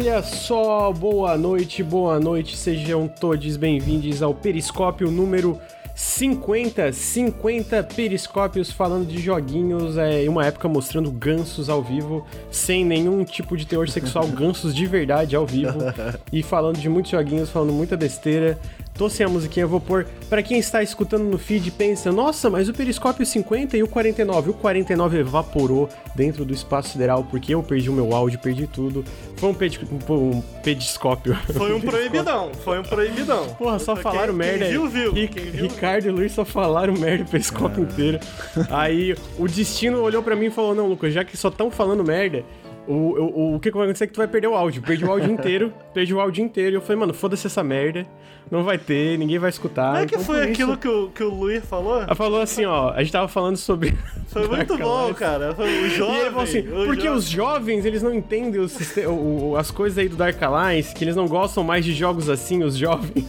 Olha só, boa noite, boa noite, sejam todos bem-vindos ao Periscópio número 50, 50 periscópios falando de joguinhos, é, em uma época mostrando gansos ao vivo, sem nenhum tipo de teor sexual, gansos de verdade ao vivo, e falando de muitos joguinhos, falando muita besteira. Tô sem a musiquinha, eu vou pôr. Pra quem está escutando no feed, pensa, nossa, mas o periscópio 50 e o 49. O 49 evaporou dentro do espaço sideral porque eu perdi o meu áudio, perdi tudo. Foi um, pedi um pediscópio. Foi um proibidão, foi um proibidão. Porra, só falaram quem, merda. Quem viu, viu. Ric Quem viu, Ricardo e Luiz só falaram merda o periscópio inteiro. Aí o destino olhou pra mim e falou: Não, Lucas, já que só estão falando merda, o, o, o que que vai acontecer é que tu vai perder o áudio. Perdi o áudio inteiro, perdi o áudio inteiro. E eu falei, mano, foda-se essa merda. Não vai ter, ninguém vai escutar. Como é que Então, foi aquilo isso- que o, que o Luiz falou? Ela falou assim, ó, a gente tava falando sobre. Foi muito bom, cara. Foi o E ele jovem. falou assim, porque jovem. os jovens, eles não entendem o siste- o- as coisas aí do Dark Alliance, que eles não gostam mais de jogos assim, os jovens.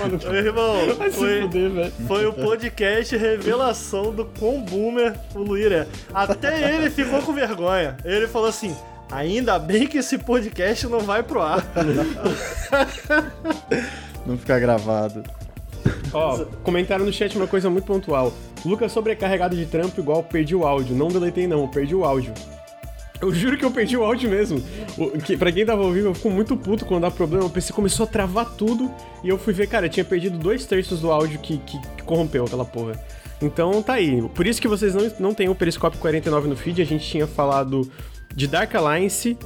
Mano, Meu irmão, foi, fuder, foi o podcast revelação do quão boomer o Luiz é. Até ele ficou com vergonha. Ele falou assim, ainda bem que esse podcast não vai pro ar. Não ficar gravado. Ó, comentaram no chat uma coisa muito pontual. Lucas sobrecarregado de trampo igual perdi o áudio. Não deletei não, perdi o áudio. Eu juro que eu perdi o áudio mesmo. O, que, pra quem tava vivo, eu fico muito puto quando dá problema. O PC começou a travar tudo e eu fui ver, cara, eu tinha perdido dois terços do áudio que, que, que corrompeu aquela porra. Então tá aí. Por isso que vocês não, não tem o Periscópio 49 no feed. A gente tinha falado de Dark Alliance.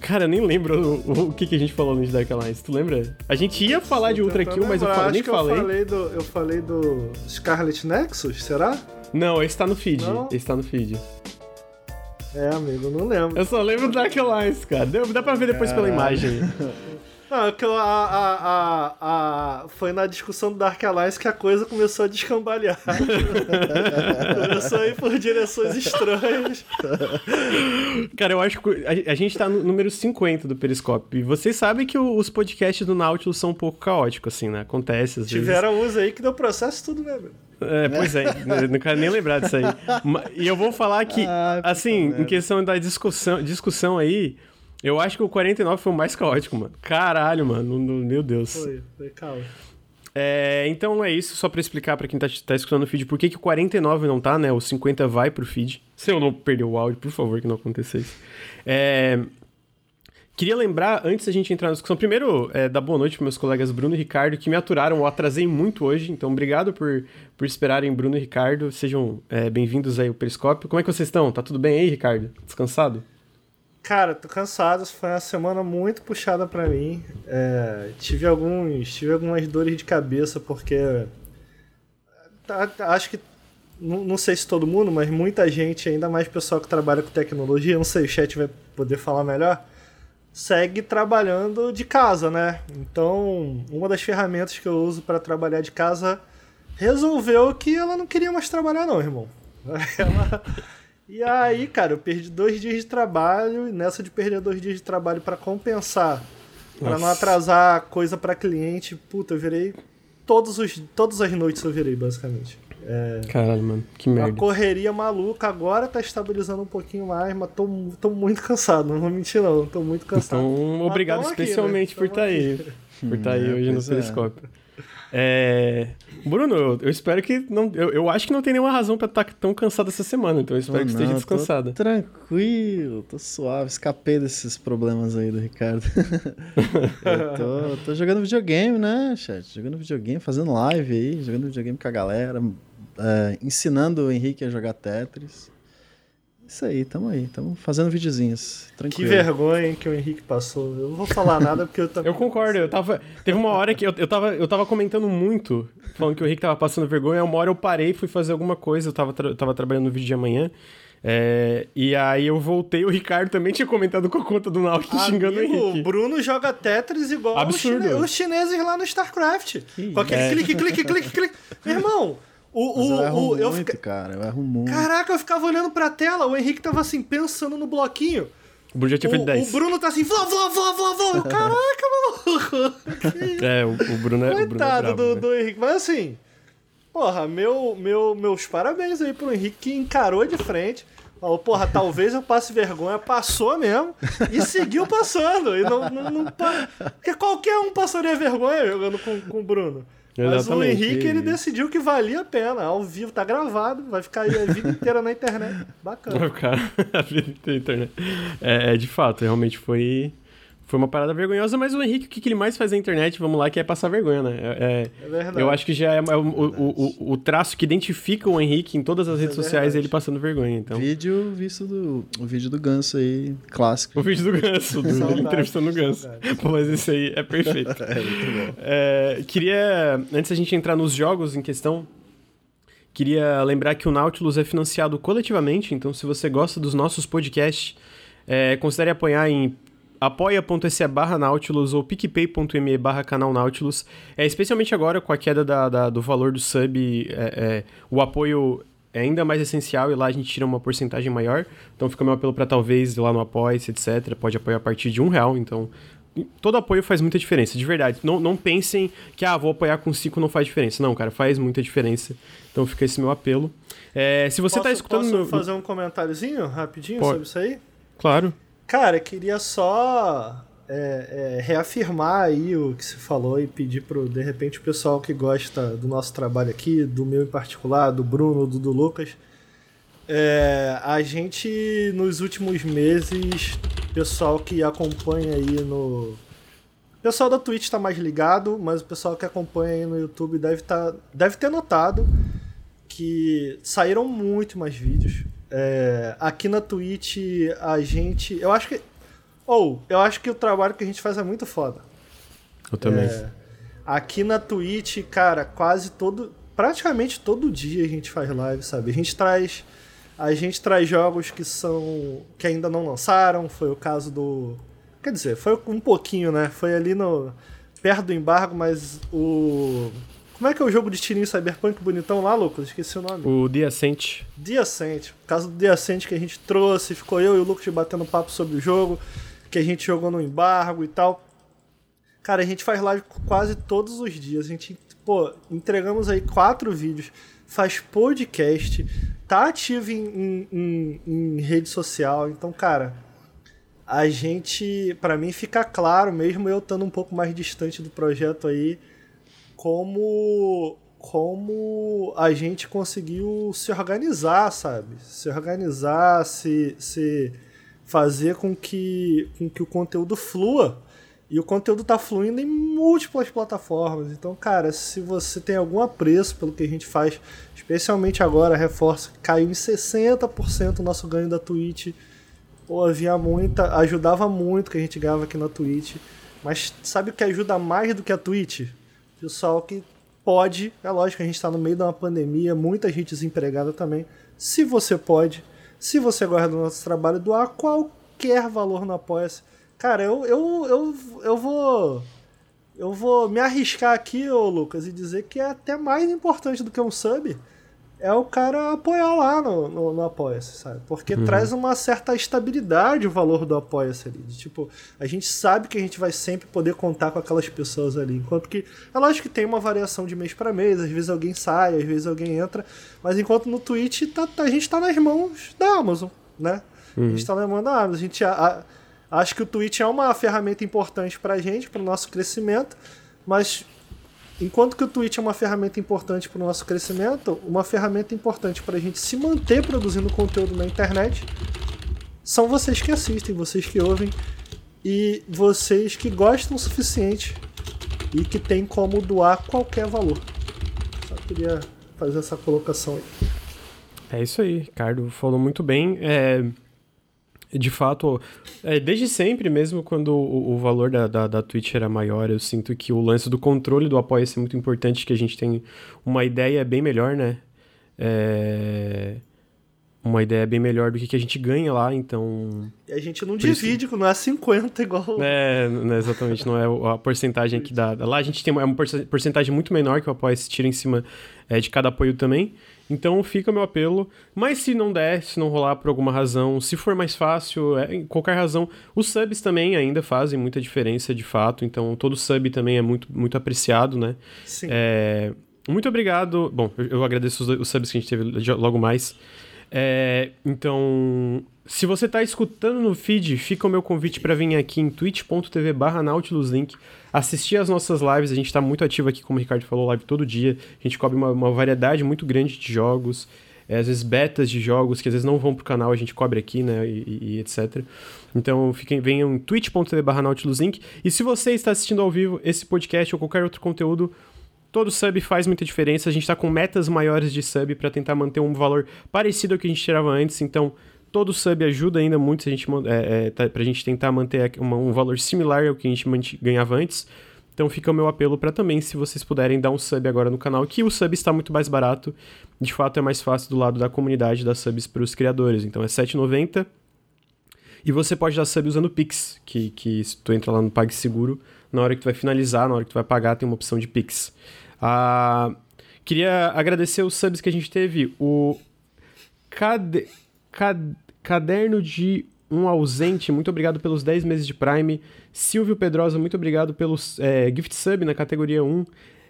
Cara, eu nem lembro o, o que, que a gente falou no de Dark Alliance. Tu lembra? A gente ia falar de Ultra Kill, mas eu nem falei. Eu falei, do, eu falei do Scarlet Nexus, será? Não, esse tá no feed. Não? Esse tá no feed. É, amigo, não lembro. Eu só lembro do Dark Alliance, cara. Deu- Dá pra ver depois pela imagem. Não, é que a, a, a, a- foi na discussão do Dark Alliance que a coisa começou a descambalhar. começou a ir por direções estranhas. Cara, eu acho que a, a gente tá no número 50 do Periscope. E vocês sabem que o- os podcasts do Nautilus são um pouco caóticos, assim, né? Acontece às vezes. Tiveram uns aí que deu processo e tudo, né, meu? É, pois é, eu não quero nem lembrar disso aí. E eu vou falar que, puta assim, em questão da discussão, discussão aí, eu acho que o 49 foi o mais caótico, mano. Caralho, mano. no- Meu Deus. Foi, foi calma. É, então é isso, só pra explicar pra quem tá, tá escutando o feed por que, que o 49 não tá, né? O 50 vai pro feed. Se eu não perder o áudio, por favor, que não aconteça isso. É, queria lembrar, antes da gente entrar na discussão, primeiro, é, dar boa noite pros meus colegas Bruno e Ricardo, que me aturaram, eu atrasei muito hoje, então obrigado por, por esperarem Bruno e Ricardo. Sejam é, bem-vindos aí ao Periscópio. Como é que vocês estão? Tá tudo bem aí, Ricardo? Descansado? Cara, tô cansado, foi uma semana muito puxada pra mim. É, tive alguns, tive algumas dores de cabeça porque acho que não, não sei se todo mundo, mas muita gente, ainda mais pessoal que trabalha com tecnologia, não sei, o chat vai poder falar melhor, segue trabalhando de casa, né? Então, uma das ferramentas que eu uso para trabalhar de casa resolveu que ela não queria mais trabalhar não, irmão. Ela e aí, cara, eu perdi dois dias de trabalho, e nessa de perder dois dias de trabalho pra compensar, pra não atrasar coisa pra cliente, puta, eu virei. Todos os, todas as noites eu virei, basicamente. É, Caralho, mano, que uma merda. correria maluca, agora tá estabilizando um pouquinho mais, mas tô, tô muito cansado, não vou mentir não, tô muito cansado. Então, obrigado tamo aqui, né? especialmente por estar aí. Por estar aí É, hoje no pois é. Periscópio. É... Bruno, eu, eu espero que. Não, eu, eu acho que não tem nenhuma razão pra estar tão cansado essa semana, então eu espero que Não, esteja tô descansada. Tranquilo, tô suave, escapei desses problemas aí do Ricardo. eu tô, tô jogando videogame, né, chat? Jogando videogame, fazendo live aí, jogando videogame com a galera, é, ensinando o Henrique a jogar Tetris. Isso aí, tamo aí, tamo fazendo videozinhos. Que Tranquilo. vergonha hein, que o Henrique passou. Eu não vou falar nada porque eu também. Eu concordo, eu tava. Teve uma hora que eu, eu, tava, eu tava comentando muito, falando que o Rick tava passando vergonha. Uma hora eu parei, fui fazer alguma coisa, eu tava, tra- eu tava trabalhando no vídeo de amanhã. é, e aí eu voltei, o Ricardo também tinha comentado com a conta do Nautilus xingando o Amigo, o Henrique. Bruno joga Tetris igual os, chine- os chineses lá no StarCraft. Que com aquele é. clique, clique, clique, clique. Meu irmão, o, Mas eu o, erro o, eu muito, fica... cara, eu erro muito. Caraca, eu ficava olhando pra tela, o Henrique tava assim, pensando no bloquinho. O Bruno já tinha feito O, 10. o Bruno tá assim, vlá, vlá, vlá, vlá, Caraca, maluco. É, o, o Bruno é. o Bruno é Coitado brabo, do, né? do Henrique. Mas assim, porra, meu, meu, meus parabéns aí pro Henrique que encarou de frente. Falou, porra, talvez eu passe vergonha. Passou mesmo. E seguiu passando. E não, não, não Porque qualquer um passaria vergonha jogando com, com o Bruno. Mas o Henrique, ele decidiu que valia a pena. Ao vivo, tá gravado, vai ficar aí a vida inteira na internet. Bacana. Vai ficar a vida inteira na internet. É, é, de fato, realmente foi foi uma parada vergonhosa, mas o Henrique, o que, que ele mais faz na internet, vamos lá, que é passar vergonha, né? É, é verdade. Eu acho que já é, é o, o, o, o, traço que identifica o Henrique em todas as redes é sociais, ele passando vergonha, então. Vídeo visto do... O vídeo do Ganso aí, clássico. O vídeo do Ganso, do Saudade, entrevistando o Ganso. Pô, mas isso aí é perfeito. é, muito bom. É, queria, antes da gente entrar nos jogos em questão, queria lembrar que o Nautilus é financiado coletivamente, então se você gosta dos nossos podcasts, é, considere apoiar em apoia.se barra Nautilus ou picpay.me barra canal Nautilus. É, especialmente agora com a queda da, da do valor do sub, é, é, o apoio é ainda mais essencial e lá a gente tira uma porcentagem maior. Então fica meu apelo para talvez lá no apoia etc. Pode apoiar a partir de um real, então todo apoio faz muita diferença, de verdade. Não, não pensem que, ah, vou apoiar com 5 não faz diferença. Não, cara, faz muita diferença. Então fica esse meu apelo. É, se você está escutando... Posso meu... fazer um comentáriozinho rapidinho Pode. sobre isso aí? Claro. Cara, queria só é, é, reafirmar aí o que você falou e pedir pro, de repente, o pessoal que gosta do nosso trabalho aqui, do meu em particular, do Bruno, do, do Lucas. É, a gente, nos últimos meses, pessoal que acompanha aí no. O pessoal da Twitch está mais ligado, mas o pessoal que acompanha aí no YouTube deve, tá, deve ter notado que saíram muito mais vídeos. É, aqui na Twitch a gente. Eu acho que. Ou, oh, eu acho que o trabalho que a gente faz é muito foda. Eu também. É, aqui na Twitch, cara, quase todo. Praticamente todo dia a gente faz live, sabe? A gente traz. A gente traz jogos que são. que ainda não lançaram. Foi o caso do. Quer dizer, foi um pouquinho, né? Foi ali no. perto do embargo, mas o. Como é que é o jogo de tirinho cyberpunk bonitão lá, Lucas? Esqueci o nome. O The Ascent. The Ascent. O caso do The Ascent que a gente trouxe, ficou eu e o Lucas batendo papo sobre o jogo, que a gente jogou no embargo e tal. Cara, a gente faz live quase todos os dias. A gente, pô, entregamos aí quatro vídeos, faz podcast, tá ativo em, em, em rede social. Então, cara, a gente, para mim fica claro, mesmo eu estando um pouco mais distante do projeto aí, como como a gente conseguiu se organizar, sabe? Se organizar, se, se fazer com que, com que o conteúdo flua. E o conteúdo tá fluindo em múltiplas plataformas. Então, cara, se você tem algum apreço pelo que a gente faz, especialmente agora, reforço que caiu em 60% o nosso ganho da Twitch. Pô, havia muita. ajudava muito que a gente ganhava aqui na Twitch. Mas sabe o que ajuda mais do que a Twitch? Pessoal que pode, é lógico a gente está no meio de uma pandemia, muita gente desempregada também. Se você pode, se você gosta do nosso trabalho, doar qualquer valor no Apoia-se. Cara, eu, eu, eu, eu vou. Eu vou me arriscar aqui, ô Lucas, e dizer que é até mais importante do que um sub é o cara apoiar lá no, no, no Apoia-se, sabe? Porque uhum. traz uma certa estabilidade o valor do Apoia-se ali. Tipo, a gente sabe que a gente vai sempre poder contar com aquelas pessoas ali. Enquanto que, é lógico que tem uma variação de mês para mês, às vezes alguém sai, às vezes alguém entra, mas enquanto no Twitch tá, tá a gente tá nas mãos da Amazon, né? Uhum. A gente tá nas mãos da Amazon. A gente a, a, acho que o Twitch é uma ferramenta importante pra gente, pro nosso crescimento, mas Enquanto que o Twitch é uma ferramenta importante para o nosso crescimento, uma ferramenta importante para a gente se manter produzindo conteúdo na internet são vocês que assistem, vocês que ouvem e vocês que gostam o suficiente e que tem como doar qualquer valor. Só queria fazer essa colocação aí. É isso aí, Ricardo falou muito bem. É, de fato, é, desde sempre, mesmo quando o, o valor da, da, da, Twitch era maior, eu sinto que o lance do controle do apoio é muito importante, que a gente tem uma ideia bem melhor, né? É... Uma ideia bem melhor do que, que a gente ganha lá, então... E a gente não divide, isso... não é 50 igual... É, não é exatamente, não é a porcentagem que dá. Lá a gente tem uma, é uma porcentagem muito menor que o apoio se tira em cima é, de cada apoio também. Então fica o meu apelo. Mas se não der, se não rolar por alguma razão, se for mais fácil, é, qualquer razão, os subs também ainda fazem muita diferença de fato. Então todo sub também é muito, muito apreciado, né? Sim. É, muito obrigado. Bom, eu, eu agradeço os, os, subs que a gente teve logo mais. É, então, se você está escutando no feed, fica o meu convite para vir aqui em twitch.tv barra nautiluslink, assistir as nossas lives, a gente está muito ativo aqui, como o Ricardo falou, live todo dia, a gente cobre uma, uma variedade muito grande de jogos, é, às vezes betas de jogos que às vezes não vão pro canal, a gente cobre aqui, né, e, e etc. Então fiquem, venham em twitch.tv barra nautiluslink, e se você está assistindo ao vivo esse podcast ou qualquer outro conteúdo, todo sub faz muita diferença. A gente está com metas maiores de sub para tentar manter um valor parecido ao que a gente tirava antes. Então, todo sub ajuda ainda muito se a gente, é, é, tá, para a gente tentar manter uma, um valor similar ao que a gente ganhava antes. Então fica o meu apelo para também, se vocês puderem dar um sub agora no canal, que o sub está muito mais barato. De fato, é mais fácil do lado da comunidade dar subs para os criadores. Então é R$ 7,90. E você pode dar sub usando o Pix, que, que se tu entra lá no PagSeguro, na hora que tu vai finalizar, na hora que tu vai pagar, tem uma opção de Pix. Ah, queria agradecer os subs que a gente teve. O Cade... Cad... Caderno de um ausente, muito obrigado pelos 10 meses de Prime. Silvio Pedrosa, muito obrigado pelos é, gift sub na categoria 1.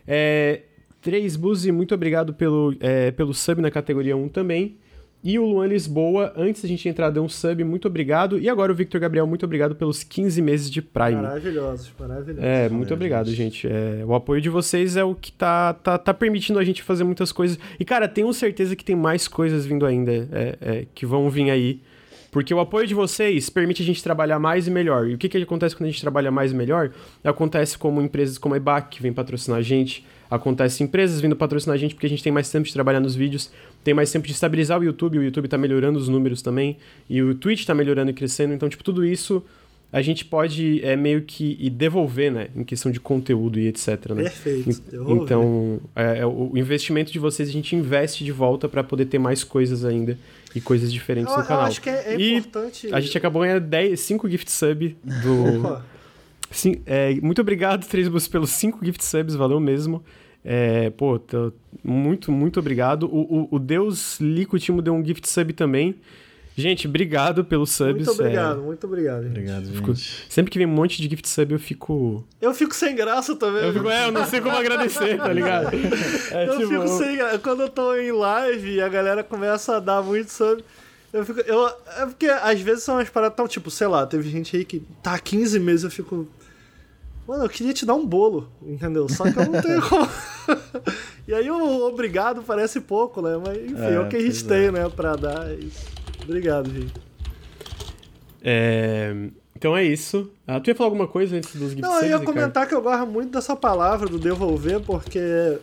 É, 3 Buzi, muito obrigado pelo, é, pelo sub na categoria 1 também. E o Luan Lisboa, antes da gente entrar, deu um sub, muito obrigado. E agora o Victor Gabriel, muito obrigado pelos 15 meses de Prime. Maravilhosos, maravilhosos. É, muito obrigado, gente. gente. É, o apoio de vocês é o que tá, tá, tá permitindo a gente fazer muitas coisas. E, cara, tenho certeza que tem mais coisas vindo ainda, é, é, que vão vir aí. Porque o apoio de vocês permite a gente trabalhar mais e melhor. E o que, que acontece quando a gente trabalha mais e melhor? Acontece como empresas como a EBAC, que vem patrocinar a gente. Acontece empresas vindo patrocinar a gente porque a gente tem mais tempo de trabalhar nos vídeos, tem mais tempo de estabilizar o YouTube, o YouTube está melhorando os números também, e o Twitch está melhorando e crescendo. Então, tipo, tudo isso a gente pode é, meio que devolver, né? Em questão de conteúdo e etc. Né? Perfeito. Então, é, é, o investimento de vocês a gente investe de volta para poder ter mais coisas ainda e coisas diferentes eu, no canal. Eu acho que é, é e importante. A gente acabou ganhando 5 gift sub do. Sim, é, muito obrigado, Três pelos 5 gift subs, valeu mesmo. É, pô, tô, muito, muito obrigado. O, o, o Deus Licutimo deu um gift sub também. Gente, obrigado pelos subs. Muito obrigado, é... muito obrigado. Gente. Obrigado, gente. Fico... Sempre que vem um monte de gift sub, eu fico. Eu fico sem graça também. Eu, fico, é, eu não sei como agradecer, tá ligado? É, eu tipo... fico sem graça. Quando eu tô em live e a galera começa a dar muito sub. Eu fico. Eu, é porque às vezes são umas paradas tão, tipo, sei lá, teve gente aí que tá há 15 meses, eu fico. Mano, eu queria te dar um bolo, entendeu? Só que eu não tenho como. e aí o obrigado parece pouco, né? Mas enfim, é, é o que a gente tem, é. né, pra dar. Isso. Obrigado, gente. É... Então é isso. Ah, tu ia falar alguma coisa antes dos gift Não, eu ia comentar que eu gosto muito dessa palavra do devolver, porque.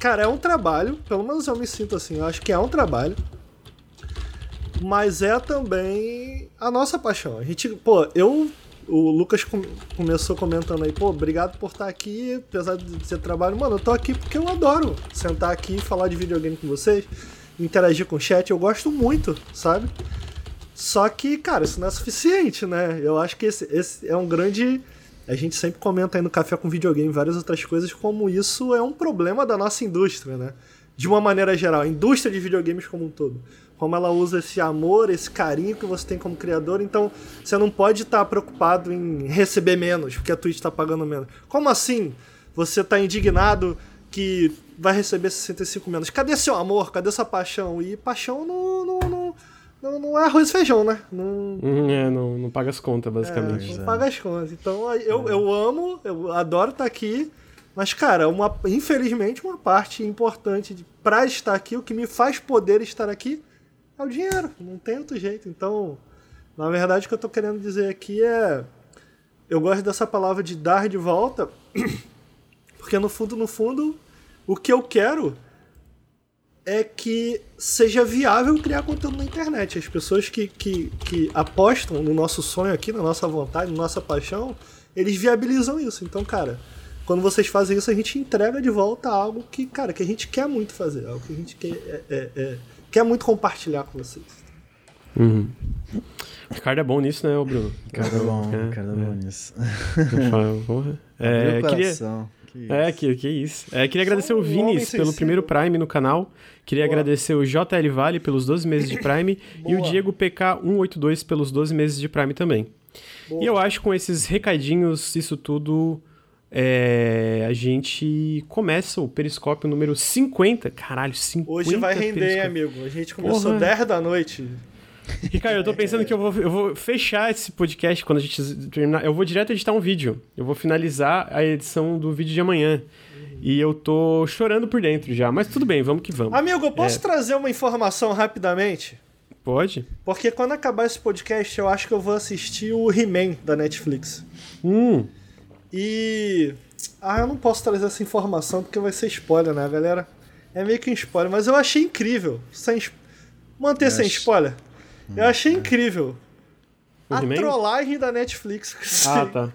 Cara, é um trabalho, pelo menos eu me sinto assim, eu acho que é um trabalho. Mas é também a nossa paixão. A gente, pô, eu. O Lucas com, começou comentando aí, pô, obrigado por estar aqui, apesar de ser trabalho. Mano, eu tô aqui porque eu adoro sentar aqui falar de videogame com vocês interagir com o chat, eu gosto muito, sabe? Só que, cara, isso não é suficiente, né? Eu acho que esse, esse é um grande. A gente sempre comenta aí no Café com Videogame várias outras coisas, como isso é um problema da nossa indústria, né? De uma maneira geral, a indústria de videogames como um todo. Como ela usa esse amor, esse carinho que você tem como criador, então você não pode estar preocupado em receber menos, porque a Twitch está pagando menos. Como assim? Você está indignado que vai receber 65 menos. Cadê seu amor? Cadê sua paixão? E paixão não, não, não, não, não é arroz e feijão, né? Não, uhum, é, não, não paga as contas, basicamente. É, não paga as contas. Então eu, eu amo, eu adoro estar aqui. Mas, cara, uma, infelizmente, uma parte importante pra estar aqui, o que me faz poder estar aqui, é o dinheiro. Não tem outro jeito. Então, na verdade, o que eu tô querendo dizer aqui é. Eu gosto dessa palavra de dar de volta, porque no fundo, no fundo, o que eu quero é que seja viável criar conteúdo na internet. As pessoas que, que, que apostam no nosso sonho aqui, na nossa vontade, na nossa paixão, eles viabilizam isso. Então, cara, quando vocês fazem isso, a gente entrega de volta algo que, cara, que a gente quer muito fazer, algo que a gente quer, é, é, é, quer muito compartilhar com vocês. Uhum. Ricardo é bom nisso, né, Bruno? Ricardo é bom, é, Ricardo é bom nisso. É, queria, é, que, que isso. É, queria agradecer o Vinis pelo primeiro Prime no canal. Queria Boa. agradecer o JL Vale pelos 12 meses de Prime e o Diego PK182 pelos 12 meses de Prime também. Boa. E eu acho que com esses recadinhos, isso tudo. É, a gente começa o Periscópio número 50. Caralho, 50. Hoje vai render, hein, amigo. A gente começou Porra. 10 da noite. Ricardo, eu tô pensando que eu vou, eu vou fechar esse podcast quando a gente terminar. Eu vou direto editar um vídeo. Eu vou finalizar a edição do vídeo de amanhã. E eu tô chorando por dentro já. Mas tudo bem, vamos que vamos. Amigo, eu posso é... trazer uma informação rapidamente? Pode. Porque quando acabar esse podcast, eu acho que eu vou assistir o He-Man da Netflix. Hum. E. Ah, eu não posso trazer essa informação porque vai ser spoiler, né, galera? É meio que um spoiler, mas eu achei incrível. Sem... Manter sem spoiler. Eu achei incrível. O a trollagem da Netflix. Ah, tá.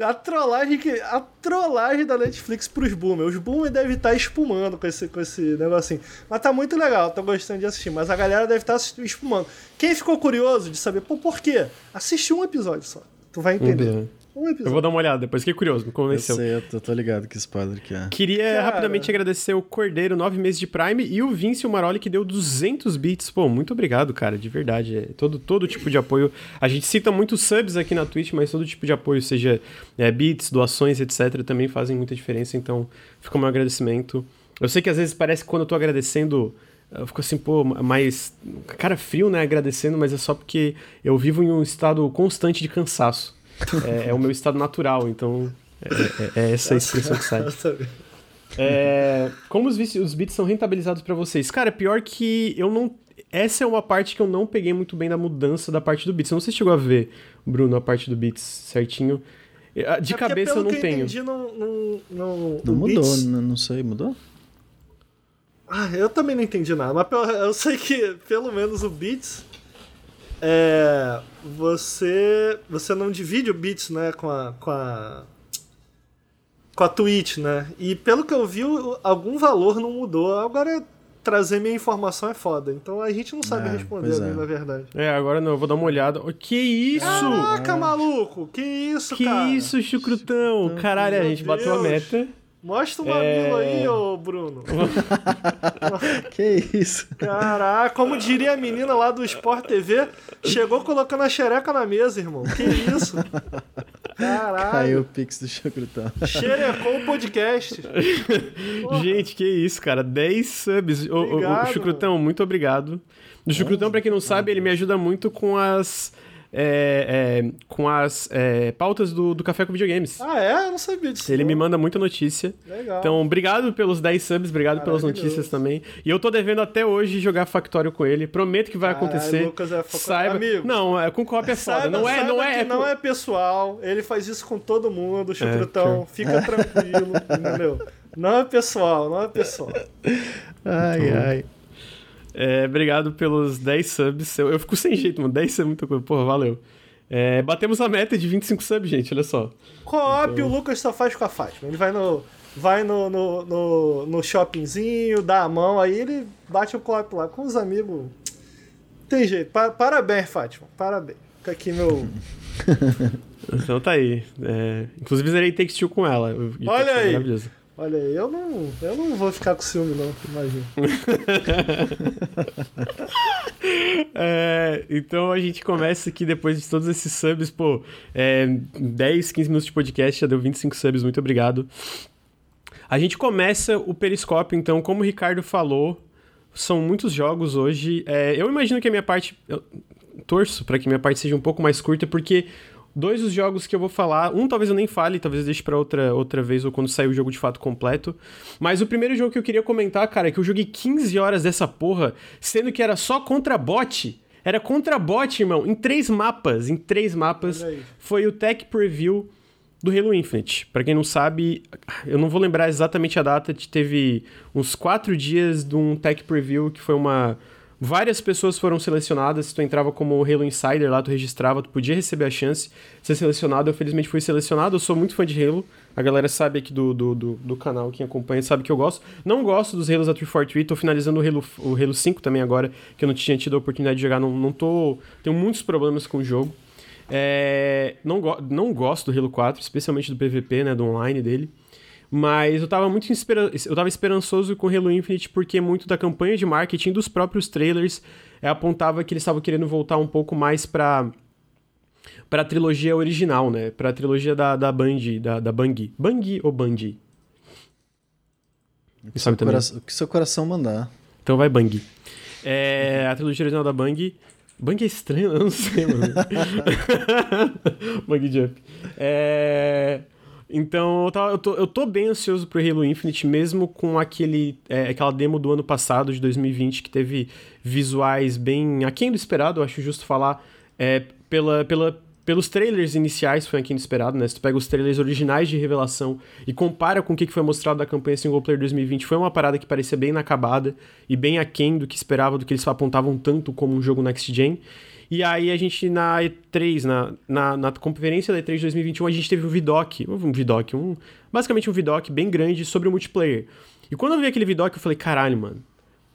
A trollagem que a trollagem da Netflix pros boomers. Os boomers devem estar espumando com esse, com esse negocinho. Mas tá muito legal, tô gostando de assistir. Mas a galera deve estar espumando. Quem ficou curioso de saber, pô, por quê? Assiste um episódio só. Tu vai entender. Um eu vou dar uma olhada depois, fiquei curioso, me convenceu. Eu sei, eu tô, tô ligado que spoiler que é. Queria Cara... rapidamente agradecer o Cordeiro, 9 meses de Prime, e o Vince o Maroli, que deu 200 bits. Pô, muito obrigado, cara, de verdade. É, todo, todo tipo de apoio. A gente cita muitos subs aqui na Twitch, mas todo tipo de apoio, seja é, bits, doações, etc., também fazem muita diferença, então fica o meu agradecimento. Eu sei que às vezes parece que quando eu tô agradecendo eu fico assim, pô, mais. Cara frio, né? Agradecendo, mas é só porque eu vivo em um estado constante de cansaço é, é, o meu estado natural, então é, é, é essa a expressão que sai. É, como os, os bits são rentabilizados para vocês? Cara, pior que eu não. Essa é uma parte que eu não peguei muito bem da mudança da parte do bits. Eu não sei se chegou a ver, Bruno, a parte do bits certinho. É, de é cabeça eu não que tenho. Eu entendi, não, não, não, não mudou, Beats... não, não sei, mudou? Ah, eu também não entendi nada, mas eu sei que pelo menos o Beats é, você você não divide o bits né, com a, com a com a Twitch, né? E pelo que eu vi, algum valor não mudou. Agora trazer minha informação é foda. Então a gente não sabe é, responder é. na verdade. É, agora não, eu vou dar uma olhada. Que isso? Caraca, é. maluco! Que isso, que cara? Que isso, chucrutão? Caralho, a gente Deus. bateu a meta. Mostra o mamilo é... aí, ô Bruno. que isso? Caraca, como diria a menina lá do Sport TV, chegou colocando a xereca na mesa, irmão. Que isso? Caralho. Caiu o pix do Chucrutão. Xerecou o podcast. Gente, que isso, cara. 10 subs. Obrigado, o, o, Chucrutão, muito obrigado. O Chucrutão, pra quem não sabe, ele me ajuda muito com as é, é, com as é, pautas do, do Café com Videogames. Ah, é? Eu não sabia disso. Ele não. me manda muita notícia. Legal. Então, obrigado pelos 10 subs, obrigado pelas notícias também. E eu tô devendo até hoje jogar Factório com ele. Prometo que vai Caralho, acontecer. Lucas é Saiba... Amigo, não, é, com cópia é foda. Saiba, não é, não é, não é pessoal. Ele faz isso com todo mundo, chucrutão. É, Fica tranquilo, entendeu? Não é pessoal, não é pessoal. Ai, ai. É, obrigado pelos 10 subs. Eu, eu, fico sem jeito, mano. 10 subs é muita coisa. Porra, valeu. É, batemos a meta de 25 subs, gente, olha só. Co-op então... o Lucas só faz com a Fátima. Ele vai no. Vai no, no, no, no shoppingzinho, dá a mão, aí ele bate o co-op lá com os amigos. Tem jeito. Pa parabéns, Fátima. Parabéns. Fica aqui meu. então tá aí. É, inclusive zerei Takes Two com ela. Olha aí. Olha eu não, eu não vou ficar com ciúme, não, imagina. é, então a gente começa aqui depois de todos esses subs, pô, é, 10, 15 minutos de podcast, já deu 25 subs, muito obrigado. A gente começa o Periscópio, então, como o Ricardo falou, são muitos jogos hoje. É, eu imagino que a minha parte. Eu torço para que minha parte seja um pouco mais curta, porque Dois dos jogos que eu vou falar, um talvez eu nem fale, talvez eu deixe pra outra, outra vez ou quando sair o jogo de fato completo. Mas o primeiro jogo que eu queria comentar, cara, é que eu joguei 15 horas dessa porra, sendo que era só contra bot. Era contra bot, irmão, em três mapas. Em três mapas. Foi o Tech Preview do Halo Infinite. Para quem não sabe, eu não vou lembrar exatamente a data, teve uns quatro dias de um Tech Preview que foi uma Várias pessoas foram selecionadas, tu entrava como Halo Insider lá, tu registrava, tu podia receber a chance de ser selecionado. Eu felizmente fui selecionado, eu sou muito fã de Halo. A galera sabe aqui do, do, do, do canal, quem acompanha, sabe que eu gosto. Não gosto dos Halos da 343, tô finalizando o Halo, o Halo 5 também agora, que eu não tinha tido a oportunidade de jogar, não, não tô... Tenho muitos problemas com o jogo. É, não, go não gosto do Halo 4, especialmente do PVP, né, do online dele. Mas eu tava muito eu tava esperançoso com Halo Infinite porque muito da campanha de marketing dos próprios trailers é, apontava que eles estavam querendo voltar um pouco mais para pra trilogia original, né? Pra trilogia da, da Band, da, da Bang. Bang ou Band? O que, seu coração, o que seu coração mandar. Então vai Bang. É, a trilogia original da Bang. Bang é estranho, eu não sei, mano. Bang Jump. É. Então, eu, tava, eu, tô, eu tô bem ansioso pro Halo Infinite, mesmo com aquele, é, aquela demo do ano passado, de 2020, que teve visuais bem aquém do esperado, eu acho justo falar, é, pela, pela, pelos trailers iniciais foi do esperado, né? Se tu pega os trailers originais de revelação e compara com o que foi mostrado da campanha Single Player 2020, foi uma parada que parecia bem inacabada e bem aquém do que esperava, do que eles apontavam tanto como um jogo Next Gen. E aí a gente na E3, na, na, na conferência da E3 de 2021, a gente teve um VDOC, um VDOC, um, basicamente um VDOC bem grande sobre o multiplayer. E quando eu vi aquele VDOC, eu falei, caralho, mano,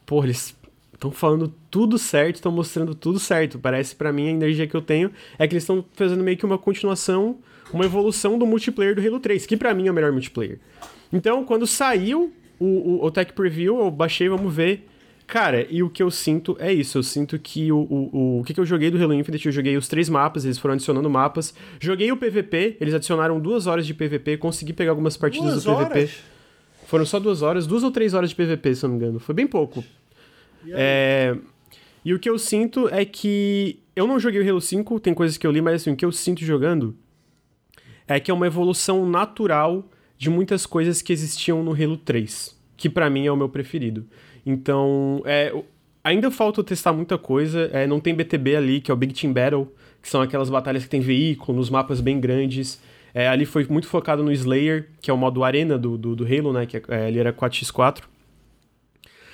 porra, eles estão falando tudo certo, estão mostrando tudo certo. Parece para mim a energia que eu tenho é que eles estão fazendo meio que uma continuação, uma evolução do multiplayer do Halo 3, que para mim é o melhor multiplayer. Então, quando saiu o, o, o Tech Preview, eu baixei, vamos ver. Cara, e o que eu sinto é isso. Eu sinto que o, o, o, que, que eu joguei do Halo Infinite, eu joguei os três mapas, eles foram adicionando mapas. Joguei o PVP, eles adicionaram duas horas de PVP, consegui pegar algumas partidas Duas do PVP. horas? Foram só duas horas, duas ou três horas de PVP, se eu não me engano. Foi bem pouco. E? É, E o que eu sinto é que. Eu não joguei o Halo 5, tem coisas que eu li, mas assim, o que eu sinto jogando é que é uma evolução natural de muitas coisas que existiam no Halo 3, que pra mim é o meu preferido. Então, é, ainda falta testar muita coisa, é, não tem BTB ali, que é o Big Team Battle, que são aquelas batalhas que tem veículo, nos mapas bem grandes. É, ali foi muito focado no Slayer, que é o modo arena do, do, do Halo, né, que é, é, era 4x4.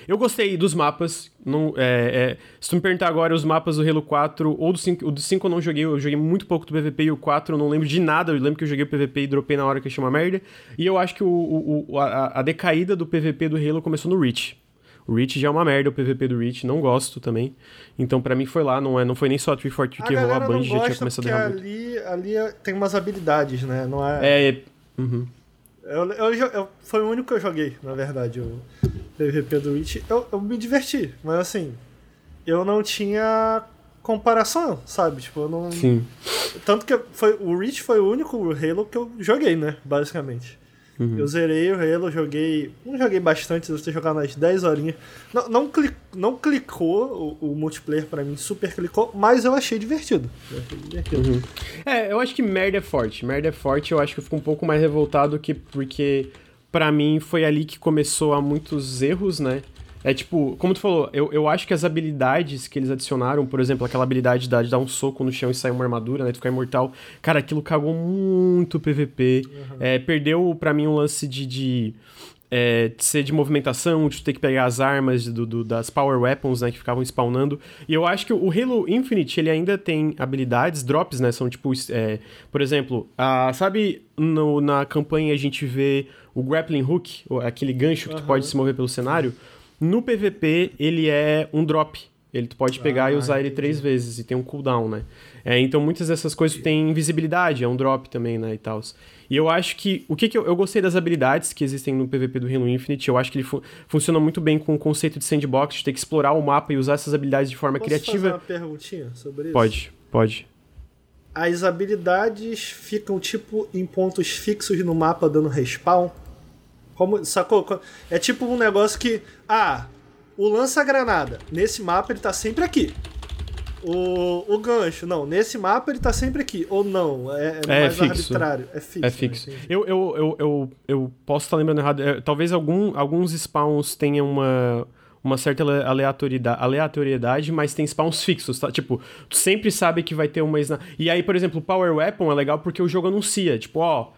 Eu gostei dos mapas. Não, é, é, se tu me perguntar agora os mapas do Halo 4 ou do 5, o do 5 eu não joguei, eu joguei muito pouco do PVP e o 4 eu não lembro de nada. Eu lembro que eu joguei o PVP e dropei na hora que achei uma merda. E eu acho que o- o- a, a decaída do PVP do Halo começou no Reach. O Reach já é uma merda, o PVP do Reach, não gosto também. Então pra mim foi lá, não, é, não foi nem só a 343 A que rolou, a Band já tinha começado a errar ali, ali é- tem umas habilidades, né? Não é... É. Uhum. Eu, eu, eu- foi o único que eu joguei, na verdade, o PVP do Witch. Eu, eu me diverti, mas assim, eu não tinha comparação, sabe? Tipo, eu não. Sim. Tanto que foi, o Reach foi o único Halo que eu joguei, né? Basicamente. Uhum. Eu zerei o Halo, joguei. Não joguei bastante, devo ter jogado umas 10 horinhas. Não, não, cli- não clicou o, o multiplayer pra mim, super clicou, mas eu achei divertido. Eu achei divertido. Uhum. É, eu acho que merda é forte. Merda é forte, eu acho que eu fico um pouco mais revoltado que porque pra mim foi ali que começou a muitos erros, né? É tipo, como tu falou, eu, eu acho que as habilidades que eles adicionaram, por exemplo, aquela habilidade da- de dar um soco no chão e sair uma armadura, né? De ficar imortal, cara, aquilo cagou muito PVP. É, perdeu pra mim um lance de. de é, de ser de movimentação, de tu ter que pegar as armas do, do- das Power Weapons, né, que ficavam spawnando. E eu acho que o Halo Infinite, ele ainda tem habilidades, drops, né, são tipo, é, por exemplo, a, sabe no- na campanha a gente vê o grappling hook, aquele gancho que tu Aham. pode se mover pelo cenário? No PVP, ele é um drop. Ele tu pode pegar Ah, e usar ele entendi. três vezes e tem um cooldown, né? É, então muitas dessas coisas têm invisibilidade, é um drop também, né, e tal. E eu acho que o que, que eu, eu gostei das habilidades que existem no PVP do Halo Infinite, eu acho que ele fu- funciona muito bem com o conceito de sandbox, de ter que explorar o mapa e usar essas habilidades de forma Posso fazer criativa. uma perguntinha sobre isso? Pode, pode. As habilidades ficam tipo em pontos fixos no mapa dando respawn? Como, sacou? Co- É tipo um negócio que. Ah, o lança-granada. Nesse mapa ele tá sempre aqui. O, o gancho, não. Nesse mapa ele tá sempre aqui. Ou não. É, é É mais fixo. arbitrário. É fixo. É fixo. né? Eu, eu, eu, eu, eu posso estar lembrando errado. é, talvez algum, alguns spawns tenham uma, uma certa ale- aleatoriedade, aleatoriedade, mas tem spawns fixos, tá? Tipo, tu sempre sabe que vai ter uma... E aí, por exemplo, o Power Weapon é legal porque o jogo anuncia. Tipo, ó...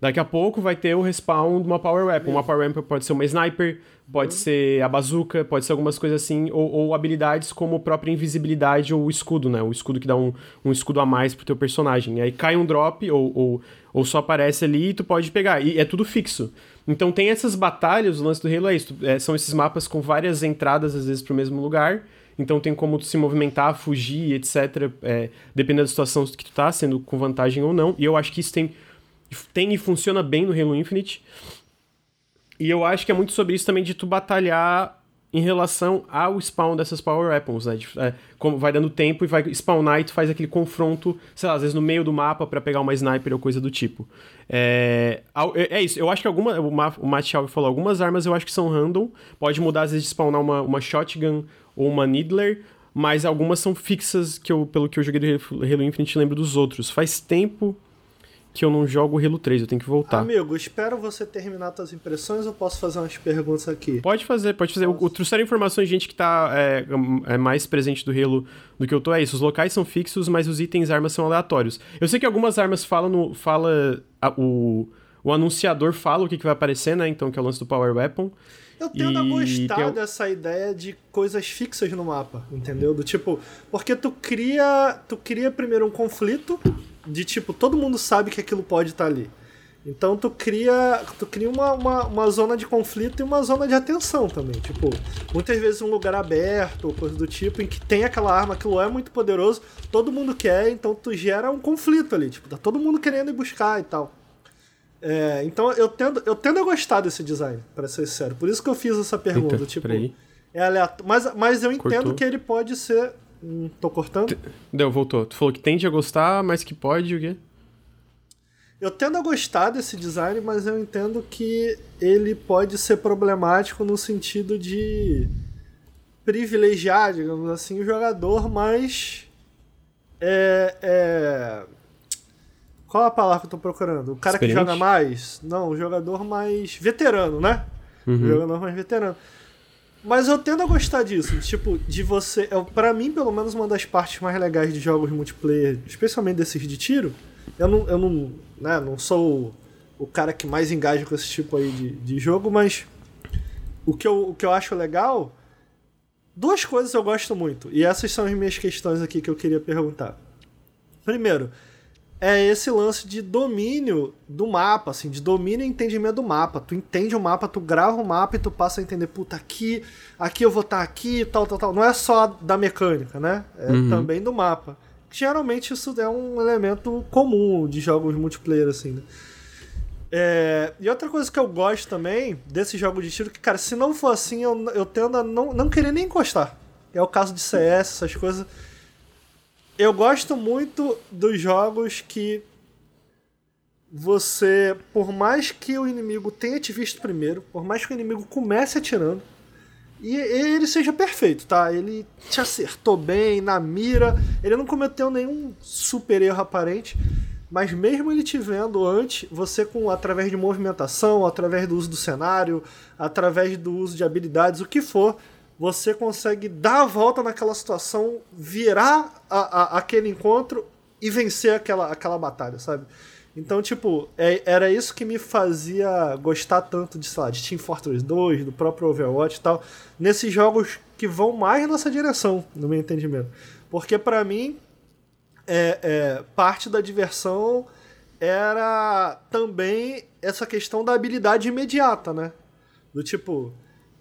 Daqui a pouco vai ter o respawn de uma Power Weapon. Uma Power Weapon pode ser uma Sniper, pode ser a bazuca, pode ser algumas coisas assim, ou, ou habilidades como a própria invisibilidade ou o escudo, né? O escudo que dá um, um escudo a mais pro teu personagem. E aí cai um drop, ou, ou, ou só aparece ali e tu pode pegar. E é tudo fixo. Então tem essas batalhas, o lance do Halo é isso. é, são esses mapas com várias entradas, às vezes, pro mesmo lugar. Então tem como tu se movimentar, fugir, etc. É, dependendo da situação que tu tá, sendo com vantagem ou não. E eu acho que isso tem tem e funciona bem no Halo Infinite. E eu acho que é muito sobre isso também de tu batalhar em relação ao spawn dessas Power Weapons, né? É, como vai dando tempo e vai spawnar e tu faz aquele confronto, sei lá, às vezes no meio do mapa para pegar uma sniper ou coisa do tipo. É, é, é isso, eu acho que alguma. O Matt Shelby falou, algumas armas eu acho que são random. Pode mudar, às vezes, de spawnar uma, uma shotgun ou uma Needler, mas algumas são fixas, que eu, pelo que eu joguei do Halo Infinite, lembro dos outros. Faz tempo que eu não jogo Halo 3, eu tenho que voltar. Amigo, espero você terminar suas impressões ou posso fazer umas perguntas aqui? Pode fazer, pode fazer. O trouxeram informações de gente que tá é, é, mais presente do Halo do que eu tô, é isso. Os locais são fixos, mas os itens armas são aleatórios. Eu sei que algumas armas falam no. Fala. A, o, o anunciador fala o que, que vai aparecer, né? Então, que é o lance do Power Weapon. Eu tendo a gostar eu... dessa ideia de coisas fixas no mapa, entendeu? Do tipo, porque tu cria, tu cria primeiro um conflito de tipo, todo mundo sabe que aquilo pode estar tá ali. Então tu cria, tu cria uma, uma, uma, zona de conflito e uma zona de atenção também. Tipo, muitas vezes um lugar aberto ou coisa do tipo, em que tem aquela arma, aquilo é muito poderoso, todo mundo quer, então tu gera um conflito ali. Tipo, tá todo mundo querendo ir buscar e tal. É, então eu tendo, eu tendo a gostar desse design, para ser sério. Por isso que eu fiz essa pergunta. Eita, tipo, é aleatório. Mas, mas eu entendo Cortou. que ele pode ser Hum, tô cortando? Deu, voltou. Tu falou que tende a gostar, mas que pode o quê? Eu tendo a gostar desse design, mas eu entendo que ele pode ser problemático no sentido de privilegiar, digamos assim, o jogador mais. É, é... Qual a palavra que eu tô procurando? O cara que joga mais? Não, o jogador mais veterano, né? Uhum. O jogador mais veterano. Mas eu tendo a gostar disso, tipo, de você. É, para mim, pelo menos, uma das partes mais legais de jogos multiplayer, especialmente desses de tiro. Eu não, eu não, né, não sou o, o cara que mais engaja com esse tipo aí de, de jogo, mas o que, eu, o que eu acho legal. Duas coisas eu gosto muito, e essas são as minhas questões aqui que eu queria perguntar. Primeiro, é esse lance de domínio do mapa, assim, de domínio e entendimento do mapa. Tu entende o mapa, tu grava o mapa e tu passa a entender, puta, aqui, aqui eu vou estar tá aqui, tal, tal, tal. Não é só da mecânica, né? É uhum. também do mapa. Geralmente isso é um elemento comum de jogos multiplayer, assim, né? É, e outra coisa que eu gosto também desse jogo de tiro, que, cara, se não for assim, eu, eu tendo a não, não querer nem encostar. É o caso de CS, essas coisas eu gosto muito dos jogos que você, por mais que o inimigo tenha te visto primeiro, por mais que o inimigo comece atirando, e ele seja perfeito, tá? Ele te acertou bem na mira, ele não cometeu nenhum super erro aparente, mas mesmo ele te vendo antes, você com através de movimentação, através do uso do cenário, através do uso de habilidades, o que for, você consegue dar a volta naquela situação, virar a, a, aquele encontro e vencer aquela, aquela batalha, sabe? Então, tipo, é, era isso que me fazia gostar tanto de, sei lá, de Team Fortress 2, do próprio Overwatch e tal, nesses jogos que vão mais nessa direção, no meu entendimento. Porque para mim, é, é, parte da diversão era também essa questão da habilidade imediata, né? Do tipo,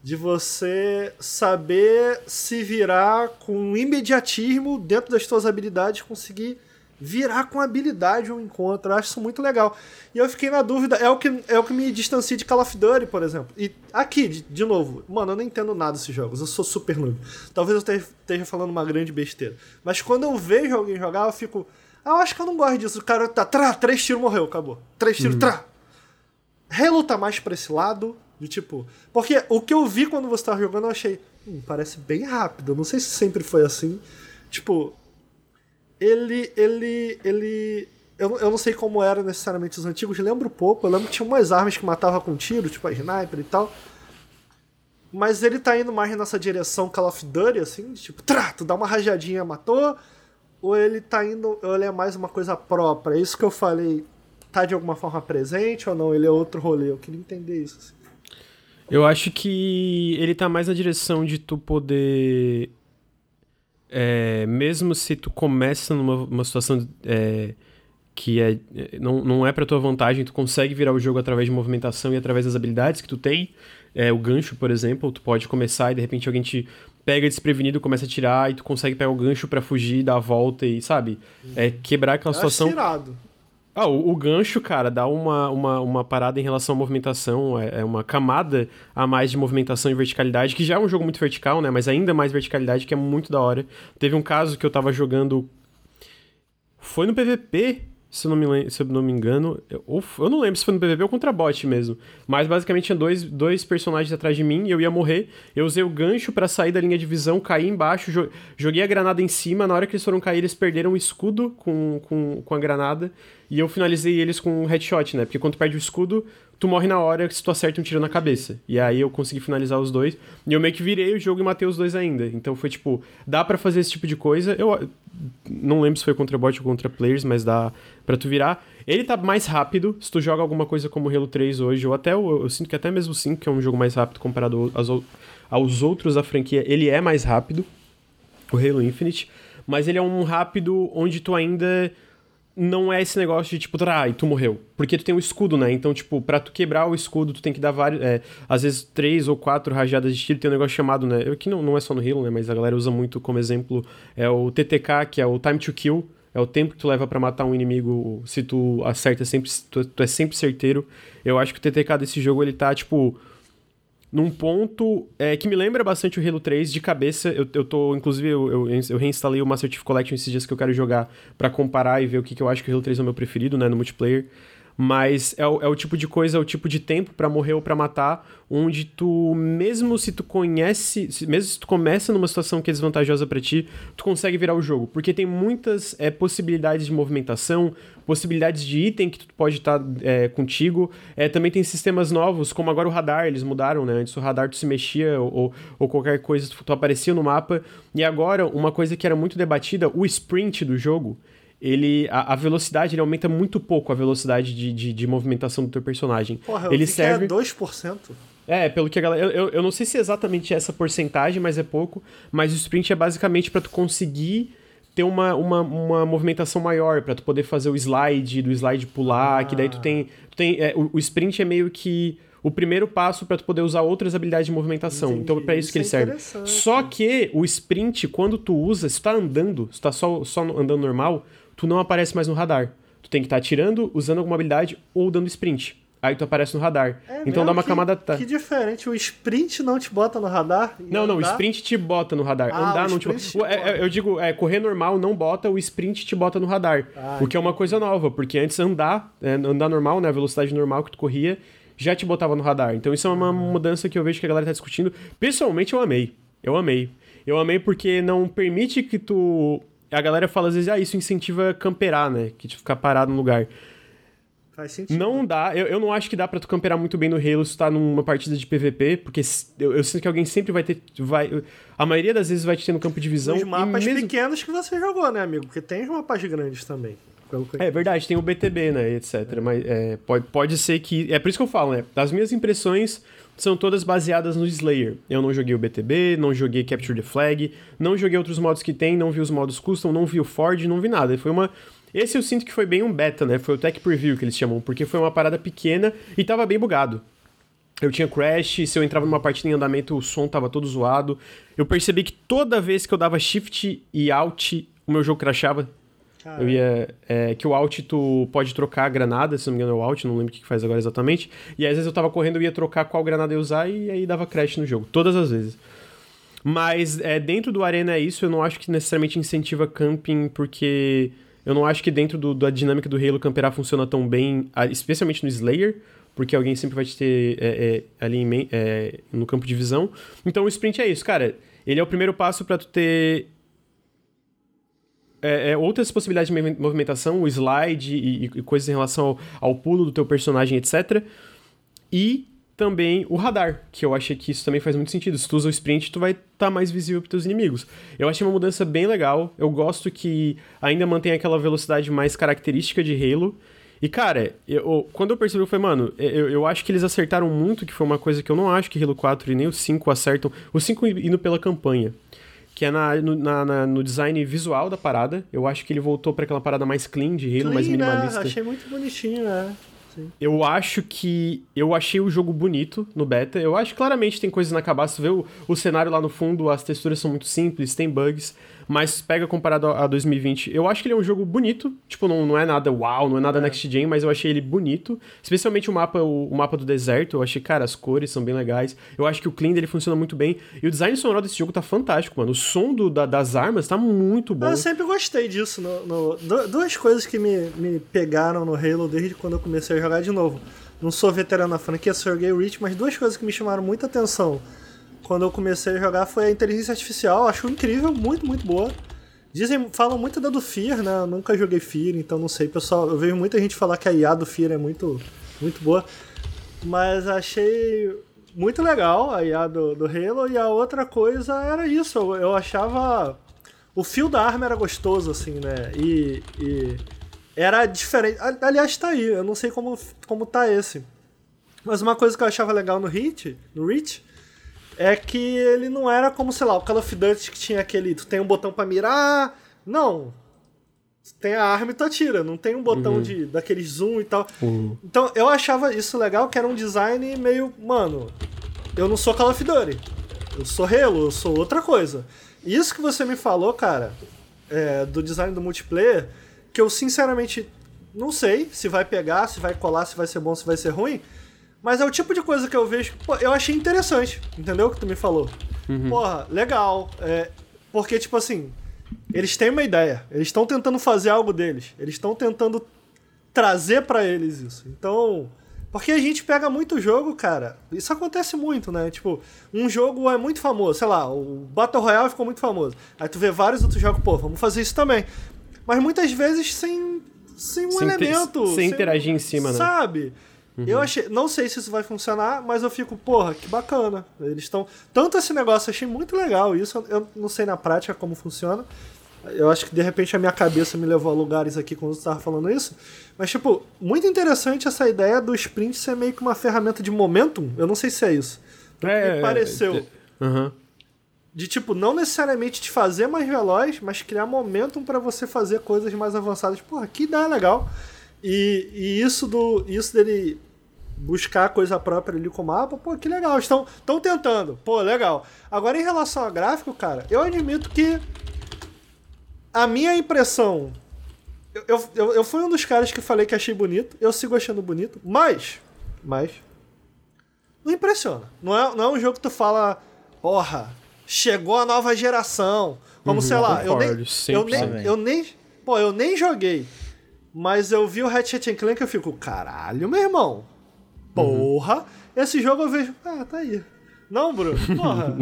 de você saber se virar com imediatismo dentro das suas habilidades, conseguir virar com habilidade um encontro. Eu acho isso muito legal. E eu fiquei na dúvida, é o que, é o que me distancia de Call of Duty, por exemplo. E aqui, de, de novo, mano, eu não entendo nada desses jogos, eu sou super noob. Talvez eu esteja falando uma grande besteira. Mas quando eu vejo alguém jogar, eu fico. Ah, eu acho que eu não gosto disso. O cara tá, trá, três tiros morreu, acabou. Três tiros, uhum. trá. Tá mais pra esse lado, de tipo. Porque o que eu vi quando você tava jogando, eu achei. Hum, parece bem rápido. Não sei se sempre foi assim. Tipo. Ele. Ele. Ele. Eu, eu não sei como era necessariamente os antigos, lembro pouco. Eu lembro que tinha umas armas que matava com tiro, tipo a sniper e tal. Mas ele tá indo mais nessa direção Call of Duty, assim, de tipo, trá, tu dá uma rajadinha, matou. Ou ele tá indo. Ou ele é mais uma coisa própria. É isso que eu falei. Tá de alguma forma presente ou não? Ele é outro rolê. Eu queria entender isso. Assim. Eu acho que ele tá mais na direção de tu poder. É, mesmo se tu começa numa situação é, que é, não, não é pra tua vantagem, tu consegue virar o jogo através de movimentação e através das habilidades que tu tem. É, o gancho, por exemplo, tu pode começar e de repente alguém te pega desprevenido, começa a tirar e tu consegue pegar o gancho para fugir, dar a volta e, sabe? É, quebrar aquela situação. Tirado. Ah, o, o, gancho, cara, dá uma, uma, uma parada em relação à movimentação, é, é, uma camada a mais de movimentação e verticalidade, que já é um jogo muito vertical, né? Mas ainda mais verticalidade, que é muito da hora. Teve um caso que eu tava jogando. Foi no PVP, se eu não me, se eu não me engano. Ou, eu não lembro se foi no PVP ou contra bot mesmo. Mas basicamente tinha dois, dois personagens atrás de mim e eu ia morrer. Eu usei o gancho para sair da linha de visão, caí embaixo, jo joguei a granada em cima. Na hora que eles foram cair, eles perderam o escudo com, com, com a granada. E eu finalizei eles com um headshot, né? Porque quando tu perde o escudo, tu morre na hora se tu acerta um tiro na cabeça. E aí eu consegui finalizar os dois. E eu meio que virei o jogo e matei os dois ainda. Então foi tipo, dá para fazer esse tipo de coisa. Eu não lembro se foi contra bot ou contra players, mas dá para tu virar. Ele tá mais rápido, se tu joga alguma coisa como Halo 3 hoje, ou até eu, eu sinto que até mesmo o 5, que é um jogo mais rápido comparado aos, aos outros da franquia, ele é mais rápido, o Halo Infinite, mas ele é um rápido onde tu ainda não é esse negócio de tipo, ah, e tu morreu. Porque tu tem um escudo, né? Então, tipo, pra tu quebrar o escudo, tu tem que dar vários. É, às vezes, três ou quatro rajadas de tiro. Tem um negócio chamado, né? Que não, não é só no Halo, né? Mas a galera usa muito como exemplo. É o TTK, que é o Time to Kill. É o tempo que tu leva para matar um inimigo. Se tu acerta sempre. Tu, tu é sempre certeiro. Eu acho que o TTK desse jogo, ele tá, tipo num ponto é, que me lembra bastante o Halo 3 de cabeça. Eu, eu tô, inclusive, eu, eu, eu reinstalei o Master Chief Collection esses dias que eu quero jogar para comparar e ver o que, que eu acho que o Halo 3 é o meu preferido, né, no multiplayer. Mas é o, é o tipo de coisa, é o tipo de tempo para morrer ou para matar, onde tu, mesmo se tu conhece, se, mesmo se tu começa numa situação que é desvantajosa para ti, tu consegue virar o jogo. Porque tem muitas é, possibilidades de movimentação, possibilidades de item que tu pode estar tá, é, contigo. É, também tem sistemas novos, como agora o radar, eles mudaram, né? Antes o radar tu se mexia ou, ou qualquer coisa, tu, tu aparecia no mapa. E agora, uma coisa que era muito debatida, o sprint do jogo ele a, a, velocidade ele aumenta muito pouco a velocidade de, de, de movimentação do teu personagem. Porra, ele serve que é 2%. É, pelo que a galera. Eu, eu não sei se é exatamente essa porcentagem, mas é pouco. Mas o sprint é basicamente para tu conseguir ter uma, uma, uma movimentação maior, para tu poder fazer o slide, do slide pular, ah. que daí tu tem. Tu tem é, o, o, sprint é meio que o primeiro passo para tu poder usar outras habilidades de movimentação. Entendi. Então, é para isso, isso, que ele é serve. Só que o sprint, quando tu usa, se tu tá andando, se tu tá só, só andando normal, tu não aparece mais no radar. Tu tem que estar tá atirando, usando alguma habilidade ou dando sprint. Aí tu aparece no radar. É então dá uma que, camada. Que diferente, o sprint não te bota no radar? Não, não, o sprint te bota no radar. Ah, Andar não te bota. Te bota. É, é, eu digo, é, correr normal não bota, o sprint te bota no radar. Ah, o que é uma coisa nova, porque antes andar, é, andar normal, né? A velocidade normal que tu corria, já te botava no radar. Então isso é uma mudança que eu vejo que a galera tá discutindo. Pessoalmente eu amei. Eu amei. Eu amei porque não permite que tu a galera fala às vezes, ah, isso incentiva camperar, né? Que tipo, ficar parado no lugar. Faz sentido. Não dá, eu, eu não acho que dá para tu camperar muito bem no Halo se tu tá numa partida de PVP, porque eu, eu, sinto que alguém sempre vai ter. Vai, a maioria das vezes vai te ter no campo de visão. Os mapas mesmo... pequenos que você jogou, né, amigo? Porque tem os mapas grandes também. É verdade, tem o BTB, né, etc. Mas é, pode, pode ser que. É por isso que eu falo, né? Das minhas impressões são todas baseadas no Slayer. Eu não joguei o BTB, não joguei Capture the Flag, não joguei outros modos que tem, não vi os modos custom, não vi o Ford, não vi nada. Foi uma. Esse eu sinto que foi bem um beta, né? Foi o Tech Preview que eles chamam, porque foi uma parada pequena e tava bem bugado. Eu tinha crash, se eu entrava numa partida em andamento, o som tava todo zoado. Eu percebi que toda vez que eu dava shift e alt, o meu jogo crashava. Eu ia. É, que o alt tu pode trocar a granada, se não me engano é o alt, não lembro o que faz agora exatamente. E às vezes eu tava correndo, eu ia trocar qual granada eu usar e aí dava crash no jogo. Todas as vezes. Mas é, dentro do Arena é isso, eu não acho que necessariamente incentiva camping, porque eu não acho que dentro do, da dinâmica do Halo camperar funciona tão bem, especialmente no Slayer, porque alguém sempre vai te ter é, é, ali em, é, no campo de visão. Então o sprint é isso, cara. Ele é o primeiro passo para tu ter é, é, outras possibilidades de movimentação, o slide e, e coisas em relação ao, ao, pulo do teu personagem, etc. E também o radar, que eu achei que isso também faz muito sentido. Se tu usa o sprint, tu vai estar tá mais visível para teus inimigos. Eu achei uma mudança bem legal. Eu gosto que ainda mantém aquela velocidade mais característica de Halo. E, cara, eu, quando eu percebi, eu falei, mano, eu, eu acho que eles acertaram muito, que foi uma coisa que eu não acho que Halo 4 e nem o 5 acertam. O 5 indo pela campanha que é na, no, na, na, no design visual da parada. Eu acho que ele voltou para aquela parada mais clean de Halo, clean, mais né? minimalista. Né? Achei muito bonitinho, né? Sim. Eu acho que. Eu achei o jogo bonito no beta. Eu acho que claramente tem coisas inacabadas. Você vê o, o cenário lá no fundo, as texturas são muito simples, tem bugs. Mas pega comparado a 2020. Eu acho que ele é um jogo bonito, tipo, não, não é nada uau, não é nada é. next gen, mas eu achei ele bonito, especialmente o mapa, o, o, mapa do deserto, eu achei, cara, as cores são bem legais. Eu acho que o clean dele funciona muito bem e o design sonoro desse jogo tá fantástico, mano. O som do, da, das armas tá muito bom. Eu sempre gostei disso. No, no, duas coisas que me, me pegaram no Halo desde quando eu comecei a jogar de novo. Não sou veterano na franquia, sou joguei Reach, mas duas coisas que me chamaram muita atenção quando eu comecei a jogar foi a inteligência artificial. Acho incrível, muito, muito boa. Dizem, falam muito da do Fear, né? Eu nunca joguei Fear, então não sei, pessoal. Eu vejo muita gente falar que a IA do Fear é muito, muito boa. Mas achei muito legal a IA do, do Halo. E a outra coisa era isso. Eu, achava. O fio da arma era gostoso, assim, né? E. e era diferente. Aliás, tá aí. Eu não sei como, como tá esse. Mas uma coisa que eu achava legal no Hit, no Reach, é que ele não era como, sei lá, o Call of Duty que tinha aquele. Tu tem um botão para mirar. Não. Tu tem a arma e tu atira. Não tem um botão uhum. de daquele zoom e tal. Uhum. Então eu achava isso legal, que era um design meio. Mano, eu não sou Call of Duty. Eu sou Halo, eu sou outra coisa. Isso que você me falou, cara, é, do design do multiplayer, que eu sinceramente não sei se vai pegar, se vai colar, se vai ser bom, se vai ser ruim. Mas é o tipo de coisa que eu vejo. Pô, eu achei interessante, entendeu? O que tu me falou. Uhum. Porra, legal. É, porque, tipo assim, eles têm uma ideia. Eles estão tentando fazer algo deles. Eles estão tentando trazer para eles isso. Então. Porque a gente pega muito jogo, cara. Isso acontece muito, né? Tipo, um jogo é muito famoso, sei lá, o Battle Royale ficou muito famoso. Aí tu vê vários outros jogos, pô, vamos fazer isso também. Mas muitas vezes sem, sem um sem elemento. sem, sem interagir em cima, né? Sabe? Uhum. Eu achei, não sei se isso vai funcionar, mas eu fico, porra, que bacana. Eles estão. Tanto esse negócio, achei muito legal isso. Eu não sei na prática como funciona. Eu acho que de repente a minha cabeça me levou a lugares aqui quando você estava falando isso. Mas, tipo, muito interessante essa ideia do sprint ser meio que uma ferramenta de momentum. Eu não sei se é isso. É, me pareceu. É, é, uhum. De, tipo, não necessariamente te fazer mais veloz, mas criar momentum para você fazer coisas mais avançadas. Porra, que ideia legal. E, e isso do isso dele buscar coisa própria ali com o mapa, pô, que legal. Estão, estão tentando, pô, legal. Agora, em relação ao gráfico, cara, eu admito que a minha impressão. Eu, eu, eu fui um dos caras que falei que achei bonito, eu sigo achando bonito, mas. Mas. Não impressiona. Não é, não é um jogo que tu fala, porra, chegou a nova geração. Como, uhum, sei lá, eu, nem, eu nem. Eu nem. Pô, eu nem joguei. Mas eu vi o Ratchet Clank e eu fico, caralho, meu irmão. Porra. Uhum. Esse jogo eu vejo, ah, tá aí. Não, Bruno, porra.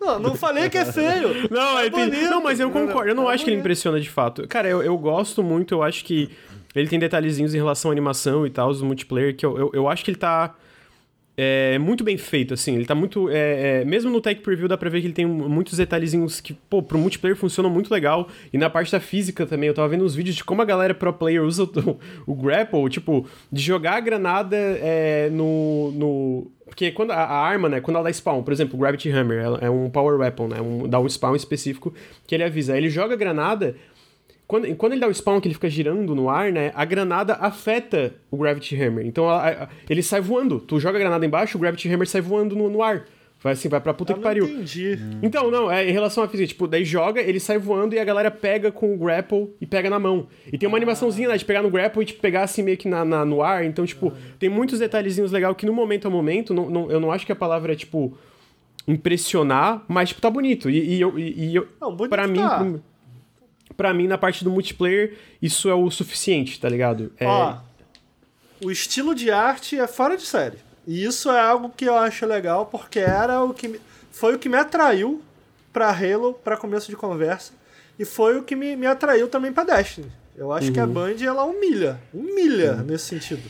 não, não falei que é feio. Não, é, é bonito. Não, mas eu concordo. Eu não é acho que ele impressiona de fato. Cara, eu, eu gosto muito, eu acho que ele tem detalhezinhos em relação à animação e tal, os multiplayer, que eu, eu, eu acho que ele tá é muito bem feito, assim. Ele tá muito. É, é, mesmo no Tech Preview dá pra ver que ele tem muitos detalhezinhos que, pô, pro multiplayer funcionam muito legal. E na parte da física também, eu tava vendo uns vídeos de como a galera pro player usa o, o grapple, tipo, de jogar a granada é, no, no. Porque quando a, a, arma, né, quando ela dá spawn, por exemplo, o Gravity Hammer é um power weapon, né? Um, dá um spawn específico que ele avisa. Aí ele joga a granada quando, quando ele dá o spawn que ele fica girando no ar, né? A granada afeta o Gravity Hammer. Então a, a, ele sai voando. Tu joga a granada embaixo, o Gravity Hammer sai voando no, no ar. Vai assim, vai pra puta Eu que pariu. Entendi. Então, não, é em relação à física, tipo, daí joga, ele sai voando e a galera pega com o grapple e pega na mão. E tem uma ah. animaçãozinha, né, de pegar no grapple e tipo, pegar assim meio que na, na no ar. Então, tipo, ah. tem muitos detalhezinhos legais que no momento a momento, não, não, eu não acho que a palavra é, tipo, impressionar, mas, tipo, tá bonito. E, e eu. E, e eu não, bonito pra mim. Tá para mim, na parte do multiplayer, isso é o suficiente, tá ligado? É... Ó, o estilo de arte é fora de série. E isso é algo que eu acho legal, porque era o que me... foi o que me atraiu para Halo, para começo de conversa, e foi o que me, me atraiu também para Destiny. Eu acho uhum. que a uhum. Band ela humilha, humilha uhum. nesse sentido.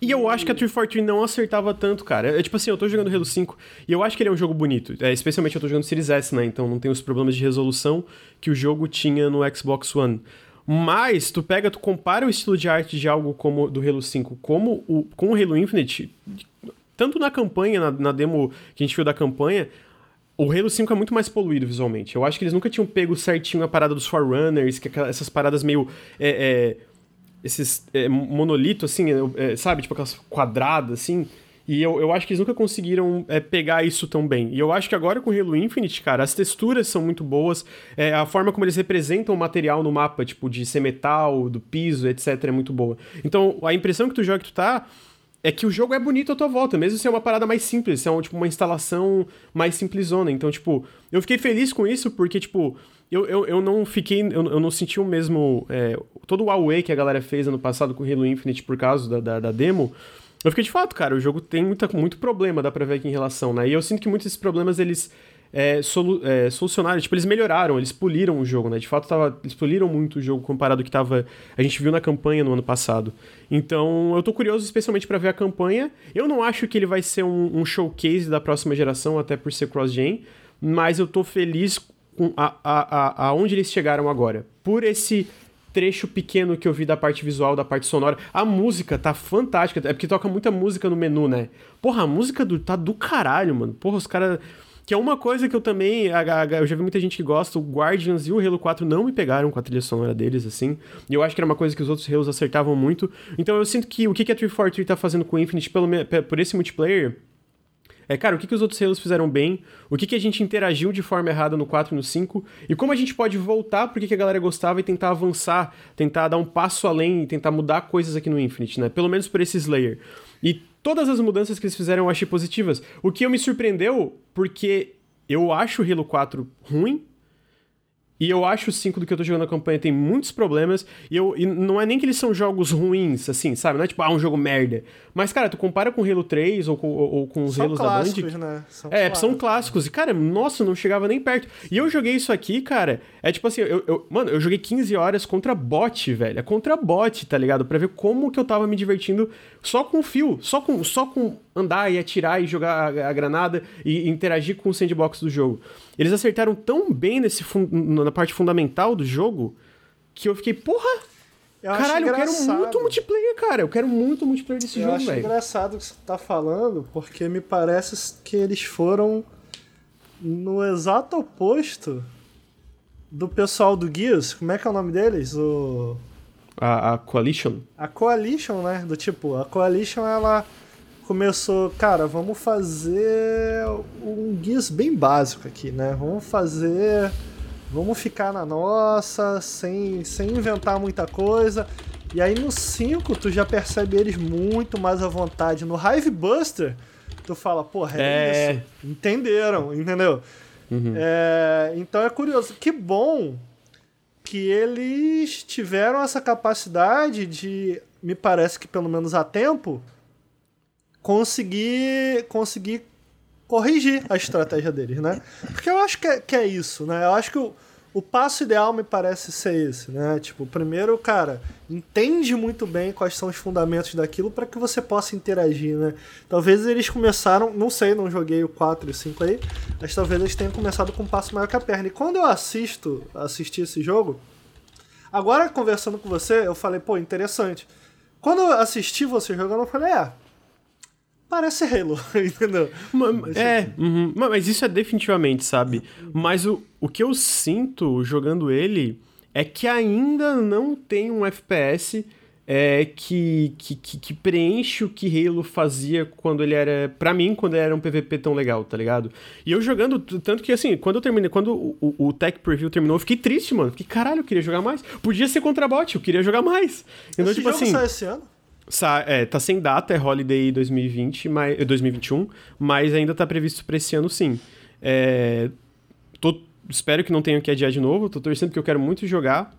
E eu acho que a 343 não acertava tanto, cara. É, tipo assim, eu tô jogando Halo 5 e eu acho que ele é um jogo bonito. É, especialmente eu tô jogando Series S, né? Então não tem os problemas de resolução que o jogo tinha no Xbox One. Mas tu pega, tu compara o estilo de arte de algo como do Halo 5 como o, com o Halo Infinite, tanto na campanha, na, na demo que a gente viu da campanha, o Halo 5 é muito mais poluído visualmente. Eu acho que eles nunca tinham pego certinho a parada dos Forerunners, que é essas paradas meio. É, é, esses é, monolito, assim, é, é, sabe? Tipo aquelas quadradas, assim. E eu, eu acho que eles nunca conseguiram é, pegar isso tão bem. E eu acho que agora com Halo Infinite, cara, as texturas são muito boas, é, a forma como eles representam o material no mapa, tipo, de ser metal, do piso, etc., é muito boa. Então, a impressão que tu joga que tu tá é que o jogo é bonito à tua volta, mesmo se é uma parada mais simples, se é um, tipo, uma instalação mais simplesona. Então, tipo, eu fiquei feliz com isso porque, tipo, eu, eu, eu não fiquei. Eu, eu não senti o mesmo. É, todo o away que a galera fez ano passado com Halo Infinite por causa da, da, da demo. Eu fiquei de fato, cara, o jogo tem muita, muito problema, dá pra ver aqui em relação, né? E eu sinto que muitos desses problemas eles é, solu é, solucionaram, tipo, eles melhoraram, eles poliram o jogo, né? De fato, tava, eles poliram muito o jogo comparado ao que tava, a gente viu na campanha no ano passado. Então, eu tô curioso especialmente para ver a campanha. Eu não acho que ele vai ser um, um showcase da próxima geração, até por ser cross-gen, mas eu tô feliz a, a, a, aonde eles chegaram agora. Por esse trecho pequeno que eu vi da parte visual, da parte sonora. A música tá fantástica. É porque toca muita música no menu, né? Porra, a música do, tá do caralho, mano. Porra, os caras. Que é uma coisa que eu também. Eu já vi muita gente que gosta. O Guardians e o Halo 4 não me pegaram com a trilha sonora deles, assim. E eu acho que era uma coisa que os outros Halos acertavam muito. Então eu sinto que o que a 343 tá fazendo com o Infinite, pelo, por esse multiplayer é, cara, o que, que os outros Halos fizeram bem, o que, que a gente interagiu de forma errada no 4 e no 5, e como a gente pode voltar porque que a galera gostava e tentar avançar, tentar dar um passo além e tentar mudar coisas aqui no Infinite, né? Pelo menos por esse Slayer. E todas as mudanças que eles fizeram eu achei positivas. O que eu me surpreendeu, porque eu acho o Halo 4 ruim, e eu acho o 5 do que eu tô jogando na campanha tem muitos problemas. E, eu, e não é nem que eles são jogos ruins, assim, sabe? Não é tipo, ah, um jogo merda. Mas, cara, tu compara com Halo 3 ou com, ou, ou com os são Halos da Band. Né? São é, clássicos. são clássicos. E, cara, nossa, não chegava nem perto. E eu joguei isso aqui, cara. É tipo assim, eu, eu, mano, eu joguei 15 horas contra bot, velho. É contra bot, tá ligado? Pra ver como que eu tava me divertindo só com fio, só com, só com andar e atirar e jogar a, a granada e interagir com o sandbox do jogo. Eles acertaram tão bem nesse na parte fundamental do jogo que eu fiquei, porra! Eu Caralho, eu quero muito multiplayer, cara. Eu quero muito multiplayer desse eu jogo, velho. Eu acho engraçado o que você tá falando, porque me parece que eles foram no exato oposto do pessoal do Gears. Como é que é o nome deles? O... A, a Coalition? A Coalition, né? Do tipo, a Coalition, ela começou, cara, vamos fazer um guias bem básico aqui, né? Vamos fazer. Vamos ficar na nossa, sem, sem inventar muita coisa. E aí no 5 tu já percebe eles muito mais à vontade. No Hive Buster, tu fala, porra, é, é... isso. Entenderam, entendeu? Uhum. É, então é curioso. Que bom que eles tiveram essa capacidade de, me parece que pelo menos a tempo, conseguir, conseguir corrigir a estratégia deles, né? Porque eu acho que é, que é isso, né? Eu acho que o, o passo ideal me parece ser esse, né? Tipo, primeiro, cara, entende muito bem quais são os fundamentos daquilo para que você possa interagir, né? Talvez eles começaram, não sei, não joguei o 4 e o 5 aí, mas talvez eles tenham começado com um passo maior que a perna. E quando eu assisto, assisti esse jogo, agora conversando com você, eu falei, pô, interessante. Quando eu assisti você jogando, eu falei, é, parece Halo, entendeu? é, uhum, mas isso é definitivamente, sabe? Mas o, o que eu sinto jogando ele é que ainda não tem um FPS é, que, que, que, preenche o que Halo fazia quando ele era. para mim, quando ele era um PVP tão legal, tá ligado? E eu jogando, tanto que assim, quando eu terminei, quando o, o, o Tech Preview terminou, eu fiquei triste, mano. Fiquei, caralho, eu queria jogar mais. Podia ser contra bot, eu queria jogar mais. Então, Esse tipo assim. Esse ano? Sa é, tá sem data, é Holiday 2020, mas, 2021, mas ainda tá previsto pra esse ano sim. É, tô, espero que não tenha que adiar de novo, tô torcendo porque eu quero muito jogar.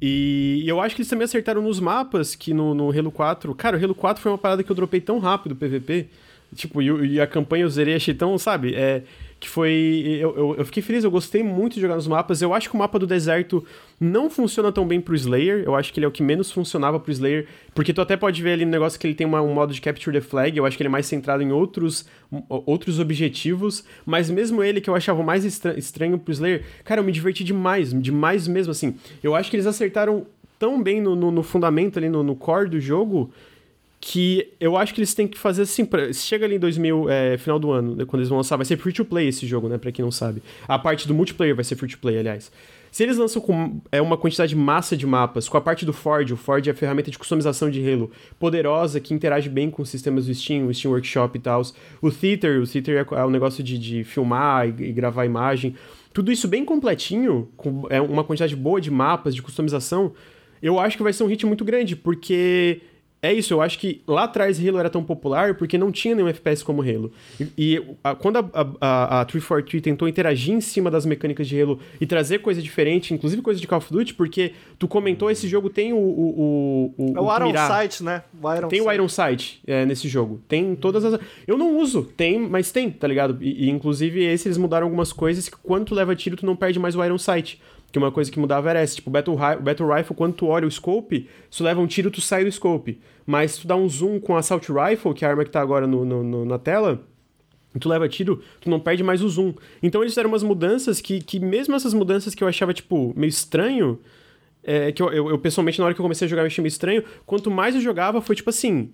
E, e eu acho que eles também acertaram nos mapas que no, no Halo 4. Cara, o Halo 4 foi uma parada que eu dropei tão rápido, PVP. Tipo, e, e a campanha eu zerei, achei tão, sabe? É, que foi. Eu, eu, eu, fiquei feliz, eu gostei muito de jogar nos mapas. Eu acho que o mapa do deserto não funciona tão bem pro Slayer. Eu acho que ele é o que menos funcionava pro Slayer. Porque tu até pode ver ali no negócio que ele tem uma, um modo de Capture the Flag. Eu acho que ele é mais centrado em outros, outros objetivos. Mas mesmo ele, que eu achava mais estra estranho pro Slayer, cara, eu me diverti demais, demais mesmo assim. Eu acho que eles acertaram tão bem no, no, no fundamento ali, no, no core do jogo que eu acho que eles têm que fazer assim, pra, chega ali em 2000, é, final do ano, né, quando eles vão lançar, vai ser free to play esse jogo, né, pra quem não sabe. A parte do multiplayer vai ser free to play, aliás. Se eles lançam com é, uma quantidade massa de mapas, com a parte do Ford, o Ford é a ferramenta de customização de Halo poderosa, que interage bem com os sistemas do Steam, o Steam Workshop e tal. O Theater, o Theater é, é o negócio de, de filmar e, e, gravar imagem. Tudo isso bem completinho, com é, uma quantidade boa de mapas, de customização, eu acho que vai ser um hit muito grande, porque é isso, eu acho que lá atrás Halo era tão popular porque não tinha nenhum FPS como Halo. E, e a, quando a, a, a 343 tentou interagir em cima das mecânicas de Halo e trazer coisa diferente, inclusive coisa de Call of Duty, porque tu comentou, esse jogo tem o. o, o, é o, o Iron Sight, né? O Iron tem Sight. o Iron Sight é, nesse jogo. Tem todas as. Eu não uso, tem, mas tem, tá ligado? E, e inclusive esse eles mudaram algumas coisas que quando tu leva tiro, tu não perde mais o Iron Sight. Que uma coisa que mudava era essa, tipo, o Battle, o Battle Rifle, quando tu olha o scope, se tu leva um tiro, tu sai do scope. Mas se tu dá um zoom com Assault Rifle, que é a arma que tá agora no, no, no na tela, tu leva tiro, tu não perde mais o zoom. Então eles fizeram umas mudanças que, que mesmo essas mudanças que eu achava, tipo, meio estranho, é, que eu, eu, eu, pessoalmente, na hora que eu comecei a jogar, eu achei meio estranho, quanto mais eu jogava, foi tipo assim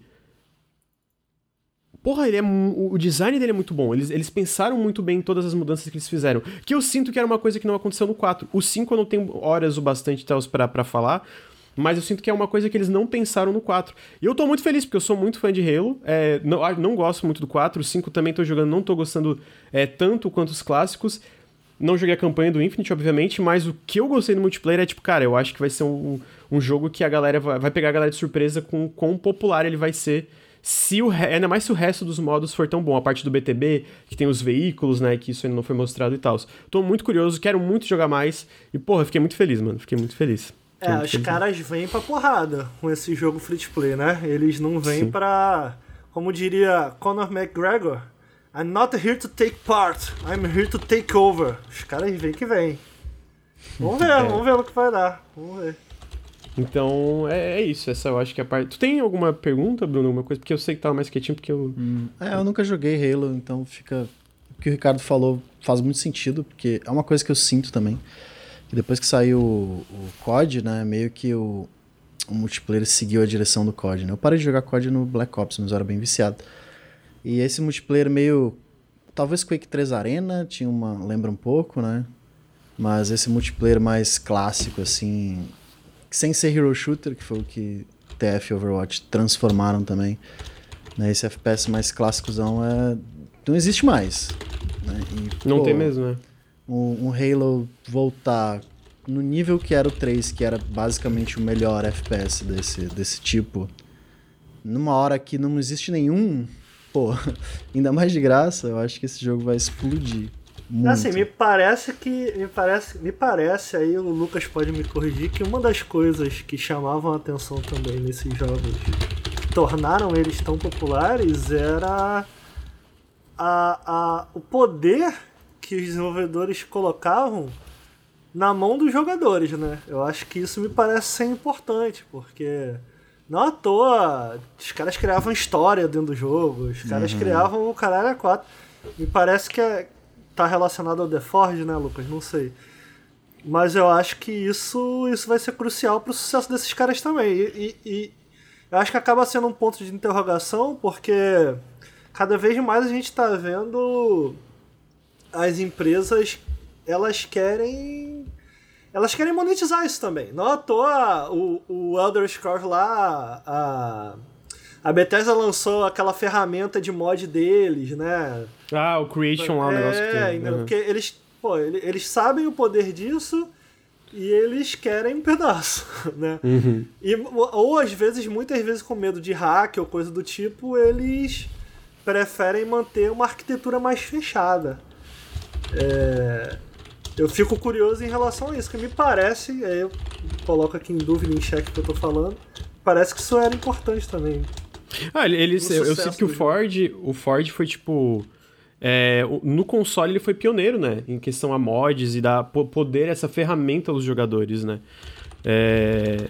Porra, ele é, o design dele é muito bom. Eles, eles pensaram muito bem em todas as mudanças que eles fizeram. Que eu sinto que era uma coisa que não aconteceu no 4. O 5 eu não tenho horas o bastante para falar. Mas eu sinto que é uma coisa que eles não pensaram no 4. E eu tô muito feliz, porque eu sou muito fã de Halo. É, não, não gosto muito do 4. O 5 também tô jogando, não tô gostando é, tanto quanto os clássicos. Não joguei a campanha do Infinite, obviamente, mas o que eu gostei do multiplayer é tipo, cara, eu acho que vai ser um, um jogo que a galera vai, vai pegar a galera de surpresa com quão popular ele vai ser se o ainda mais se o resto dos modos for tão bom, a parte do BTB, que tem os veículos, né, que isso ainda não foi mostrado e tal. Tô muito curioso, quero muito jogar mais e porra, fiquei muito feliz, mano, fiquei muito feliz. Fiquei é, muito os feliz. caras vêm pra porrada com esse jogo free to play, né? Eles não vêm Sim. pra, como diria Conor McGregor, I'm not here to take part, I'm here to take over. Os caras vêm que vêm. Vamos ver, é. vamos ver o que vai dar. Vamos ver. Então, é, é, isso. Essa eu acho que é a parte. Tu tem alguma pergunta, Bruno? Alguma coisa? Porque eu sei que tava mais quietinho, porque eu. Hum. É, eu nunca joguei Halo, então fica. O que o Ricardo falou faz muito sentido, porque é uma coisa que eu sinto também. Que depois que saiu o, o COD, né, meio que o, o multiplayer seguiu a direção do COD, né? Eu parei de jogar COD no Black Ops, mas eu era bem viciado. E esse multiplayer meio. Talvez Quake 3 Arena tinha uma. lembra um pouco, né? Mas esse multiplayer mais clássico, assim sem ser Hero Shooter, que foi o que TF e Overwatch transformaram também. Né? Esse FPS mais clássicozão é... não existe mais. Né? E, não pô, tem mesmo, né? Um, um, Halo voltar no nível que era o 3, que era basicamente o melhor FPS desse, desse tipo, numa hora que não existe nenhum, pô, ainda mais de graça, eu acho que esse jogo vai explodir. Muito. Assim, me parece que. Me parece, me parece, aí o Lucas pode me corrigir, que uma das coisas que chamavam a atenção também nesses jogos tornaram eles tão populares era a, a, o poder que os desenvolvedores colocavam na mão dos jogadores, né? Eu acho que isso me parece ser importante, porque não à toa os caras criavam história dentro do jogo, os caras uhum. criavam o caralho a quatro. Me parece que, é, tá relacionado ao The Forge, né, Lucas? Não sei. Mas eu acho que isso, isso vai ser crucial pro sucesso desses caras também. E, e, e eu acho que acaba sendo um ponto de interrogação, porque cada vez mais a gente tá vendo as empresas, elas querem elas querem monetizar isso também. Não à toa o, o Elder Scrolls lá, a, a Bethesda lançou aquela ferramenta de mod deles, né? Ah, o Creation lá, o negócio que tem. É, uhum. porque eles, pô, eles sabem o poder disso e eles querem um pedaço, né? Uhum. E, ou às vezes, muitas vezes com medo de hack ou coisa do tipo, eles preferem manter uma arquitetura mais fechada. É, eu fico curioso em relação a isso, que me parece, aí eu coloco aqui em dúvida em xeque que eu tô falando, parece que isso era importante também. Ah, eles, eu, eu sinto que o Ford, o Ford foi tipo. É, no console ele foi pioneiro, né? Em questão a mods e dar poder essa ferramenta aos jogadores, né? É,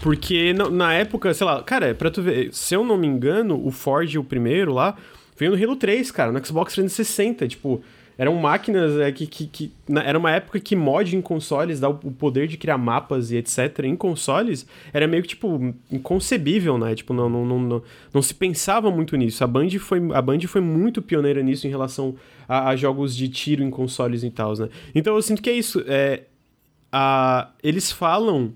porque na, na, época, sei lá, cara, pra tu ver, se eu não me engano, o Ford, o primeiro lá, veio no Halo 3, cara, no Xbox 360. Tipo, Eram máquinas é, que, que, que na, Era uma época que mod em consoles, dá o, o, poder de criar mapas e etc. em consoles, era meio que, tipo, inconcebível, né? Tipo, não, não, não, não, não se pensava muito nisso. A Band, foi, a Band foi muito pioneira nisso em relação a, a jogos de tiro em consoles e tal, né? Então eu sinto que é isso. É, a, eles falam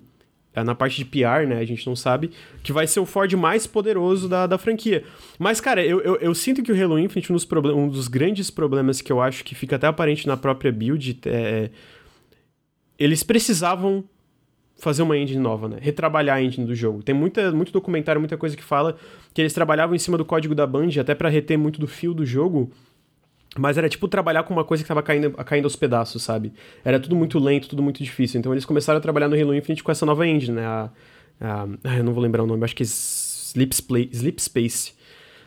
na parte de PR, né? A gente não sabe, que vai ser o Ford mais poderoso da, da franquia. Mas, cara, eu, eu, eu sinto que o Halo Infinite, um dos, um dos grandes problemas que eu acho que fica até aparente na própria build, é. Eles precisavam fazer uma engine nova, né? Retrabalhar a engine do jogo. Tem muita, muito documentário, muita coisa que fala que eles trabalhavam em cima do código da Band, até para reter muito do fio do jogo mas era tipo trabalhar com uma coisa que tava caindo, caindo aos pedaços, sabe? Era tudo muito lento, tudo muito difícil. Então eles começaram a trabalhar no Halo Infinite com essa nova engine, né? A, a, eu não vou lembrar o nome, acho que é Sleep, Sleep Space.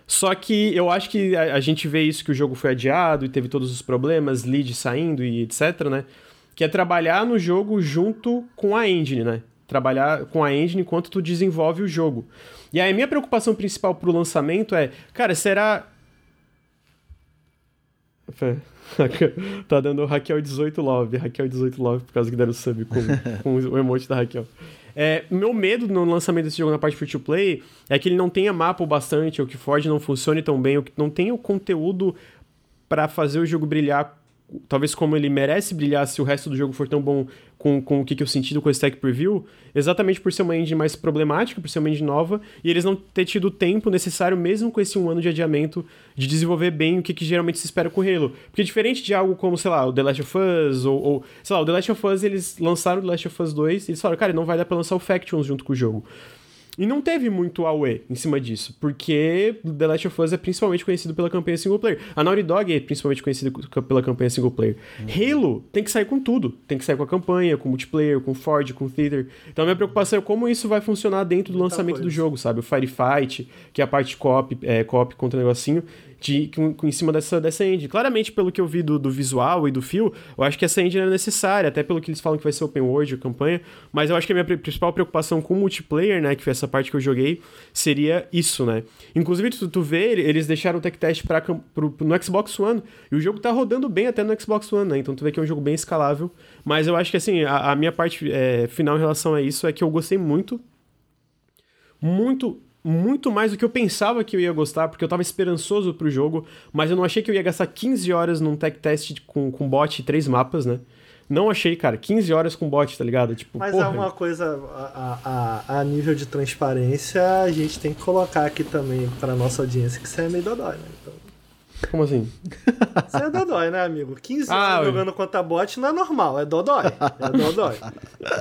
Só que eu acho que a, a, gente vê isso que o jogo foi adiado e teve todos os problemas, lead saindo e etc, né? Que é trabalhar no jogo junto com a engine, né? Trabalhar com a engine enquanto tu desenvolve o jogo. E aí a minha preocupação principal pro lançamento é, cara, será tá dando Raquel 18 Love, Raquel 18 Love, por causa que deram sub com, com o emote da Raquel. É, meu medo no lançamento desse jogo na parte free to play é que ele não tenha mapa o bastante, ou que Ford não funcione tão bem, ou que não tenha o conteúdo para fazer o jogo brilhar talvez como ele merece brilhar se o resto do jogo for tão bom com, com o que, que eu senti com esse Tech Preview, exatamente por ser uma engine mais problemática, por ser uma engine nova, e eles não ter tido o tempo necessário, mesmo com esse um ano de adiamento, de desenvolver bem o que, que geralmente se espera com o Halo. Porque diferente de algo como, sei lá, o The Last of Us, ou, ou sei lá, o The Last of Us, eles lançaram o The Last of Us 2, e eles falaram, cara, não vai dar pra lançar o Factions junto com o jogo. E não teve muito AUE em cima disso, porque The Last of Us é principalmente conhecido pela campanha single player. A Naughty Dog é principalmente conhecida pela campanha single player. Uhum. Halo tem que sair com tudo. Tem que sair com a campanha, com multiplayer, com Ford, com Theater. Então a minha preocupação é como isso vai funcionar dentro do lançamento do jogo, sabe? O Firefight, que é a parte co-op, é, co contra o negocinho de, com, com, em cima dessa, dessa engine. Claramente, pelo que eu vi do, do visual e do fio, eu acho que essa engine é necessária, até pelo que eles falam que vai ser open world a campanha, mas eu acho que a minha principal preocupação com o multiplayer, né, que foi essa parte que eu joguei, seria isso, né. Inclusive, tu, tu vê, eles deixaram o tech test pra, pro, no Xbox One, e o jogo tá rodando bem até no Xbox One, né, então tu vê que é um jogo bem escalável, mas eu acho que, assim, a, a minha parte é, final em relação a isso é que eu gostei muito, muito muito mais do que eu pensava que eu ia gostar, porque eu tava esperançoso pro jogo, mas eu não achei que eu ia gastar 15 horas num tech test com, com bot e três mapas, né? Não achei, cara. 15 horas com bot, tá ligado? Tipo, Mas porra. é uma coisa, a, a, a, nível de transparência, a gente tem que colocar aqui também pra nossa audiência que isso é meio dodói, né? Então... Como assim? Isso é dodói, né, amigo? 15 ah, anos jogando contra bot não é normal, é dodói. É dodói.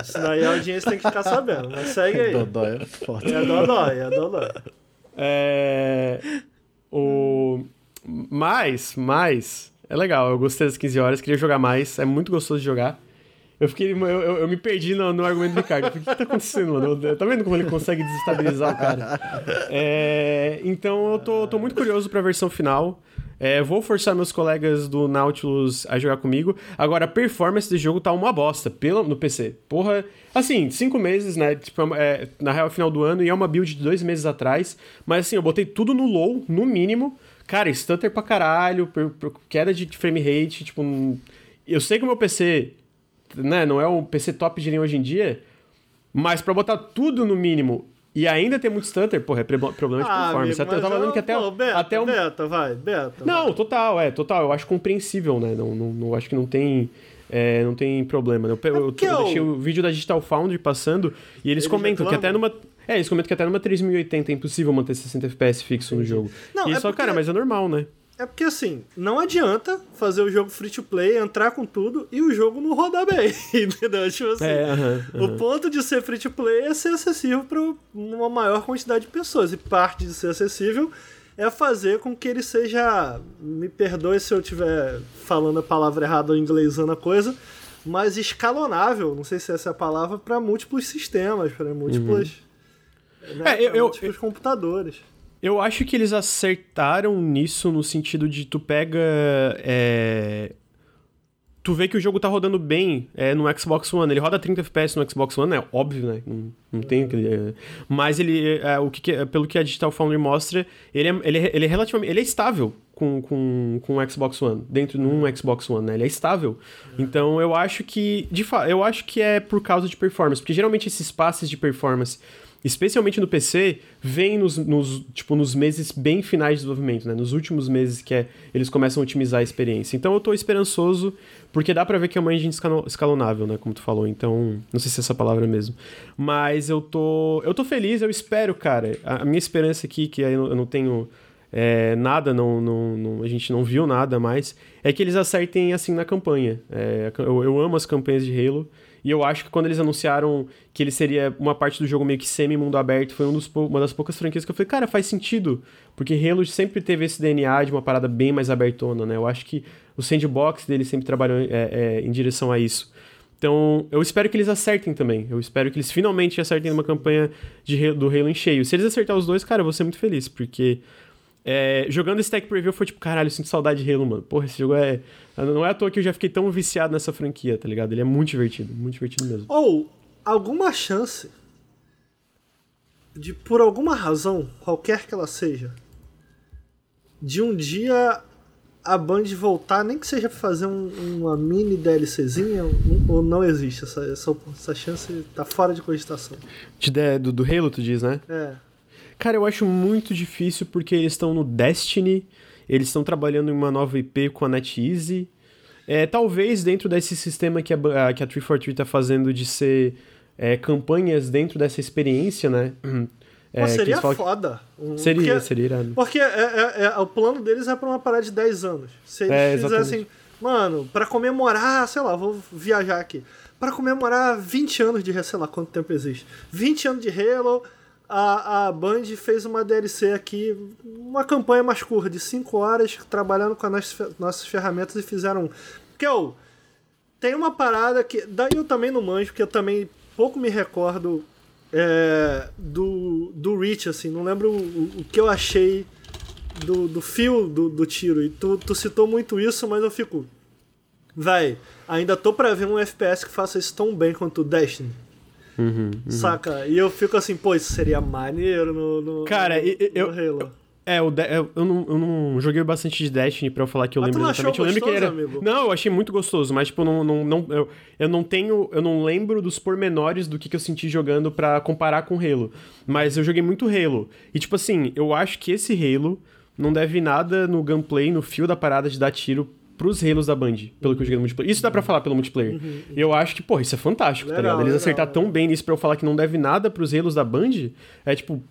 Isso daí a audiência tem que ficar sabendo. Mas segue aí. Dodói é forte. É dodói, é dodói. É. O. Mais, mais. É legal, eu gostei das 15 horas, queria jogar mais, é muito gostoso de jogar. Eu fiquei. Eu, eu, eu me perdi no, no, argumento do Ricardo. O que, que tá acontecendo, mano? Tá vendo como ele consegue desestabilizar o cara? É, então eu tô, tô muito curioso pra versão final. É, vou forçar meus colegas do Nautilus a jogar comigo. Agora, a performance do jogo tá uma bosta pelo, no PC. Porra, assim, cinco meses, né? Tipo, é, na real, final do ano, e é uma build de dois meses atrás. Mas assim, eu botei tudo no low, no mínimo. Cara, stutter pra caralho, per, per, queda de frame rate, tipo. Eu sei que o meu PC, né, não é um PC top de linha hoje em dia. Mas para botar tudo no mínimo e ainda tem muito stutter, porra, é problema de ah, performance. Amigo, eu tava falando que até, pô, beta, até um... beta, vai, beta. Não, vai. total, é, total. Eu acho compreensível, né? Não, não, não acho que não tem. É, não tem problema. Eu, eu, eu, eu, deixei o vídeo da Digital Foundry passando e eles, eles comentam reclamam. que até numa. É, eles comentam que até numa 3080 é impossível manter 60 FPS fixo no jogo. Não, e é só, porque... cara, mas é normal, né? É porque assim, não adianta fazer o jogo free to play, entrar com tudo e o jogo não rodar bem, entendeu? Tipo assim, é, uh -huh, uh -huh. o ponto de ser free to play é ser acessível para uma maior quantidade de pessoas. E parte de ser acessível é fazer com que ele seja. Me perdoe se eu estiver falando a palavra errada ou inglesando a coisa, mas escalonável, não sei se essa é a palavra, para múltiplos sistemas, para múltiplos. Uhum. Né, é, eu, múltiplos eu, computadores. Eu acho que eles acertaram nisso no sentido de tu pega. É, tu vê que o jogo tá rodando bem é, no Xbox One. Ele roda 30 FPS no Xbox One, é óbvio, né? Não, não tem. É, mas ele, é, o que, pelo que a Digital Foundry mostra, ele é, ele, é, ele é relativamente. Ele é estável com, com, com o Xbox One, dentro de um Xbox One, né? Ele é estável. Então eu acho que. De fa eu acho que é por causa de performance. Porque geralmente esses passes de performance especialmente no PC, vem nos, nos, tipo, nos meses bem finais de desenvolvimento, né? Nos últimos meses que é, eles começam a otimizar a experiência. Então eu tô esperançoso, porque dá pra ver que é uma engine escalonável, né? Como tu falou. Então, não sei se é essa palavra mesmo. Mas eu tô. Eu tô feliz, eu espero, cara. A, minha esperança aqui, que eu não tenho. É, nada, não, não, não, a gente não viu nada mais, é que eles acertem assim na campanha. É, eu, eu amo as campanhas de Halo. E eu acho que quando eles anunciaram que ele seria uma parte do jogo meio que semi-mundo aberto, foi um dos, uma das poucas franquias que eu falei, cara, faz sentido. Porque Halo sempre teve esse DNA de uma parada bem mais abertona, né? Eu acho que o sandbox dele sempre trabalhou é, é, em direção a isso. Então, eu espero que eles acertem também. Eu espero que eles finalmente acertem uma campanha de, do Halo em cheio. Se eles acertar os dois, cara, eu vou ser muito feliz, porque é, jogando esse tech preview foi tipo, caralho, eu sinto saudade de Halo, mano. Porra, esse jogo é. Não é à toa que eu já fiquei tão viciado nessa franquia, tá ligado? Ele é muito divertido, muito divertido mesmo. Ou alguma chance de, por alguma razão, qualquer que ela seja, de um dia a Band voltar, nem que seja pra fazer um, uma mini DLCzinha, ou não existe? Essa, essa, essa chance tá fora de cogitação. De, do, do Halo, tu diz, né? É. Cara, eu acho muito difícil porque eles estão no Destiny, eles estão trabalhando em uma nova IP com a NetEase. É, talvez dentro desse sistema que a, que a 343 está fazendo de ser é, campanhas dentro dessa experiência, né? É, Pô, seria foda. Um, seria, porque, seria irado. Porque é, é, é, o plano deles é pra uma parada de 10 anos. Se eles é, fizessem, mano, para comemorar, sei lá, vou viajar aqui. para comemorar 20 anos de, sei lá quanto tempo existe. 20 anos de Halo, a, a Band fez uma DLC aqui, uma campanha mais curta, de 5 horas, trabalhando com as nossas, ferramentas e fizeram. Que eu. Tem uma parada que. Daí eu também não manjo, porque eu também pouco me recordo é, do, do Reach, assim, não lembro o, o que eu achei do, do fio do, do tiro. E tu, tu citou muito isso, mas eu fico. Véi, ainda tô pra ver um FPS que faça isso tão bem quanto o Destiny. Uhum, uhum. Saca? E eu fico assim, pô, isso seria maneiro no, no, Cara, no, eu, no Halo. É, o de, eu, não, eu não joguei bastante de Destiny pra eu falar que eu lembro exatamente. Eu lembro gostoso, que era. Amigo? Não, eu achei muito gostoso, mas, tipo, não, não, não, eu, eu não tenho. Eu não lembro dos pormenores do que, que eu senti jogando pra comparar com Halo. Mas eu joguei muito Halo. E, tipo assim, eu acho que esse Halo não deve nada no gameplay, no fio da parada de dar tiro pros Halos da Band, pelo que eu joguei no multiplayer. Isso dá pra falar pelo multiplayer. Uhum. Eu acho que, pô, isso é fantástico, legal, tá ligado? Eles acertar tão bem nisso pra eu falar que não deve nada pros Halos da Band, é tipo.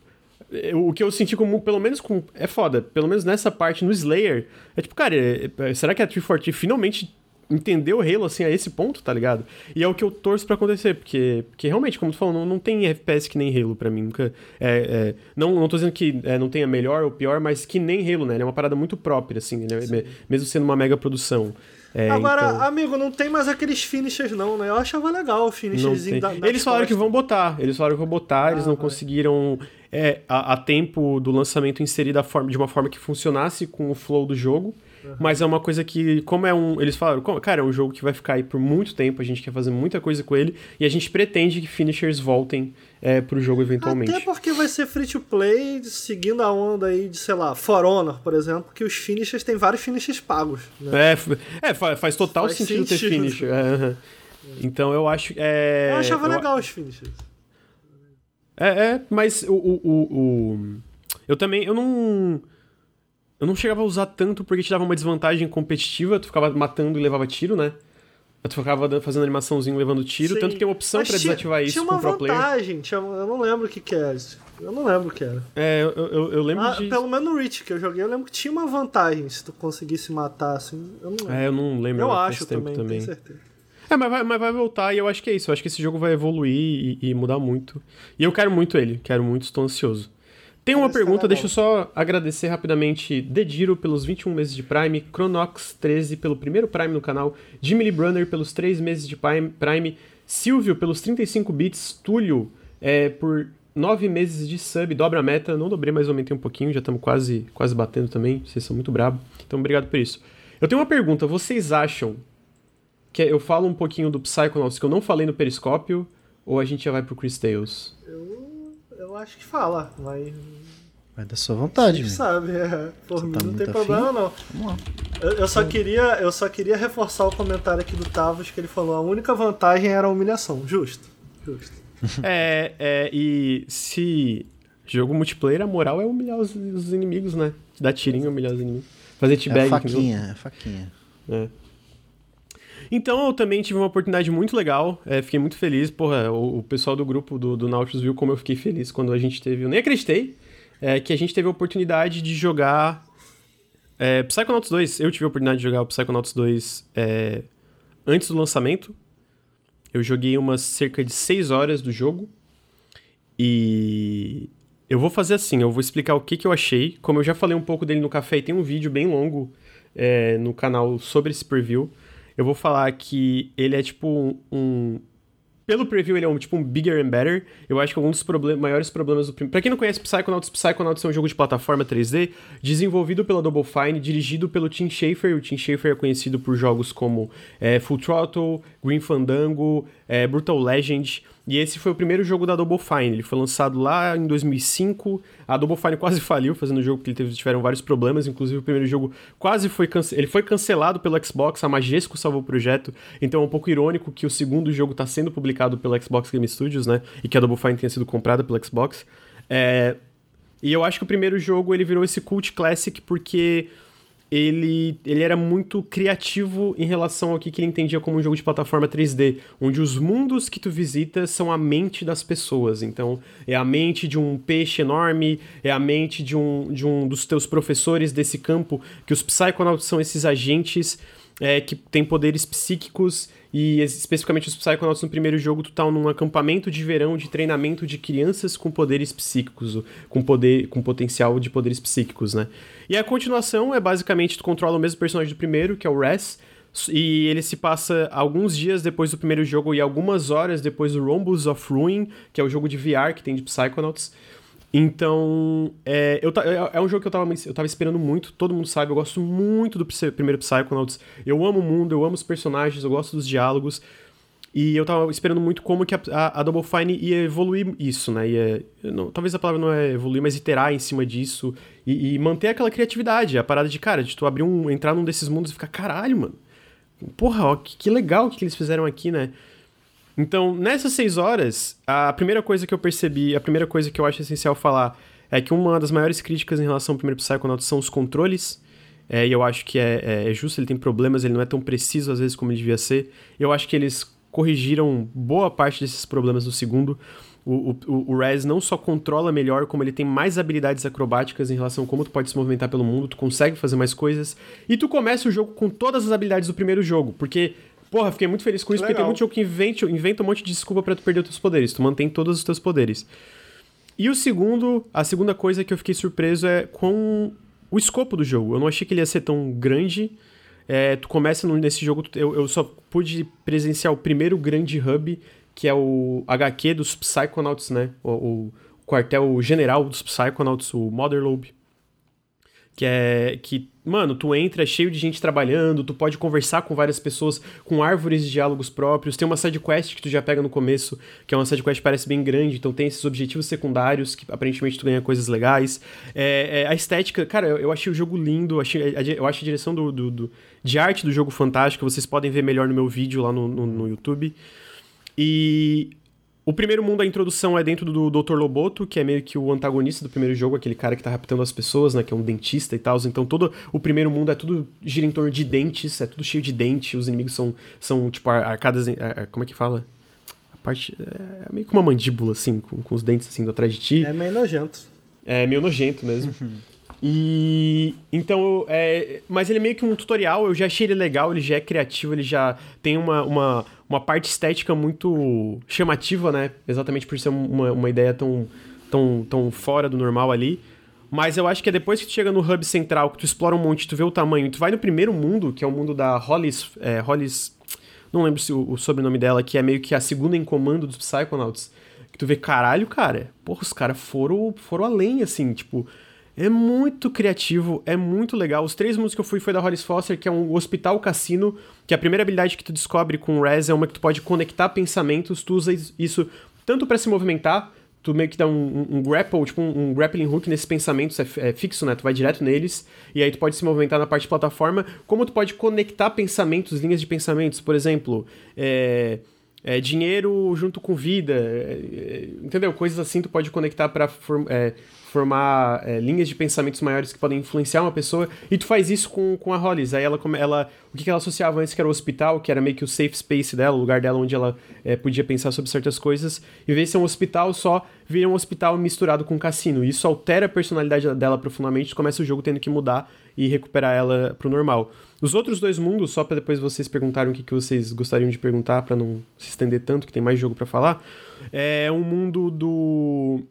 O que eu senti como, pelo menos com. É foda, pelo menos nessa parte no Slayer, é tipo, cara, é, é, será que a 340 finalmente entender o Halo, assim, a esse ponto, tá ligado? E é o que eu torço para acontecer, porque, porque realmente, como tu falou, não, não tem FPS que nem Halo para mim. Nunca, é, é, não, não tô dizendo que é, não tenha melhor ou pior, mas que nem Halo, né? Ele é uma parada muito própria, assim, né? mesmo sendo uma mega produção. É, Agora, então... amigo, não tem mais aqueles finishers, não, né? Eu achava legal o finisherzinho da, da Eles falaram que vão botar, eles falaram que vão botar, ah, eles não vai. conseguiram é, a, a, tempo do lançamento inserir da forma, de uma forma que funcionasse com o flow do jogo. Uhum. Mas é uma coisa que, como é um. Eles falaram, cara, é um jogo que vai ficar aí por muito tempo, a gente quer fazer muita coisa com ele, e a gente pretende que finishers voltem é, pro jogo eventualmente. Até porque vai ser free to play, seguindo a onda aí de, sei lá, For Honor, por exemplo, que os finishers tem vários finishers pagos. Né? É, é, faz total faz sentido, sentido, ter finisher. É, então eu acho. É, eu achava eu, legal os finishers. É, é mas o, o, o, o, Eu também. Eu não eu não chegava a usar tanto porque te dava uma desvantagem competitiva, tu ficava matando e levava tiro, né? Tu ficava fazendo animaçãozinho levando tiro, Sim. tanto que tem uma opção para desativar isso uma com pro vantagem, Tinha, eu não lembro o que, que era. Eu não lembro o que era. É, eu, eu, eu lembro ah, de... Pelo menos no Reach que eu joguei, eu lembro que tinha uma vantagem se tu conseguisse matar, assim. Eu não lembro. É, eu não lembro. Eu acho também, também, tenho certeza. É, mas vai, mas vai voltar e eu acho que é isso. Eu acho que esse jogo vai evoluir e, e mudar muito. E eu quero muito ele, quero muito, estou ansioso. Tem uma pergunta, deixa eu só agradecer rapidamente Dediro pelos 21 meses de Prime, Cronox13 pelo primeiro Prime no canal, Jimmy Lee Brunner pelos 3 meses de Prime, Silvio pelos 35 bits, Túlio é, por 9 meses de sub, dobra a meta, não dobrei, mas aumentei um pouquinho, já estamos quase, quase batendo também, vocês são muito brabo, então obrigado por isso. Eu tenho uma pergunta, vocês acham que eu falo um pouquinho do Psychonauts que eu não falei no Periscópio, ou a gente já vai pro Chris Tales? Eu, eu acho que fala, mas. Vai da sua vontade, velho. sabe, é. Por Você mim tá não muito tem afim? problema não. Vamos lá. Eu, eu só queria, eu só queria reforçar o comentário aqui do Tavos que ele falou: a única vantagem era a humilhação. Justo. Justo. é, é, e se jogo multiplayer, a moral é humilhar os, os inimigos, né? Dar tirinho e humilhar os inimigos. Fazer É a entendeu? faquinha, é faquinha. É. Então eu também tive uma oportunidade muito legal, é, fiquei muito feliz, porra, o, o pessoal do grupo do, do Nautilus viu como eu fiquei feliz quando a gente teve, eu nem acreditei, é, que a gente teve a oportunidade de jogar é, Psychonauts 2, eu tive a oportunidade de jogar o Psychonauts 2 é, antes do lançamento, eu joguei umas cerca de 6 horas do jogo, e eu vou fazer assim, eu vou explicar o que, que eu achei, como eu já falei um pouco dele no café, e tem um vídeo bem longo é, no canal sobre esse preview, eu vou falar que ele é tipo um. um- pelo preview, ele é um, tipo um bigger and better. Eu acho que um dos problem maiores problemas do primeiro. Pra quem não conhece Psychonauts, Psychonauts é um jogo de plataforma 3D, desenvolvido pela Double Fine, dirigido pelo Tim Schafer. O Tim Schafer é conhecido por jogos como é, Full Throttle, Green Fandango, é, Brutal Legend. E esse foi o primeiro jogo da Double Fine. Ele foi lançado lá em 2005. A Double Fine quase faliu fazendo o jogo porque ele teve, tiveram vários problemas. Inclusive, o primeiro jogo quase foi cancelado. Ele foi cancelado pelo Xbox. A Majesco salvou o projeto. Então é um pouco irônico que o segundo jogo está sendo publicado pelo Xbox Game Studios, né? E que a Double Fine tenha sido comprada pelo Xbox. É... E eu acho que o primeiro jogo ele virou esse cult classic porque ele, ele era muito criativo em relação ao que, que ele entendia como um jogo de plataforma 3D, onde os mundos que tu visita são a mente das pessoas. Então, é a mente de um peixe enorme, é a mente de um, de um dos teus professores desse campo, que os Psychonauts são esses agentes é, que têm poderes psíquicos e especificamente os Psychonauts no primeiro jogo, tu tá num acampamento de verão de treinamento de crianças com poderes psíquicos, com poder, com potencial de poderes psíquicos, né? E a continuação é basicamente tu controla o mesmo personagem do primeiro, que é o Res, e ele se passa alguns dias depois do primeiro jogo e algumas horas depois do Rhombus of Ruin, que é o jogo de VR que tem de Psychonauts. Então, é, eu, é é um jogo que eu tava, eu tava esperando muito, todo mundo sabe, eu gosto muito do primeiro Psychonauts. Eu amo o mundo, eu amo os personagens, eu gosto dos diálogos. E eu tava esperando muito como que a, a, Double Fine ia evoluir isso, né? Ia, não, talvez a palavra não é evoluir, mas iterar em cima disso e, e manter aquela criatividade. A parada de, cara, de tu abrir um. entrar num desses mundos e ficar, caralho, mano. Porra, ó, que, que legal que, que eles fizeram aqui, né? Então, nessas seis horas, a primeira coisa que eu percebi, a primeira coisa que eu acho essencial falar é que uma das maiores críticas em relação ao primeiro Psychonauts são os controles. É, e eu acho que é, é- é justo, ele tem problemas, ele não é tão preciso às vezes como ele devia ser. Eu acho que eles corrigiram boa parte desses problemas no segundo. O, o, o Rez não só controla melhor, como ele tem mais habilidades acrobáticas em relação a como tu pode se movimentar pelo mundo, tu consegue fazer mais coisas. E tu começa o jogo com todas as habilidades do primeiro jogo, porque, porra, fiquei muito feliz com isso, porque tem Legal. muito jogo que inventa, inventa um monte de desculpa pra tu perder os teus poderes, tu mantém todos os teus poderes. E o segundo, a segunda coisa que eu fiquei surpreso é com o escopo do jogo. Eu não achei que ele ia ser tão grande. É, tu começa nesse jogo, eu, eu só pude presenciar o primeiro grande hub, que é o HQ dos Psychonauts, né? O, o quartel general dos Psychonauts, o Motherlobe. Que é que, mano, tu entra é cheio de gente trabalhando, tu pode conversar com várias pessoas, com árvores de diálogos próprios. Tem uma side quest que tu já pega no começo, que é uma side quest que parece bem grande, então tem esses objetivos secundários que aparentemente tu ganha coisas legais. É, é, a estética, cara, eu, eu achei o jogo lindo, achei, eu acho a direção do, do- do- de arte do jogo fantástica. Vocês podem ver melhor no meu vídeo lá no, no, no YouTube. E o primeiro mundo, a introdução é dentro do Dr. Loboto, que é meio que o antagonista do primeiro jogo, aquele cara que tá raptando as pessoas, né? Que é um dentista e tal. Então todo o primeiro mundo é tudo gira em torno de dentes, é tudo cheio de dente. Os inimigos são, são tipo, ar- arcadas. em- ar- Como é que fala? A parte. É meio que uma mandíbula, assim, com, com os dentes assim do atrás de ti. É meio nojento. É meio nojento mesmo. E então, é, mas ele é meio que um tutorial, eu já achei ele legal, ele já é criativo, ele já tem uma, uma, uma parte estética muito chamativa, né? Exatamente por ser uma, uma ideia tão, tão, tão fora do normal ali. Mas eu acho que é depois que tu chega no hub central, que tu explora um monte, tu vê o tamanho, tu vai no primeiro mundo, que é o mundo da Hollis. É, Hollis não lembro se o, o sobrenome dela, que é meio que a segunda em comando dos Psychonauts. Que tu vê, caralho, cara, porra, os caras foram, foram além, assim, tipo. É muito criativo, é muito legal. Os três mundos que eu fui foi da Hollis Foster, que é um hospital cassino, que a primeira habilidade que tu descobre com o Rez é uma que tu pode conectar pensamentos, tu usa isso tanto para se movimentar, tu meio que dá um, um, um grapple, tipo um, um, grappling hook nesses pensamentos, é, é, fixo, né? Tu vai direto neles, e aí tu pode se movimentar na parte de plataforma, como tu pode conectar pensamentos, linhas de pensamentos, por exemplo, é, é dinheiro junto com vida, é, é, entendeu? Coisas assim tu pode conectar para formar é, linhas de pensamentos maiores que podem influenciar uma pessoa, e tu faz isso com, com a Hollis. Aí ela, ela o que, ela associava antes que era o hospital, que era meio que o safe space dela, o lugar dela onde ela é, podia pensar sobre certas coisas, em vez de ser um hospital só, vira um hospital misturado com um cassino. Isso altera a personalidade dela profundamente, começa o jogo tendo que mudar e recuperar ela pro normal. Os outros dois mundos, só para depois vocês perguntarem o que, que vocês gostariam de perguntar, para não se estender tanto, que tem mais jogo para falar, é um mundo do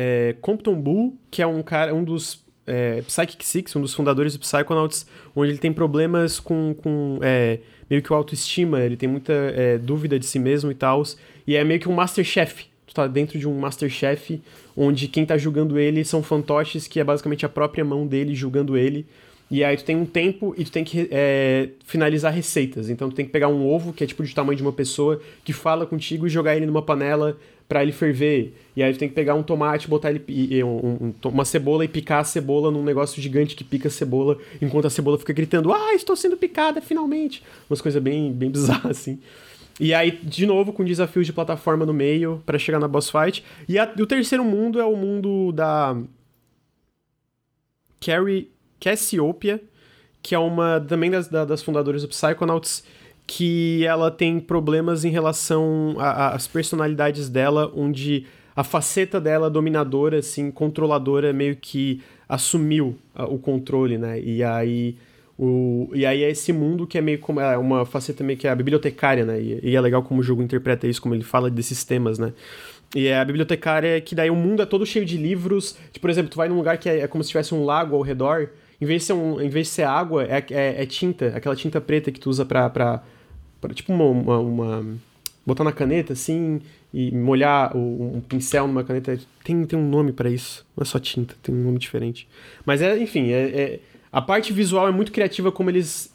é, Compton Bull, que é um cara, um dos é, Psychic Six, um dos fundadores do Psychonauts, onde ele tem problemas com, com é, meio que o autoestima, ele tem muita é, dúvida de si mesmo e tal, e é meio que um Masterchef. Tu tá dentro de um Masterchef, onde quem tá julgando ele são fantoches, que é basicamente a própria mão dele julgando ele. E aí tu tem um tempo e tu tem que é, finalizar receitas. Então tu tem que pegar um ovo, que é tipo de tamanho de uma pessoa, que fala contigo e jogar ele numa panela para ele ferver. E aí tem que pegar um tomate, botar ele um, um, uma cebola e picar a cebola num negócio gigante que pica a cebola, enquanto a cebola fica gritando: "Ah, estou sendo picada finalmente". Umas coisas bem bem bizarras assim. E aí, de novo, com desafios de plataforma no meio para chegar na boss fight. E, a, o terceiro mundo é o mundo da Carrie Cassiopeia, que é uma também das, das fundadoras do Psychonauts, que ela tem problemas em relação às personalidades dela, onde a faceta dela dominadora, assim, controladora, meio que assumiu o controle, né? E aí, o, e aí é esse mundo que é meio como é uma faceta meio que é a bibliotecária, né? E, e, é legal como o jogo interpreta isso, como ele fala desses temas, né? E é a bibliotecária que daí o mundo é todo cheio de livros. Tipo, por exemplo, tu vai num lugar que é, é como se tivesse um lago ao redor. Em vez de ser, um, em vez de ser água, é, é, é tinta, aquela tinta preta que tu usa pra, pra tipo uma, uma, uma, botar na caneta assim e molhar o, um pincel numa caneta tem, tem um nome para isso. Não é só tinta tem um nome diferente. Mas é enfim é, é, a parte visual é muito criativa como eles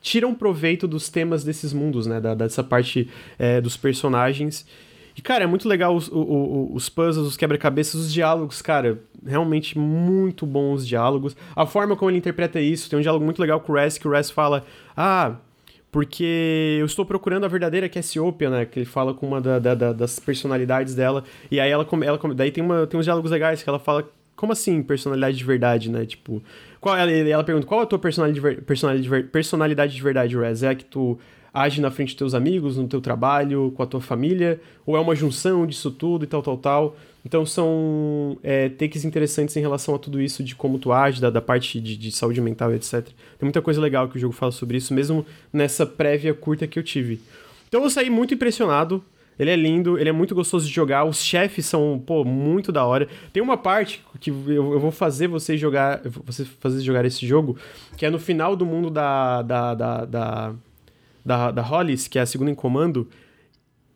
tiram proveito dos temas desses mundos né? Da, dessa parte é, dos personagens. E cara é muito legal os, os, os puzzles os quebra-cabeças os diálogos cara. Realmente muito bons diálogos. A forma como ele interpreta isso tem um diálogo muito legal com o Res que o Res fala ah porque eu estou procurando a verdadeira Cassiopeia, né? Que ele fala com uma da, da, das personalidades dela. E aí ela, ela daí tem, uma, tem uns diálogos legais que ela fala, como assim personalidade de verdade, né? Tipo, qual, ela, ela pergunta, qual é a tua personalidade, personalidade, personalidade de verdade, Rez? É a que tu age na frente dos teus amigos, no teu trabalho, com a tua família? Ou é uma junção disso tudo e tal, tal, tal? Então são é, takes interessantes em relação a tudo isso, de como tu age, da, da parte de, de, saúde mental, etc. Tem muita coisa legal que o jogo fala sobre isso, mesmo nessa prévia curta que eu tive. Então eu saí muito impressionado. Ele é lindo, ele é muito gostoso de jogar. Os chefes são, pô, muito da hora. Tem uma parte que eu, eu vou fazer vocês jogar. Vocês fazer jogar esse jogo, que é no final do mundo da. da, da, da, da, da Hollis, que é a segunda em comando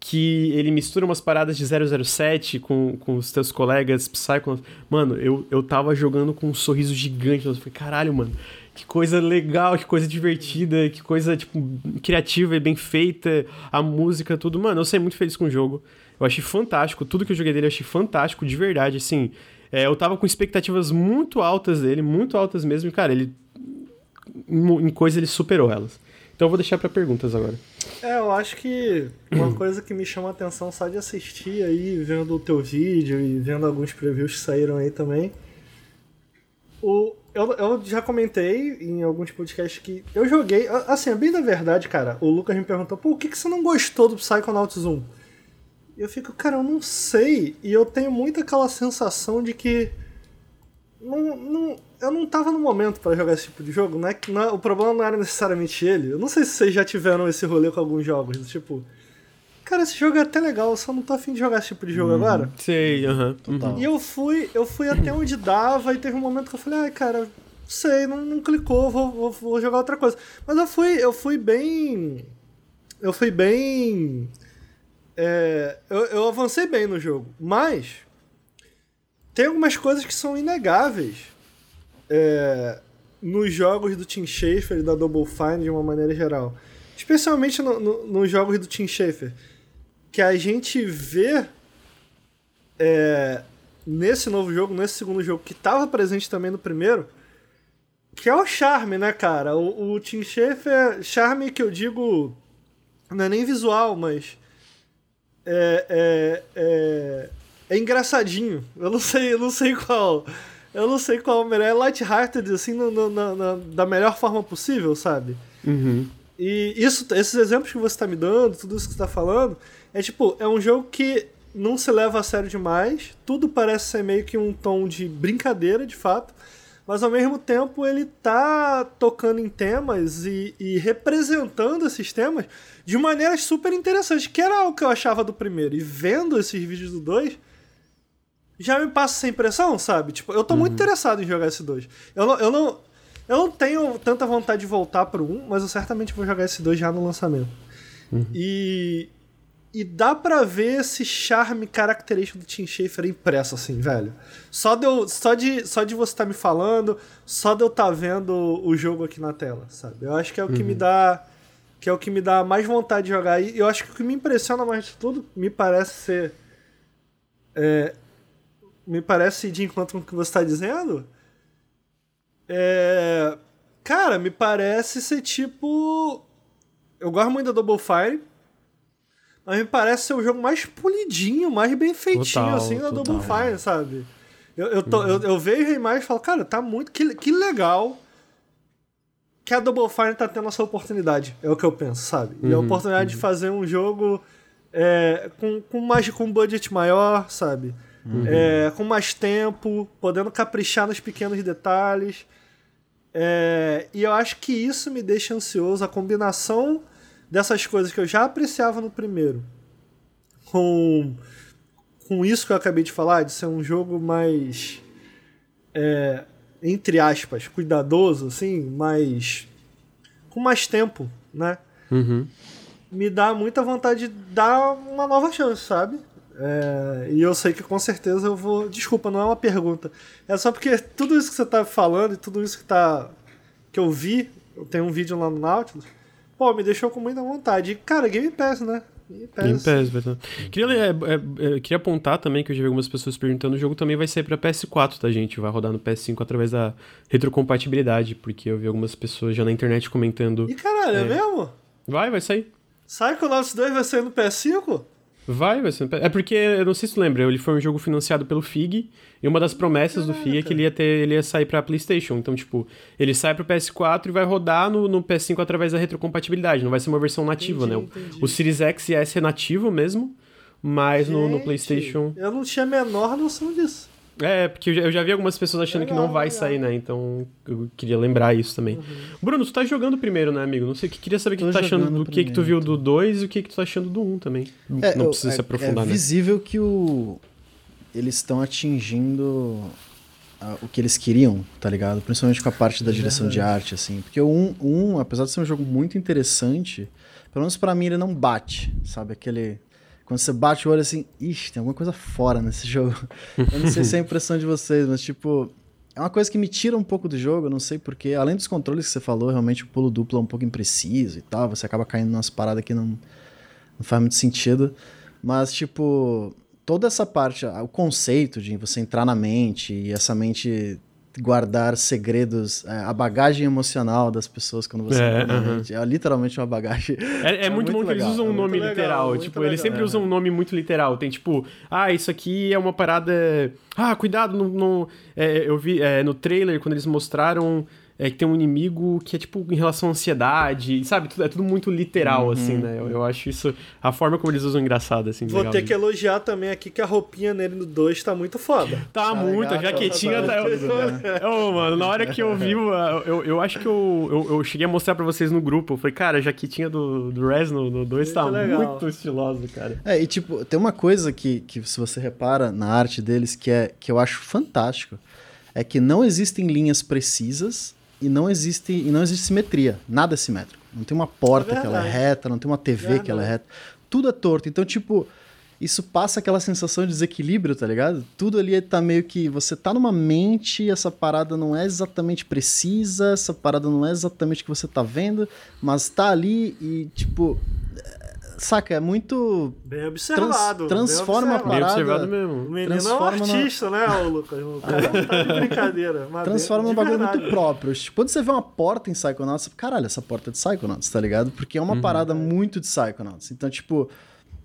que ele mistura umas paradas de 007 com, com os teus colegas Psychonauts. Mano, eu, eu tava jogando com um sorriso gigante. Eu falei, caralho, mano, que coisa legal, que coisa divertida, que coisa, tipo, criativa e bem feita, a música, tudo. Mano, eu saí muito feliz com o jogo. Eu achei fantástico, tudo que eu joguei dele eu achei fantástico, de verdade, assim. É, eu tava com expectativas muito altas dele, muito altas mesmo, e, cara, ele. Em, coisa ele superou elas. Então eu vou deixar para perguntas agora. É, eu acho que uma coisa que me chama a atenção só de assistir aí, vendo o teu vídeo e vendo alguns previews que saíram aí também. O, eu, eu já comentei em alguns podcasts que eu joguei. Assim, é bem da verdade, cara. O Lucas me perguntou, o que, que você não gostou do Psychonauts 1? E eu fico, cara, eu não sei. E eu tenho muito aquela sensação de que. Não, não, eu não tava no momento para jogar esse tipo de jogo. Não é, não é, o problema não era necessariamente ele. Eu não sei se vocês já tiveram esse rolê com alguns jogos. Tipo, cara, esse jogo é até legal, eu só não tô afim de jogar esse tipo de jogo uhum. agora. Sei, aham. Uhum. E eu fui, eu fui até onde dava e teve um momento que eu falei, ai, cara, sei, não, não clicou, vou, vou, vou jogar outra coisa. Mas eu fui, eu fui bem. Eu fui bem. É, eu, eu avancei bem no jogo. Mas. Tem algumas coisas que são inegáveis é, nos jogos do Tim Schafer e da Double Fine de uma maneira geral. Especialmente no, no, nos jogos do Tim Schafer. Que a gente vê é, nesse novo jogo, nesse segundo jogo, que estava presente também no primeiro, que é o charme, né, cara? O, o Tim Schafer, charme que eu digo, não é nem visual, mas é, é, é, é engraçadinho. Eu não sei, eu não sei qual. Eu não sei qual é light-hearted, assim, no, no, na, da melhor forma possível, sabe? Uhum. E isso, esses exemplos que você tá me dando, tudo isso que você tá falando, é tipo, é um jogo que não se leva a sério demais, tudo parece ser meio que um tom de brincadeira, de fato, mas ao mesmo tempo ele tá tocando em temas e, e representando esses temas de maneiras super interessantes, que era o que eu achava do primeiro. E vendo esses vídeos do 2, já me passa essa impressão, sabe? Tipo, eu tô uhum. muito interessado em jogar esse 2. Eu não, eu não, eu não tenho tanta vontade de voltar pro 1, mas eu certamente vou jogar esse 2 já no lançamento. Uhum. E, e dá pra ver esse charme característico do Tim Schafer impresso, assim, velho. Só de, eu, só de, só de você estar tá me falando, só de eu estar tá vendo o jogo aqui na tela, sabe? Eu acho que é o que me uhum. dá. Que é o que me dá mais vontade de jogar. E eu acho que o que me impressiona mais de tudo, me parece ser. É, me parece de encontro com o que você está dizendo. É. Cara, me parece ser tipo. Eu gosto muito da Double Fire mas me parece ser o jogo mais polidinho, mais bem feitinho, total, assim, da Double Fine, sabe? Eu, eu, tô, uhum. eu, eu vejo a imagem e falo, cara, tá muito. Que, que legal que a Double Fine tá tendo essa oportunidade. É o que eu penso, sabe? E a uhum, oportunidade uhum. de fazer um jogo é, com, com, mais, com um budget maior, sabe? Uhum. É, com mais tempo, podendo caprichar nos pequenos detalhes. É, e eu acho que isso me deixa ansioso. A combinação dessas coisas que eu já apreciava no primeiro, com, com isso que eu acabei de falar, de ser um jogo mais. É, entre aspas, cuidadoso, assim, mais. com mais tempo, né? Uhum. Me dá muita vontade de dar uma nova chance, sabe? É, e eu sei que com certeza eu vou. Desculpa, não é uma pergunta. É só porque tudo isso que você tá falando e tudo isso que tá. que eu vi, eu tenho um vídeo lá no Nautilus pô, me deixou com muita vontade. cara, Game Pass, né? Game Pass. Game Pass, verdade. Queria, é, é, é, queria apontar também, que eu já vi algumas pessoas perguntando, o jogo também vai sair pra PS4, tá, gente? Vai rodar no PS5 através da retrocompatibilidade, porque eu vi algumas pessoas já na internet comentando... E caralho, é, é mesmo? Vai, vai sair. Psychonauts 2 vai sair no PS5? Vai, vai ser. É porque, eu não sei se tu lembra, ele foi um jogo financiado pelo FIG, e uma das promessas Caraca. do FIG é que ele ia, ter, ele ia sair pra PlayStation. Então, tipo, ele sai pro PS4 e vai rodar no, no PS5 através da retrocompatibilidade. Não vai ser uma versão nativa, entendi, né? Entendi. O Series X e S é nativo mesmo, mas no, no PlayStation. Eu não tinha a menor noção disso. É, porque eu já, eu já vi algumas pessoas achando legal, que não vai legal. sair, né? Então eu queria lembrar isso também. Uhum. Bruno, tu tá jogando primeiro, né, amigo? Não sei, queria saber o que tu tá achando do que que tu viu do 2 e o que que tu tá achando do 1 um também. É, não precisa é, se aprofundar, é né? É visível que o... eles estão atingindo o que eles queriam, tá ligado? Principalmente com a parte da direção de arte, assim. Porque o 1, um, um, apesar de ser um jogo muito interessante, pelo menos pra mim ele não bate, sabe? Aquele quando você bate o olho assim, ixi, tem alguma coisa fora nesse jogo. Eu não sei se é a impressão de vocês, mas tipo, é uma coisa que me tira um pouco do jogo, eu não sei porque. Além dos controles que você falou, realmente o pulo duplo é um pouco impreciso e tal, você acaba caindo nas paradas que não, não faz muito sentido. Mas, tipo, toda essa parte, o conceito de você entrar na mente e essa mente guardar segredos, é, a bagagem emocional das pessoas quando você é, uh -huh. é literalmente uma bagagem. É, é, é muito, muito, bom legal. que eles usam um é nome literal. Legal, tipo, eles sempre usam um nome muito literal. Tem tipo, ah, isso aqui é uma parada. Ah, cuidado, no, no é, eu vi no trailer quando eles mostraram é que tem um inimigo que é tipo em relação à ansiedade, sabe? É tudo muito literal, uhum. assim, né? Eu, eu, acho isso. A forma como eles usam engraçado, assim. Vou ter que elogiar também aqui que a roupinha nele no 2 tá muito foda. Tá, tá muito, legal, a jaquetinha tá. tá eu, oh, mano, na hora que eu vi, eu, eu acho que eu, eu, eu, cheguei a mostrar pra vocês no grupo. Eu falei, cara, a jaquetinha do, do Res no 2 tá legal. muito estilosa, cara. É, e tipo, tem uma coisa que, que se você repara na arte deles que, é, que eu acho fantástico. É que não existem linhas precisas e não existe e não existe simetria, nada é simétrico. Não tem uma porta é que ela é reta, não tem uma TV que ela é reta. Tudo é torto. Então, tipo, isso passa aquela sensação de desequilíbrio, tá ligado? Tudo ali tá meio que. Você tá numa mente, essa parada não é exatamente precisa, essa parada não é exatamente o que você tá vendo, mas tá ali e, tipo. Saca, é muito. Bem observado. Trans, transforma bem observado. a parada. Bem observado mesmo. O menino é um artista, né, ô Lucas? O cara não tá de brincadeira. mas Transforma num bagulho muito próprio. Tipo, Quando você vê uma porta em Psychonauts, você fala, caralho, essa porta é de Psychonauts, tá ligado? Porque é uma parada muito de Psychonauts. Então, tipo,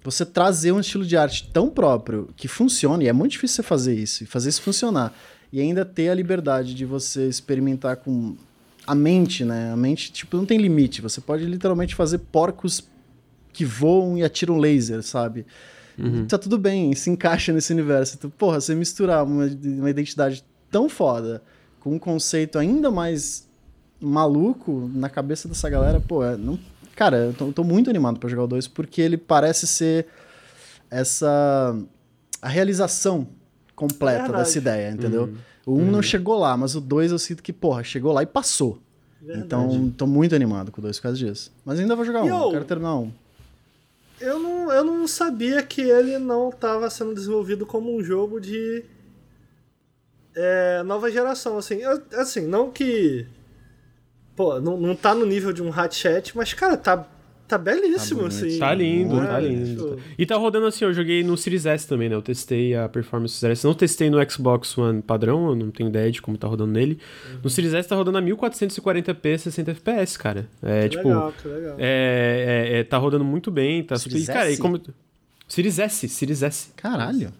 você trazer um estilo de arte tão próprio que funcione, e é muito difícil você fazer isso, e fazer isso funcionar, e ainda ter a liberdade de você experimentar com a mente, né? A mente, tipo, não tem limite. Você pode literalmente fazer porcos que voam e atiram laser, sabe? E Tá tudo bem, se encaixa nesse universo. Então, porra, você misturar uma, uma identidade tão foda com um conceito ainda mais maluco na cabeça dessa galera, pô, é, não, cara, eu tô, eu tô muito animado pra jogar o 2 porque ele parece ser essa a realização completa Verdade. dessa ideia, entendeu? O 1 não chegou lá, mas o 2 eu sinto que, porra, chegou lá e passou. Verdade. Então, tô muito animado com o 2 por causa disso. Mas ainda vou jogar um, quero terminar um. Eu não, eu não sabia que ele não estava sendo desenvolvido como um jogo de é, nova geração, assim. Eu- assim, não que. Pô, não, não tá no nível de um Hatchet, mas, cara, tá, tá belíssimo, Tá assim. Tá lindo, É, tá lindo. E tá rodando assim, eu joguei no Series S também, né? Eu testei a performance do Series S. Não testei no Xbox One padrão, eu não tenho ideia de como tá rodando nele. No Series S tá rodando a 1440p, 60 FPS, cara. É, que tipo, legal, que legal. é, é- é- tá rodando muito bem, tá Series super... Cara, e S? como... Series S, Series S. Caralho.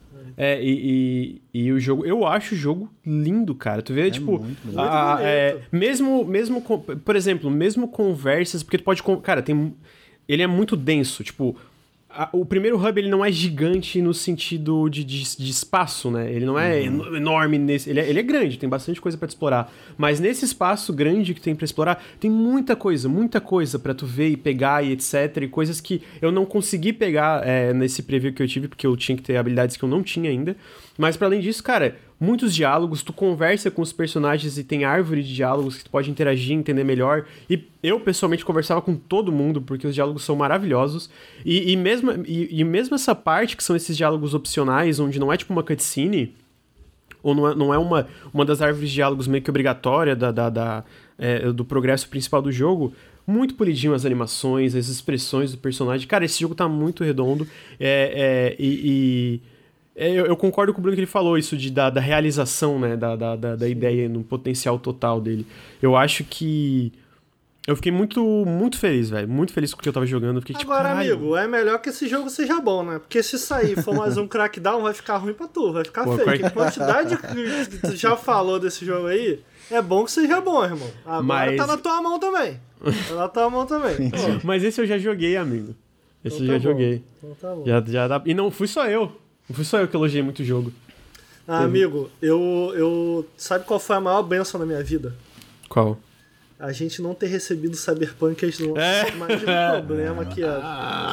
É, e, e, e o jogo, eu acho o jogo lindo, cara. Tu vê, É tipo, a- é, mesmo, mesmo, com- por exemplo, mesmo conversas, porque tu pode, cara, tem, ele é muito denso, tipo, a- o primeiro hub ele não é gigante no sentido de, de, de espaço, né? Ele não é eno- enorme nesse, ele é, ele é grande, tem bastante coisa pra te explorar, mas nesse espaço grande que tem pra explorar, tem muita coisa, muita coisa pra tu ver e pegar e etc, e coisas que eu não consegui pegar é, nesse preview que eu tive, porque eu tinha que ter habilidades que eu não tinha ainda, mas pra além disso, cara, muitos diálogos, tu conversa com os personagens e tem árvore de diálogos que tu pode interagir, entender melhor. E eu, pessoalmente, conversava com todo mundo, porque os diálogos são maravilhosos. E, e mesmo, e, e mesmo essa parte, que são esses diálogos opcionais, onde não é tipo uma cutscene, ou não é, não é uma, uma das árvores de diálogos meio que obrigatória da, da, da, é, do progresso principal do jogo, muito polidinho as animações, as expressões do personagem. Cara, esse jogo tá muito redondo. É, é, e. e- é, eu, eu concordo com o Bruno que ele falou isso de, da, da realização, né? Da, da, da, da ideia no potencial total dele. Eu acho que. Eu fiquei muito, muito feliz, velho. Muito feliz com o que eu tava jogando. Eu fiquei tipo, Agora, caralho. amigo, é melhor que esse jogo seja bom, né? Porque se sair for mais um crackdown, vai ficar ruim pra tu, vai ficar Pô, feio. crack- A quantidade que tu já falou desse jogo aí, é bom que seja bom, irmão. Agora Mas- tá na tua mão também. Tá na tua mão também. Mas esse eu já joguei, amigo. Esse então eu já tá bom. joguei. Então tá bom. Já, já dá... E não fui só eu. Não fui só eu que elogiei muito o jogo. Ah, amigo, eu, eu. Sabe qual foi a maior benção na minha vida? Qual? A gente não ter recebido Cyberpunk antes do É. Imagina o problema que ia,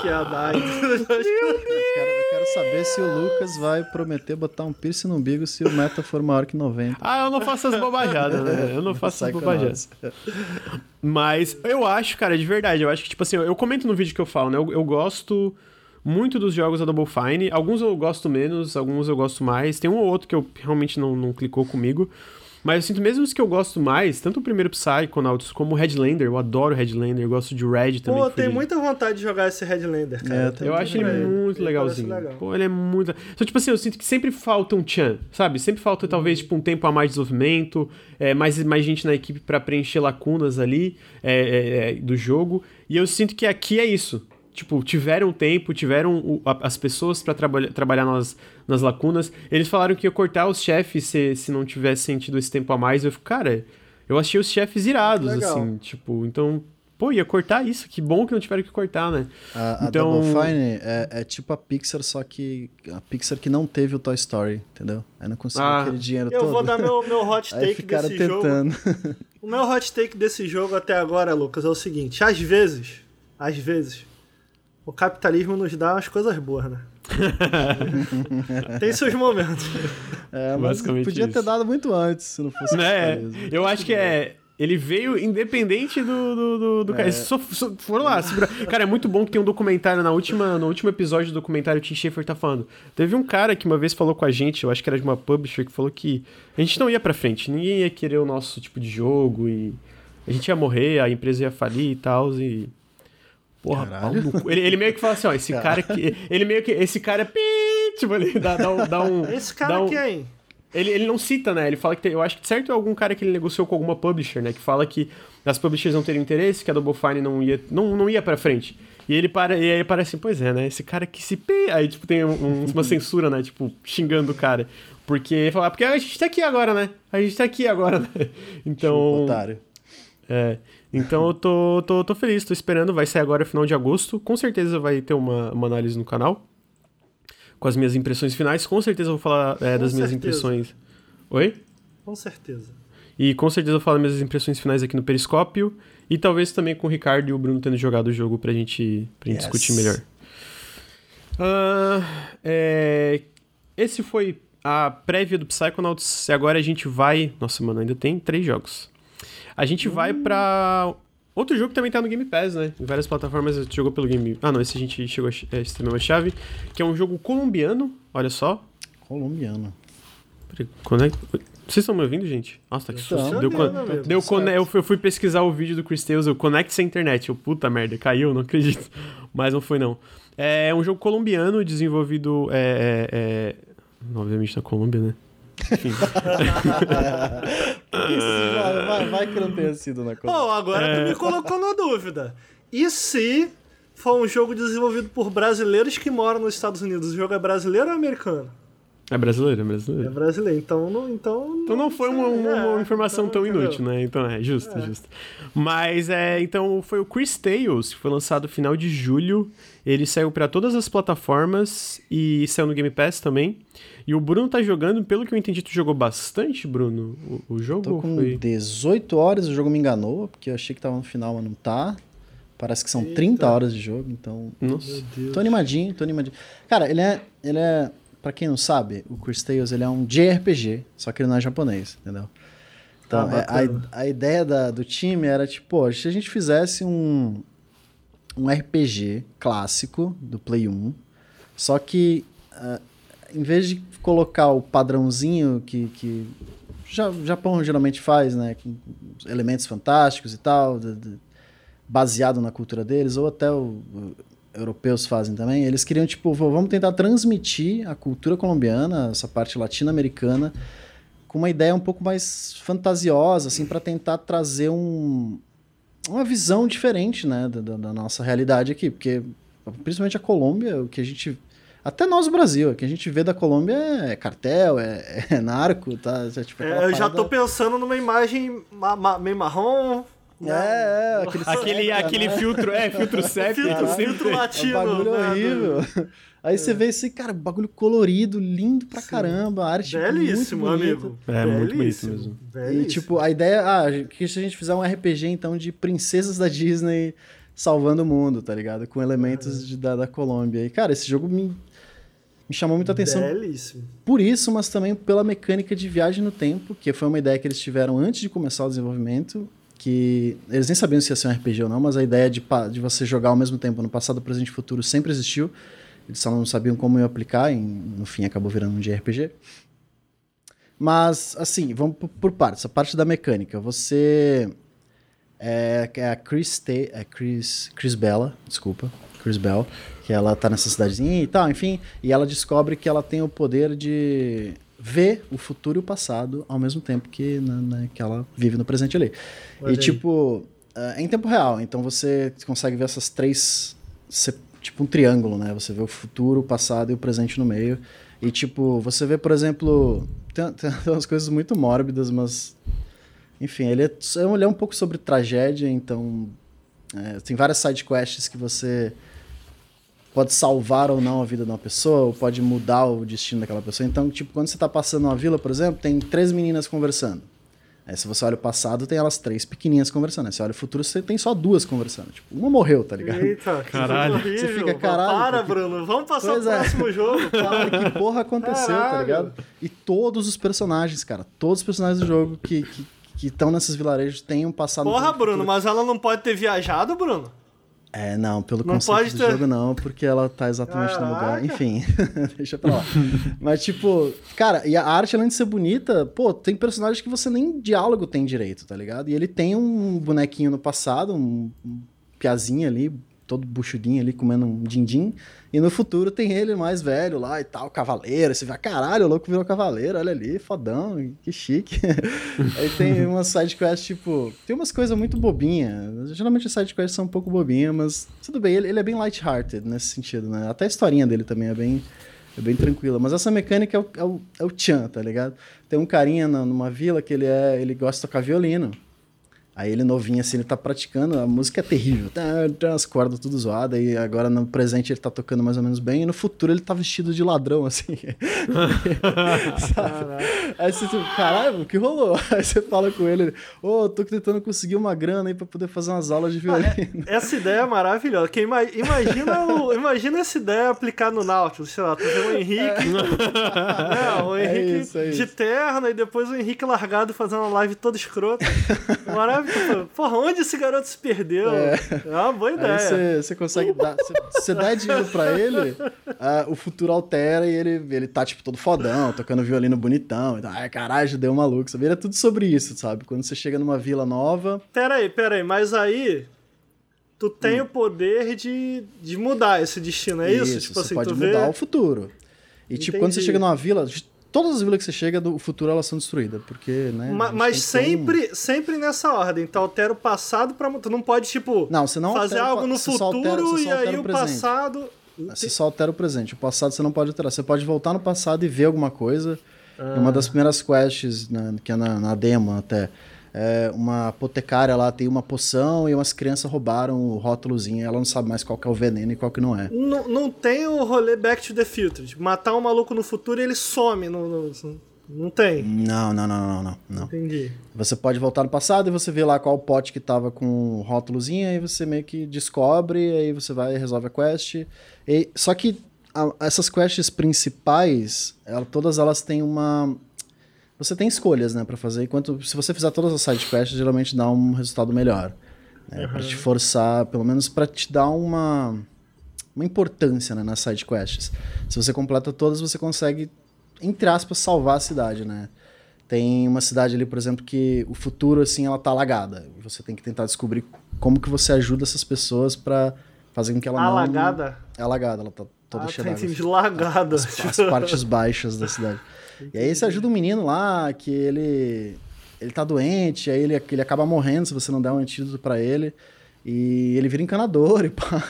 que ia dar. Eu quero, eu quero saber se o Lucas vai prometer botar um piercing no umbigo se o meta for maior que 90. Ah, eu não faço as bobajadas, né? Eu não faço as bobajadas. Mas eu acho, cara, de verdade, eu acho que, tipo assim, eu comento no vídeo que eu falo, né? Eu, eu gosto muito dos jogos da Double Fine. Alguns eu gosto menos, alguns eu gosto mais. Tem um ou outro que eu realmente não, não clicou comigo. Mas eu sinto mesmo os que eu gosto mais, tanto o primeiro Psychonauts como o Headlander. Eu adoro Headlander, eu gosto de Red também. Pô, tem de- muita vontade de jogar esse Headlander, cara. É, tenho Eu acho ele muito Ele legalzinho. parece legal. Pô, ele é muito. Só tipo assim, eu sinto que sempre falta um tchan, sabe? Sempre falta talvez tipo um tempo a mais de desenvolvimento, é, mais, mais gente na equipe pra preencher lacunas ali é, é, é, do jogo. E eu sinto que aqui é isso. Tipo, tiveram tempo, tiveram o- a- as pessoas pra trabalha, trabalhar nas, nas lacunas. Eles falaram que ia cortar os chefes se, se não tivesse sentido esse tempo a mais. Eu fico, cara, eu achei os chefes irados, Legal. assim, tipo, então. Pô, ia cortar isso, que bom que não tiveram que cortar, né? A, a Então- Double Fine é, é tipo a Pixar, só que a Pixar que não teve o Toy Story, entendeu? Aí não conseguiu Ah. aquele dinheiro Eu todo. vou dar meu, meu hot Aí take ficaram desse jogo. tentando. O meu hot take desse jogo até agora, Lucas, é o seguinte: às vezes, às vezes, o capitalismo nos dá umas coisas boas, né? Tem seus momentos. É, mas podia ter isso. dado muito antes, se não fosse Né? capitalismo. Eu acho que é. Ele veio independente do, do, do, do cara. Só, só, foram lá. segura- Cara, é muito bom que tem um documentário na última, no último episódio do documentário, o Tim Schafer tá falando. Teve um cara que uma vez falou com a gente, eu acho que era de uma publisher, que falou que a gente não ia pra frente, ninguém ia querer o nosso tipo de jogo e a gente ia morrer, a empresa ia falir e tal. E. Porra, pau no cu. Ele, ele meio que fala assim, ó, esse cara que. Ele meio que. Esse cara é. pi, Tipo, ele dá, dá, um- dá um. Esse cara dá um- quem? ele, ele não cita, né? Ele fala que tem, eu acho que certo é algum cara que ele negociou com alguma publisher, né? Que fala que as publishers não teriam interesse, que a Double Fine não ia, não, não ia pra frente. E ele para, e aí parece assim, pois é, né? Esse cara que se. Aí, tipo, tem um- um- uma censura, né? Tipo, xingando o cara. Porque fala, porque a gente tá aqui agora, né? A gente tá aqui agora, né? Então. Otário. É. Então eu tô, tô, tô feliz, tô esperando. Vai sair agora final de agosto. Com certeza vai ter uma, uma análise no canal. Com as minhas impressões finais. Com certeza eu vou falar é, das minhas certeza. impressões. Oi? Com certeza. E com certeza eu vou falar minhas impressões finais aqui no Periscópio. E talvez também com o Ricardo e o Bruno tendo jogado o jogo pra gente, pra gente Yes. discutir melhor. Ah, é, esse foi a prévia do Psychonauts. E agora a gente vai. Nossa, mano, ainda tem três jogos. A gente vai pra. Outro jogo que também tá no Game Pass, né? Em várias plataformas a gente jogou pelo Game. Ah, não, esse a gente chegou a é, é uma chave. Que é um jogo colombiano, olha só. Colombiano. Peraí, conect- Vocês estão me ouvindo, gente? Nossa, tá que susto. Deu, Tá con- vendo, amigo? deu cone- eu, fui, eu fui pesquisar o vídeo do Chris Tales, eu conecte sem internet. Eu, puta merda, caiu, não acredito. Mas não foi, não. É um jogo colombiano desenvolvido. É, é, é, Obviamente na Colômbia, né? Isso, vai, vai, vai que não tenha sido na Oh, Colômbia. agora É. tu me colocou na dúvida. E se for um jogo desenvolvido por brasileiros que moram nos Estados Unidos? O jogo é brasileiro ou americano? É brasileiro, é É brasileiro. brasileiro, então não. Então, Então não foi uma, uma- uma É, informação então, tão entendeu? inútil, né? Então é, justo, justo. Mas é, então foi o Chris Tales, que foi lançado no final de julho. Ele saiu pra todas as plataformas e saiu no Game Pass também. E o Bruno tá jogando, pelo que eu entendi, tu jogou bastante, Bruno, o, o jogo? Tô com foi... 18 horas, o jogo me enganou, porque eu achei que tava no final, mas não tá. Parece que são 30 horas de jogo, então. Nossa. Tô animadinho, tô animadinho. Cara, ele é. Ele é. Pra quem não sabe, o Chris Tales ele é um JRPG, só que ele não é japonês, entendeu? Então, Ah, é, a, a ideia da- do time era tipo, pô, se a gente fizesse um, um RPG clássico do Play 1, só que ah, em vez de colocar o padrãozinho que, que ja- o Japão geralmente faz, né, com elementos fantásticos e tal, de- de- baseado na cultura deles, ou até o, o- europeus fazem também, eles queriam, tipo, "Vô, vamos tentar transmitir a cultura colombiana, essa parte latino-americana, com uma ideia um pouco mais fantasiosa, assim, para tentar trazer um, uma visão diferente, né, da, da- nossa realidade aqui, porque principalmente a Colômbia, o que a gente até nós no Brasil, o que a gente vê da Colômbia é cartel, é, é narco, tá? É, tipo, É, eu já parada- tô pensando numa imagem ma- ma- meio marrom. né? É, é, aquele, Aquele, aquele né? filtro, é, filtro sépia. filtro, filtro tem. É um latino. bagulho né, horrível. Aí você vê esse, cara, bagulho colorido, lindo pra caramba, a arte Belíssimo, muito bonita. amigo. É, muito bonito Belíssimo, mesmo. E belíssimo. tipo, a ideia, ah, que se a gente fizer um RPG então de princesas da Disney salvando o mundo, tá ligado? Com elementos de- da, da Colômbia. E cara, esse jogo me, me chamou muita atenção Belíssimo. por isso, mas também pela mecânica de viagem no tempo, que foi uma ideia que eles tiveram antes de começar o desenvolvimento, que eles nem sabiam se ia ser um RPG ou não, mas a ideia de, de você jogar ao mesmo tempo no passado, presente e futuro sempre existiu. Eles só não sabiam como ia aplicar, e no fim acabou virando um de RPG. Mas, assim, vamos por, por partes. A parte da mecânica. Você. É, é a Chris, Ta- é Chris, Chris Bella, desculpa. Chris Bell. Que ela tá nessa cidadezinha e tal, enfim. E ela descobre que ela tem o poder de ver o futuro e o passado ao mesmo tempo que, né, que ela vive no presente ali. Olha e, aí. tipo, é em tempo real. Então você consegue ver essas três. Tipo um triângulo, né? Você vê o futuro, o passado e o presente no meio. E, tipo, você vê, por exemplo. Tem, tem umas coisas muito mórbidas, mas. Enfim, ele é, ele é um pouco sobre tragédia, então. é, tem várias side quests que você pode salvar ou não a vida de uma pessoa, ou pode mudar o destino daquela pessoa. Então, tipo, quando você tá passando uma vila, por exemplo, tem três meninas conversando. Aí, se você olha o passado, tem elas três pequenininhas conversando. Aí, você olha o futuro, você tem só duas conversando. Tipo, uma morreu, tá ligado? Eita, Caralho. Você fica, caralho, Para, porque- Bruno. Vamos passar Pois o é. próximo jogo. Cara, que porra aconteceu, tá Caralho. ligado? E todos os personagens, cara, todos os personagens do jogo que, que, que estão nesses vilarejos tenham passado Porra, Bruno, mas ela não pode ter viajado, Bruno? É, não, pelo não conceito do ter... jogo não, porque ela tá exatamente Caraca. no lugar. Enfim, deixa pra lá. Mas, tipo, cara, e a arte, além de ser bonita, pô, tem personagens que você nem diálogo tem direito, tá ligado? E ele tem um bonequinho no passado, um, um piazinho ali, todo buchudinho ali, comendo um din-din. E no futuro tem ele mais velho lá e tal, cavaleiro. Você vê, caralho, o louco virou cavaleiro, olha ali, fodão, que chique. Aí tem umas sidequests, tipo, tem umas coisas muito bobinhas. Geralmente as sidequests são um pouco bobinhas, mas tudo bem, ele, ele é bem light-hearted nesse sentido, né? Até a historinha dele também é bem, é bem tranquila. Mas essa mecânica é o, é o, é o Chan, tá ligado? Tem um carinha numa vila que ele é. ele gosta de tocar violino. Aí ele novinho assim, ele tá praticando, a música é terrível, tem as cordas tudo zoadas, e agora no presente ele tá tocando mais ou menos bem, e no futuro ele tá vestido de ladrão, assim. aí você tipo, caralho, o que rolou? Aí você fala com ele, ô, oh, tô tentando conseguir uma grana aí pra poder fazer umas aulas de violino. Ah, é, essa ideia é maravilhosa, que ima imagina, o, imagina essa ideia aplicada no Nautilus, sei lá, tu vê o Henrique, é. o Henrique é isso, é de terno, e depois o Henrique largado fazendo uma live toda escrota. Maravilhoso. Porra, onde esse garoto se perdeu? É, é uma boa ideia. Você consegue dar. Você dá dinheiro pra ele, uh, o futuro altera e ele, ele tá, tipo, todo fodão, tocando violino bonitão. Então, ai, caralho, deu um maluco. Sabe? Ele é tudo sobre isso, sabe? Quando você chega numa vila nova. Pera aí, pera aí, mas aí. Tu tem hum. o poder de, de mudar esse destino, é isso? isso tipo você assim, pode mudar vê... o futuro. E, Entendi. tipo, quando você chega numa vila, todas as vilas que você chega do futuro elas são destruídas, porque, né? Mas, mas sempre, um... sempre nessa ordem. Tu altera o passado para tu não pode tipo não, você não fazer altera, algo no futuro altera, e aí o, o passado você só altera o presente. O passado você não pode alterar. Você pode voltar no passado e ver alguma coisa. Ah. Uma das primeiras quests, né, que é na, na demo até, é, uma apotecária lá tem uma poção e umas crianças roubaram o rótulozinho. Ela não sabe mais qual que é o veneno e qual que não é. Não, não tem o rolê Back to the Future. Matar um maluco no futuro e ele some no, no... Não tem? Não, não, não, não, não, não. Entendi. Você pode voltar no passado e você vê lá qual pote que tava com o rótulozinho, aí você meio que descobre, aí você vai e resolve a quest. E, só que a, essas quests principais, ela, todas elas têm uma você tem escolhas, né, para fazer. Enquanto se você fizer todas as side quests, geralmente dá um resultado melhor, né, uhum. para te forçar, pelo menos para te dar uma uma importância né, nas side quests. Se você completa todas, você consegue entre aspas salvar a cidade, né? Tem uma cidade ali, por exemplo, que o futuro assim ela tá alagada. E você tem que tentar descobrir como que você ajuda essas pessoas para fazer com que ela alagada? não É alagada, ela tá toda ah, cheia de lagada. As, as partes baixas da cidade. E aí você ajuda um menino lá que ele ele tá doente, aí ele, ele acaba morrendo se você não der um antídoto para ele. E ele vira encanador e pá.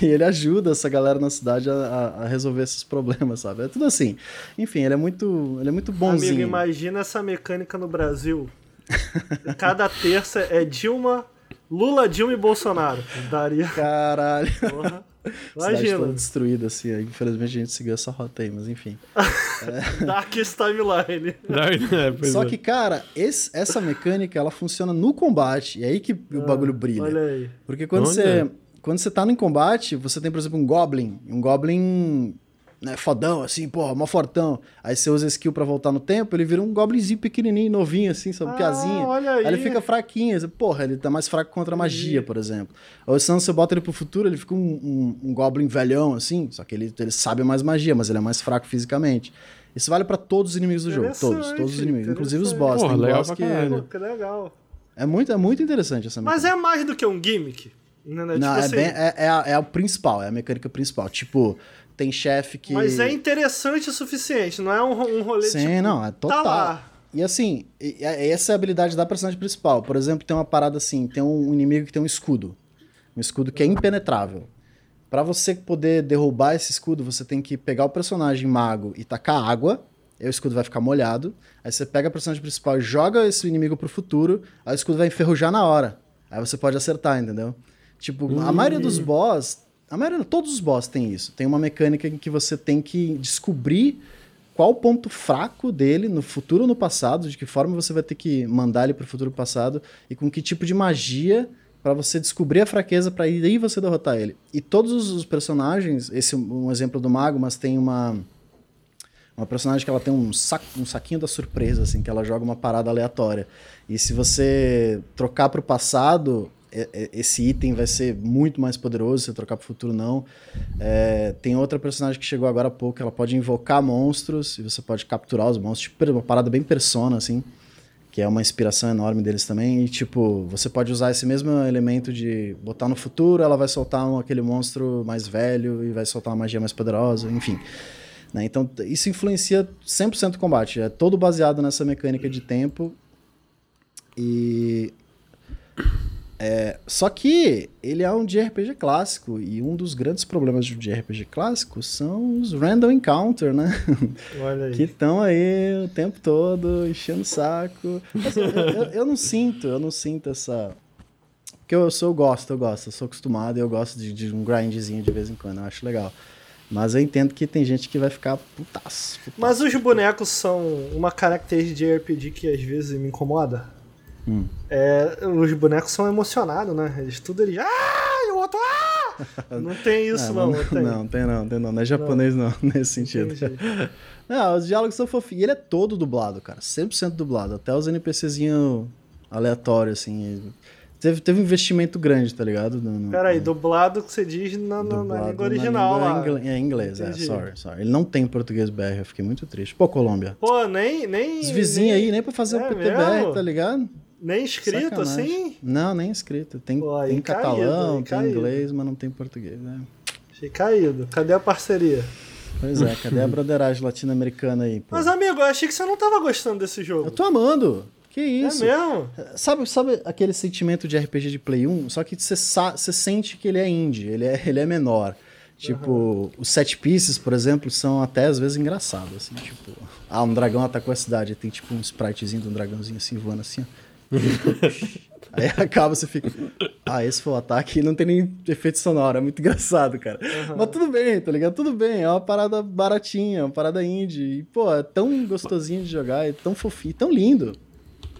E ele ajuda essa galera na cidade a, a, resolver esses problemas, sabe? É tudo assim. Enfim, ele é muito, ele é muito bonzinho. Amigo, imagina essa mecânica no Brasil. Cada terça é Dilma, Lula, Dilma e Bolsonaro. Daria. Caralho. Porra. Imagina. toda destruída, assim. Infelizmente a gente seguiu essa rota aí, mas enfim. é... Darkest Timeline. é, Só é. que, cara, esse, essa mecânica, ela funciona no combate. E é aí que ah, o bagulho brilha. Olha aí. Porque quando você... Quando você tá no combate, você tem, por exemplo, um Goblin. Um Goblin né, fodão, assim, porra, mó fortão. Aí você usa skill pra voltar no tempo, ele vira um goblinzinho pequenininho, novinho, assim, sabe, ah, piazinha. Olha aí. aí. ele fica fraquinho, você, porra, ele tá mais fraco contra a magia, por exemplo. Ou se você bota ele pro futuro, ele fica um, um, um goblin velhão, assim, só que ele, ele sabe mais magia, mas ele é mais fraco fisicamente. Isso vale para todos os inimigos do jogo, todos, todos os inimigos, inclusive os boss. Porra, legal boss que... Caralho. Que legal. É muito, é muito interessante essa mecânica. Mas é mais do que um gimmick. Não, né? não tipo é, assim... bem, é, é, a, é a principal, é a mecânica principal. Tipo, tem chefe que. Mas é interessante o suficiente, não é um, um rolê Sim, tipo, não, é total. Tá lá. E assim, essa é a habilidade da personagem principal. Por exemplo, tem uma parada assim: tem um inimigo que tem um escudo. Um escudo que é impenetrável. Para você poder derrubar esse escudo, você tem que pegar o personagem mago e tacar água. Aí o escudo vai ficar molhado. Aí você pega a personagem principal e joga esse inimigo pro futuro. Aí o escudo vai enferrujar na hora. Aí você pode acertar, entendeu? Tipo, a maioria dos hum. boss a maioria, todos os boss tem isso. Tem uma mecânica em que você tem que descobrir qual o ponto fraco dele no futuro ou no passado, de que forma você vai ter que mandar ele para o futuro passado e com que tipo de magia para você descobrir a fraqueza para aí você derrotar ele. E todos os personagens, esse é um exemplo do mago, mas tem uma Uma personagem que ela tem um, saco, um saquinho da surpresa, assim, que ela joga uma parada aleatória. E se você trocar pro passado, esse item vai ser muito mais poderoso, se trocar pro futuro não. É, tem outra personagem que chegou agora há pouco, ela pode invocar monstros e você pode capturar os monstros, tipo uma parada bem persona, assim que é uma inspiração enorme deles também. E, tipo, você pode usar esse mesmo elemento de botar no futuro, ela vai soltar um, aquele monstro mais velho e vai soltar uma magia mais poderosa, enfim. Né? Então, isso influencia 100% o combate. É todo baseado nessa mecânica de tempo. E é, só que ele é um JRPG clássico, e um dos grandes problemas de um JRPG clássico são os random encounter, né? Olha aí. que estão aí o tempo todo enchendo o saco. Eu, eu, eu, não sinto, eu não sinto essa. Porque eu, sou, eu gosto, eu gosto, eu sou acostumado e eu gosto de, de, um grindzinho de vez em quando, eu acho legal. Mas eu entendo que tem gente que vai ficar putaço, putaço. Mas os bonecos são uma característica de JRPG que às vezes me incomoda? Hum. É, os bonecos são emocionados, né? Eles tudo eles. Ah! E o outro. Ah! Não tem isso, não. Não, não, tem. não, tem não, tem não. Não é japonês, não, não nesse sentido. Não, os diálogos são fofinhos. E ele é todo dublado, cara. 100% dublado. Até os NPCzinhos aleatórios, assim. Teve, teve um investimento grande, tá ligado? No, Peraí, dublado que você diz na, na, na língua original na língua lá. É inglês, é, sorry, sorry. Ele não tem português BR, eu fiquei muito triste. Pô, Colômbia. Pô, nem. nem Os vizinhos nem... aí, nem pra fazer é o PTBR, tá ligado? Nem escrito Sacanagem. assim? Não, nem escrito. Tem, Pô, tem catalão, tem caído. inglês, mas não tem português, né? Achei caído. Cadê a parceria? Pois é, cadê a broderagem latino-americana aí? Pô? Mas, amigo, eu achei que você não tava gostando desse jogo. Eu tô amando. Que isso? É mesmo? Sabe, sabe aquele sentimento de RPG de Play 1? Só que você, você sente que ele é indie, ele é, ele é menor. Tipo, uhum. os set pieces, por exemplo, são até às vezes engraçados, assim, tipo... Ah, um dragão atacou a cidade, tem tipo um spritezinho de um dragãozinho assim, voando assim, ó. Aí acaba, você fica. Ah, esse foi o ataque e não tem nem efeito sonoro. É muito engraçado, cara. Uhum. Mas tudo bem, tá ligado? Tudo bem. É uma parada baratinha, uma parada indie. E, pô, é tão gostosinho de jogar, é tão fofinho, tão lindo.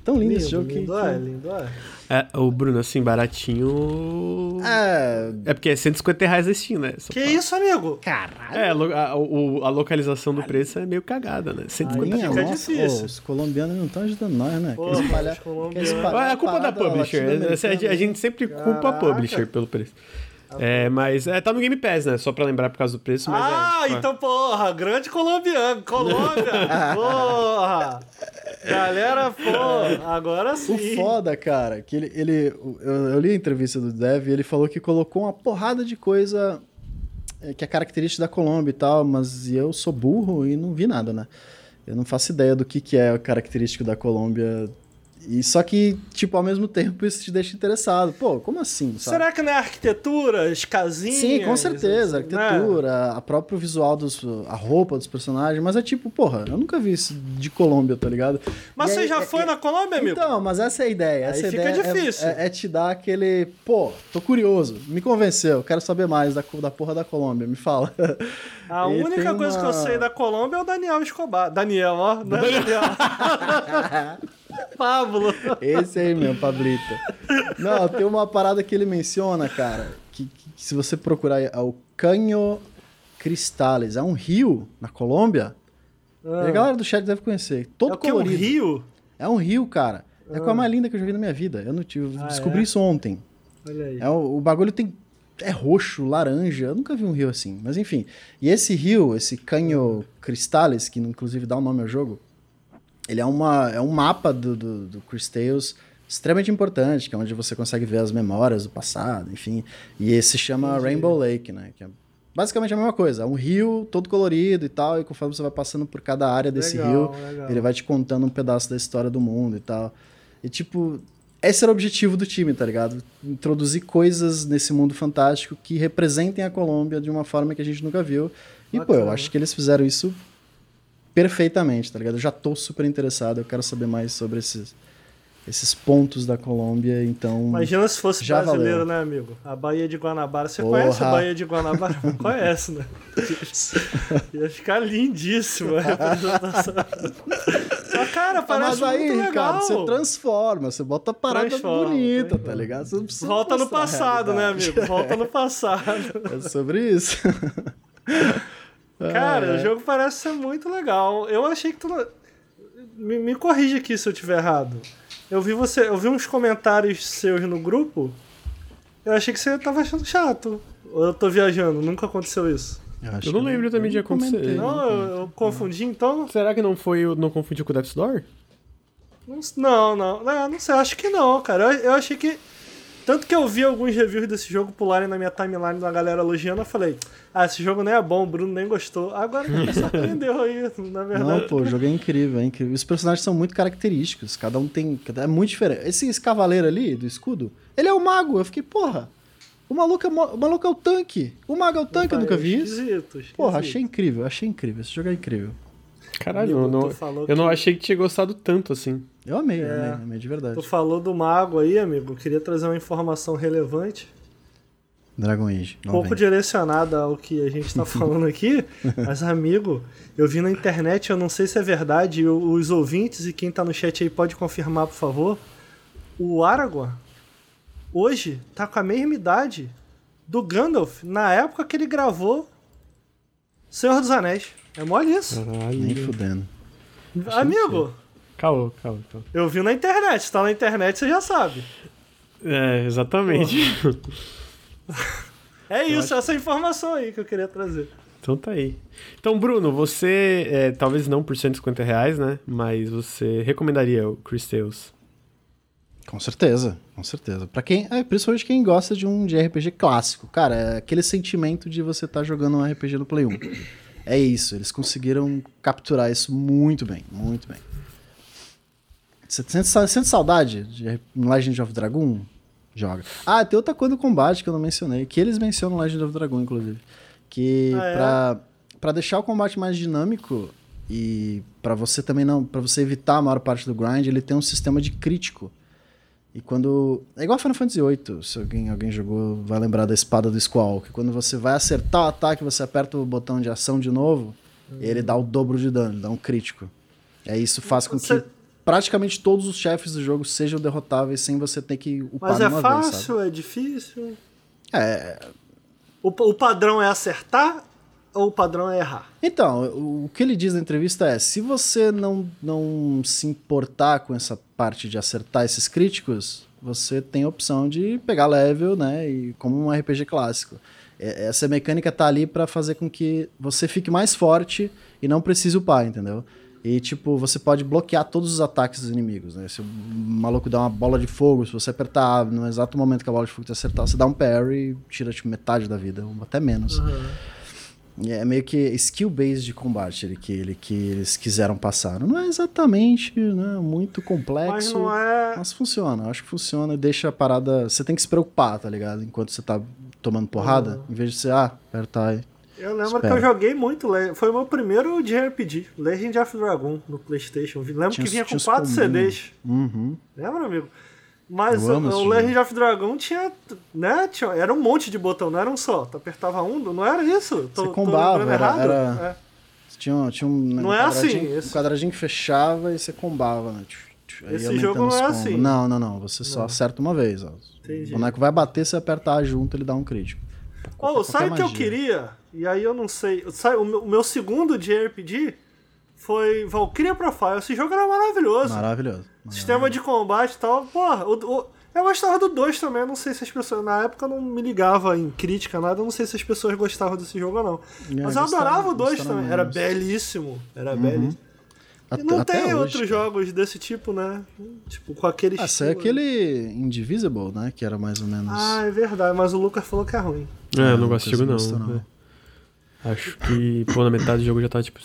Tão lindo, lindo esse jogo lindo que. É, lindo é. É, o Bruno, assim, baratinho. É. É porque é 150 reais a Steam, né? Só que pra... isso, amigo? Caralho. É, a, a, a localização do preço é meio cagada, né? 150 reais. Fica difícil. os colombianos não estão ajudando nós, né? Pô, espalhar, espalhar é a culpa da publisher. A gente sempre culpa a publisher pelo preço. É, mas é, tá no Game Pass, né? Só pra lembrar por causa do preço, mas é, Ah, é, então, porra, grande colombiano, Colômbia, porra! Galera, pô, agora sim. O foda, cara, que ele, ele eu, eu li a entrevista do Dev e ele falou que colocou uma porrada de coisa é, que é característica da Colômbia e tal, mas eu sou burro e não vi nada, né? Eu não faço ideia do que, que é característico da Colômbia e só que, tipo, ao mesmo tempo isso te deixa interessado. Pô, como assim? Sabe? Será que não é arquitetura, as casinhas? Sim, com certeza. Assim, arquitetura, né? a próprio visual dos. a roupa dos personagens. Mas é tipo, porra, eu nunca vi isso de Colômbia, tá ligado? Mas e você aí, já é, foi é, na Colômbia, amigo? Então, mas essa é a ideia. Essa aí fica ideia é, difícil. É, é, te dar aquele. Pô, tô curioso. Me convenceu, quero saber mais da, da porra da Colômbia. Me fala. A e única coisa uma... que eu sei da Colômbia é o Daniel Escobar. Daniel, ó. Não é Daniel. Pablo. Esse aí mesmo, Pablito. Não, tem uma parada que ele menciona, cara, que, que, que se você procurar é o Canho Cristales, é um rio na Colômbia. Ah. A galera do chat deve conhecer. Todo é colorido. É um rio? É um rio, cara. É a coisa ah. mais linda que eu joguei na minha vida. Eu, não, eu ah, descobri é? isso ontem. Olha aí. É, o, o bagulho tem é roxo, laranja. Eu nunca vi um rio assim. Mas enfim. E esse rio, esse Canho Cristales, que inclusive dá o um nome ao jogo, ele é, uma, é um mapa do, do, do Chris Tales extremamente importante, que é onde você consegue ver as memórias do passado, enfim. E esse se chama Rainbow Lake, né? Que é basicamente a mesma coisa. É um rio todo colorido e tal, e conforme você vai passando por cada área desse legal, rio, legal. ele vai te contando um pedaço da história do mundo e tal. E tipo, esse era o objetivo do time, tá ligado? Introduzir coisas nesse mundo fantástico que representem a Colômbia de uma forma que a gente nunca viu. E, Bacana. pô, eu acho que eles fizeram isso perfeitamente, tá ligado? Eu já tô super interessado, eu quero saber mais sobre esses, esses pontos da Colômbia, então. Imagina se fosse brasileiro, valeu. né, amigo? A Baía de Guanabara. Você Porra. conhece a Baía de Guanabara? conhece, né? Ia ficar lindíssimo a representação. Mas, cara, ah, parece Mas aí, muito Ricardo, legal. você transforma, você bota a parada transforma, bonita, transforma. tá ligado? Você não precisa Volta no passado, né, amigo? Volta no passado. É sobre isso. Cara, Ah, o é. jogo parece ser muito legal. Eu achei que tu. Me, me corrige aqui se eu tiver errado. Eu vi você. Eu vi uns comentários seus no grupo. Eu achei que você tava achando chato. Ou eu tô viajando, nunca aconteceu isso. acho Eu não que lembro também de eu comentei, acontecer. Não, não eu, eu confundi então? Será que não foi o não confundiu com o Death's Door? Não, não, não, não, não sei, acho que não, cara. Eu, eu achei que. Tanto que eu vi alguns reviews desse jogo pularem na minha timeline da galera elogiando, eu falei, ah, esse jogo nem é bom, o Bruno nem gostou. Agora que me surpreendeu aí, na verdade. Não, pô, o jogo é incrível, é incrível. Os personagens são muito característicos, cada um tem. É muito diferente. Esse, esse cavaleiro ali, do escudo, ele é o mago. Eu fiquei, porra, o maluco é, o maluco é o tanque. O mago é o tanque, eu nunca vi isso. Esquisito, esquisito. Porra, achei incrível, achei incrível. Esse jogo é incrível. Caralho, eu não, eu não que- achei que tinha gostado tanto assim. Eu amei, É. amei, amei de verdade. Tu falou do mago aí, amigo. Eu queria trazer uma informação relevante, Dragon Age. um pouco vem. direcionada ao que a gente tá falando aqui. mas, amigo, eu vi na internet, eu não sei se é verdade, e o- os ouvintes e quem tá no chat aí pode confirmar, por favor. O Aragorn, hoje, tá com a mesma idade do Gandalf na época que ele gravou Senhor dos Anéis. É mole isso. Nem Caralho. fudendo. Amigo, Calma, calma, calma. eu vi na internet. Se tá na internet, você já sabe. É, exatamente. É isso, essa informação aí que eu queria trazer. Então tá aí. Então, Bruno, você, é, talvez não por 150 reais, né? Mas você recomendaria o Chris Tales? Com certeza, com certeza. Pra quem, é, principalmente quem gosta de um de RPG clássico. Cara, é aquele sentimento de você estar jogando um RPG no Play 1. É isso, eles conseguiram capturar isso muito bem, muito bem. Você sente, sa- sente saudade de Legend of Dragon? Joga. Ah, tem outra coisa do combate que eu não mencionei, que eles mencionam no Legend of Dragon, inclusive. Que Ah, é? pra, pra deixar o combate mais dinâmico e pra você também não. para você evitar a maior parte do grind, ele tem um sistema de crítico. E quando. É igual Final Fantasy VIII, se alguém, alguém jogou, vai lembrar da espada do Squall, que quando você vai acertar o ataque, você aperta o botão de ação de novo, ele dá o dobro de dano, dá um crítico. É isso faz com Você- que praticamente todos os chefes do jogo sejam derrotáveis sem você ter que upar Mas é numa vez, fácil, é difícil. É, O, o padrão é acertar ou o padrão é errar? Então, o, o que ele diz na entrevista é: se você não, não se importar com essa parte de acertar esses críticos, você tem a opção de pegar level, né? E como um RPG clássico. Essa mecânica tá ali pra fazer com que você fique mais forte e não precise upar, entendeu? E, tipo, você pode bloquear todos os ataques dos inimigos, né? Se o maluco dá uma bola de fogo, se você apertar no exato momento que a bola de fogo te acertar, você dá um parry e tira, tipo, metade da vida, ou até menos. E É meio que skill-based de combate ele, que, ele, que eles quiseram passar. Não é exatamente né, muito complexo, Mas não é. mas funciona. Eu acho que funciona e deixa a parada... Você tem que se preocupar, tá ligado? Enquanto você tá tomando porrada, em vez de você, ah, apertar e... Eu lembro Espera. que eu joguei muito. Foi o meu primeiro JRPG, Legend of Dragon, no PlayStation. Lembro Tinha que vinha com quatro. CDs. Uhum. Lembra, amigo? Mas Eu o, o. Legend of Dragon tinha, né, tinha. Era um monte de botão, não era um só. Tu apertava um, não era isso? Tô, tô combava, era- errado? era- É. Tinha, tinha um, Não um é assim, quadradinho, esse- um quadradinho que fechava e você combava, né? Aí Esse jogo não é assim. Não, não, não. Você só acerta uma vez. Ó. Entendi. O boneco vai bater, você apertar junto, ele dá um crítico. Qualquer sabe o que eu queria? E aí eu não sei. Sabe, o, meu, o meu segundo JRPG foi Valkyria Profile. Esse jogo era maravilhoso. Maravilhoso. Sistema de combate e tal. Porra, o, o- eu gostava do 2 também. Eu não sei se as pessoas. Na época eu não me ligava em crítica, nada. Eu não sei se as pessoas gostavam desse jogo ou não. É, Mas eu adorava o 2 gostaram também. Era belíssimo. Era Uhum. belíssimo. E Até- não tem hoje, outros cara. jogos desse tipo, né? Tipo, com aquele Ah, saiu estilo. aquele Indivisible, né? Que era mais ou menos. Ah, é verdade. Mas o Lucas falou que é ruim. É, eu não gosto de jogo, não. não É. Acho que, pô, na metade do jogo já tá tipo.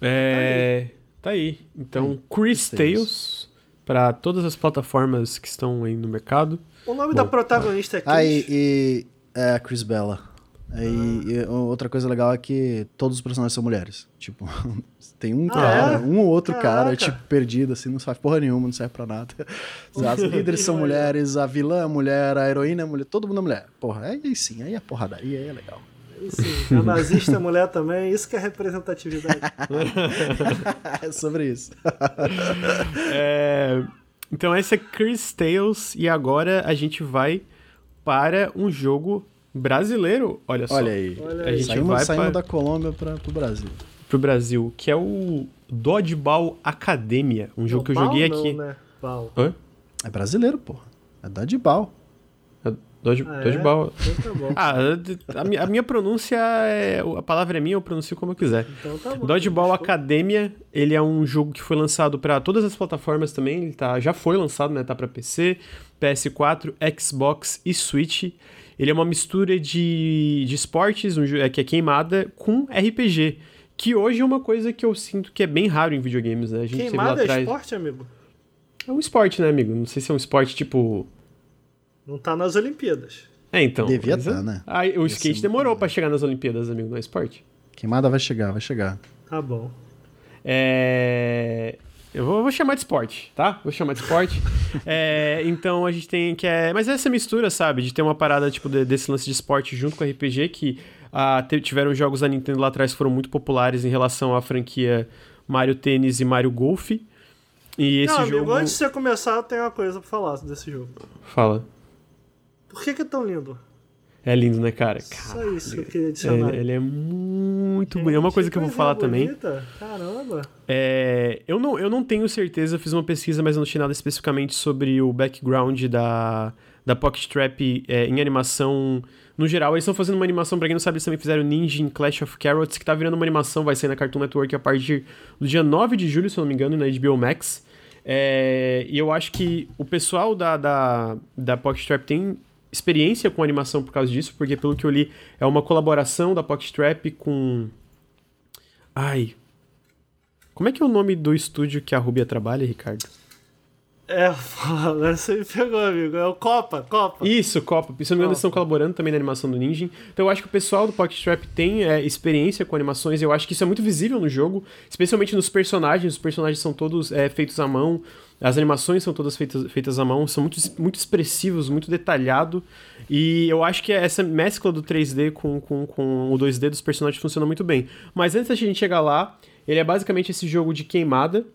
É. Tá aí. Então, Chris Chris Tales. Pra todas as plataformas que estão aí no mercado. O nome Bom. da protagonista é Chris. Ah, e, e- é a Chris Bella. Aí, e outra coisa legal é que todos os personagens são mulheres. Tipo, tem um Ah, cara, é? um ou outro cara, Caraca. tipo, perdido, assim, não faz porra nenhuma, não serve pra nada. As líderes são mulheres, a vilã é mulher, a heroína é mulher, todo mundo é mulher. Porra, aí sim, aí é porradaria, aí é legal. Sim, a nazista é mulher também. Isso que é representatividade. é sobre isso. É, Então, esse é Chris Tales. E agora a gente vai para um jogo brasileiro, olha só. Olha aí. Olha A aí. gente Saímos, vai saímos pra- da Colômbia para o Brasil. pro Brasil, que é o Dodgeball Academia, um jogo que eu joguei não, aqui. Né? Hã? É brasileiro, porra. É Dodgeball. É Dodge, Ah, é? Dodgeball. Então tá bom. Ah, a, minha- a minha pronúncia é. A palavra é minha, eu pronuncio como eu quiser. então tá bom. Dodgeball. Academia, ele é um jogo que foi lançado para todas as plataformas também. Ele tá, já foi lançado, né? Tá para PC, PS4, Xbox e Switch. Ele é uma mistura de, de esportes, um, é, que é queimada, com RPG. Que hoje é uma coisa que eu sinto que é bem raro em videogames, né? A gente teve lá Queimada é atrás. esporte, amigo? É um esporte, né, amigo? Não sei se é um esporte tipo. Não tá nas Olimpíadas. É, então. Devia tá, é- né? Ah, o Ia skate demorou pra chegar nas Olimpíadas, amigo, não é esporte. Queimada vai chegar, vai chegar. Tá bom. É. Eu vou, vou chamar de esporte, tá? Vou chamar de esporte. É, então a gente tem que. É... Mas essa mistura, sabe? De ter uma parada tipo de- desse lance de esporte junto com RPG, que ah, tiveram jogos da Nintendo lá atrás que foram muito populares em relação à franquia Mario Tênis e Mario Golf. E esse não, jogo. amigo, antes de você começar, eu tenho uma coisa pra falar desse jogo. Fala. Por que, que é tão lindo? É lindo, né, cara? Só isso que eu queria adicionar. É, ele é muito bonito. É uma coisa que eu vou falar também. Caramba. É, eu, não, eu não tenho certeza, eu fiz uma pesquisa, mas não tinha nada especificamente sobre o background da, da Pocket Trap é, em animação no geral. Eles estão fazendo uma animação, pra quem não sabe, eles também fizeram Ninja em Clash of Carrots, que tá virando uma animação, vai sair na Cartoon Network a partir do dia 9 de julho, se eu não me engano, na HBO Max. É, e eu acho que o pessoal da, da, da Pocket Trap tem experiência com animação por causa disso, porque pelo que eu li, é uma colaboração da Pocket Trap com. Ai. Como é que é o nome do estúdio que a Rubia trabalha, Ricardo? É, agora você me pegou, amigo. É o Copa, Copa. Isso, Copa. Se não me engano, eles estão colaborando também na animação do Ninja. Então eu acho que o pessoal do Pocket Trap tem é, experiência com animações. Eu acho que isso é muito visível no jogo, especialmente nos personagens. Os personagens são todos é, feitos à mão. As animações são todas feitas, feitas à mão, são muito, muito expressivos, muito detalhado. E eu acho que essa mescla do 3D com, com, com o 2D dos personagens funciona muito bem. Mas antes da gente chegar lá, ele é basicamente esse jogo de queimada,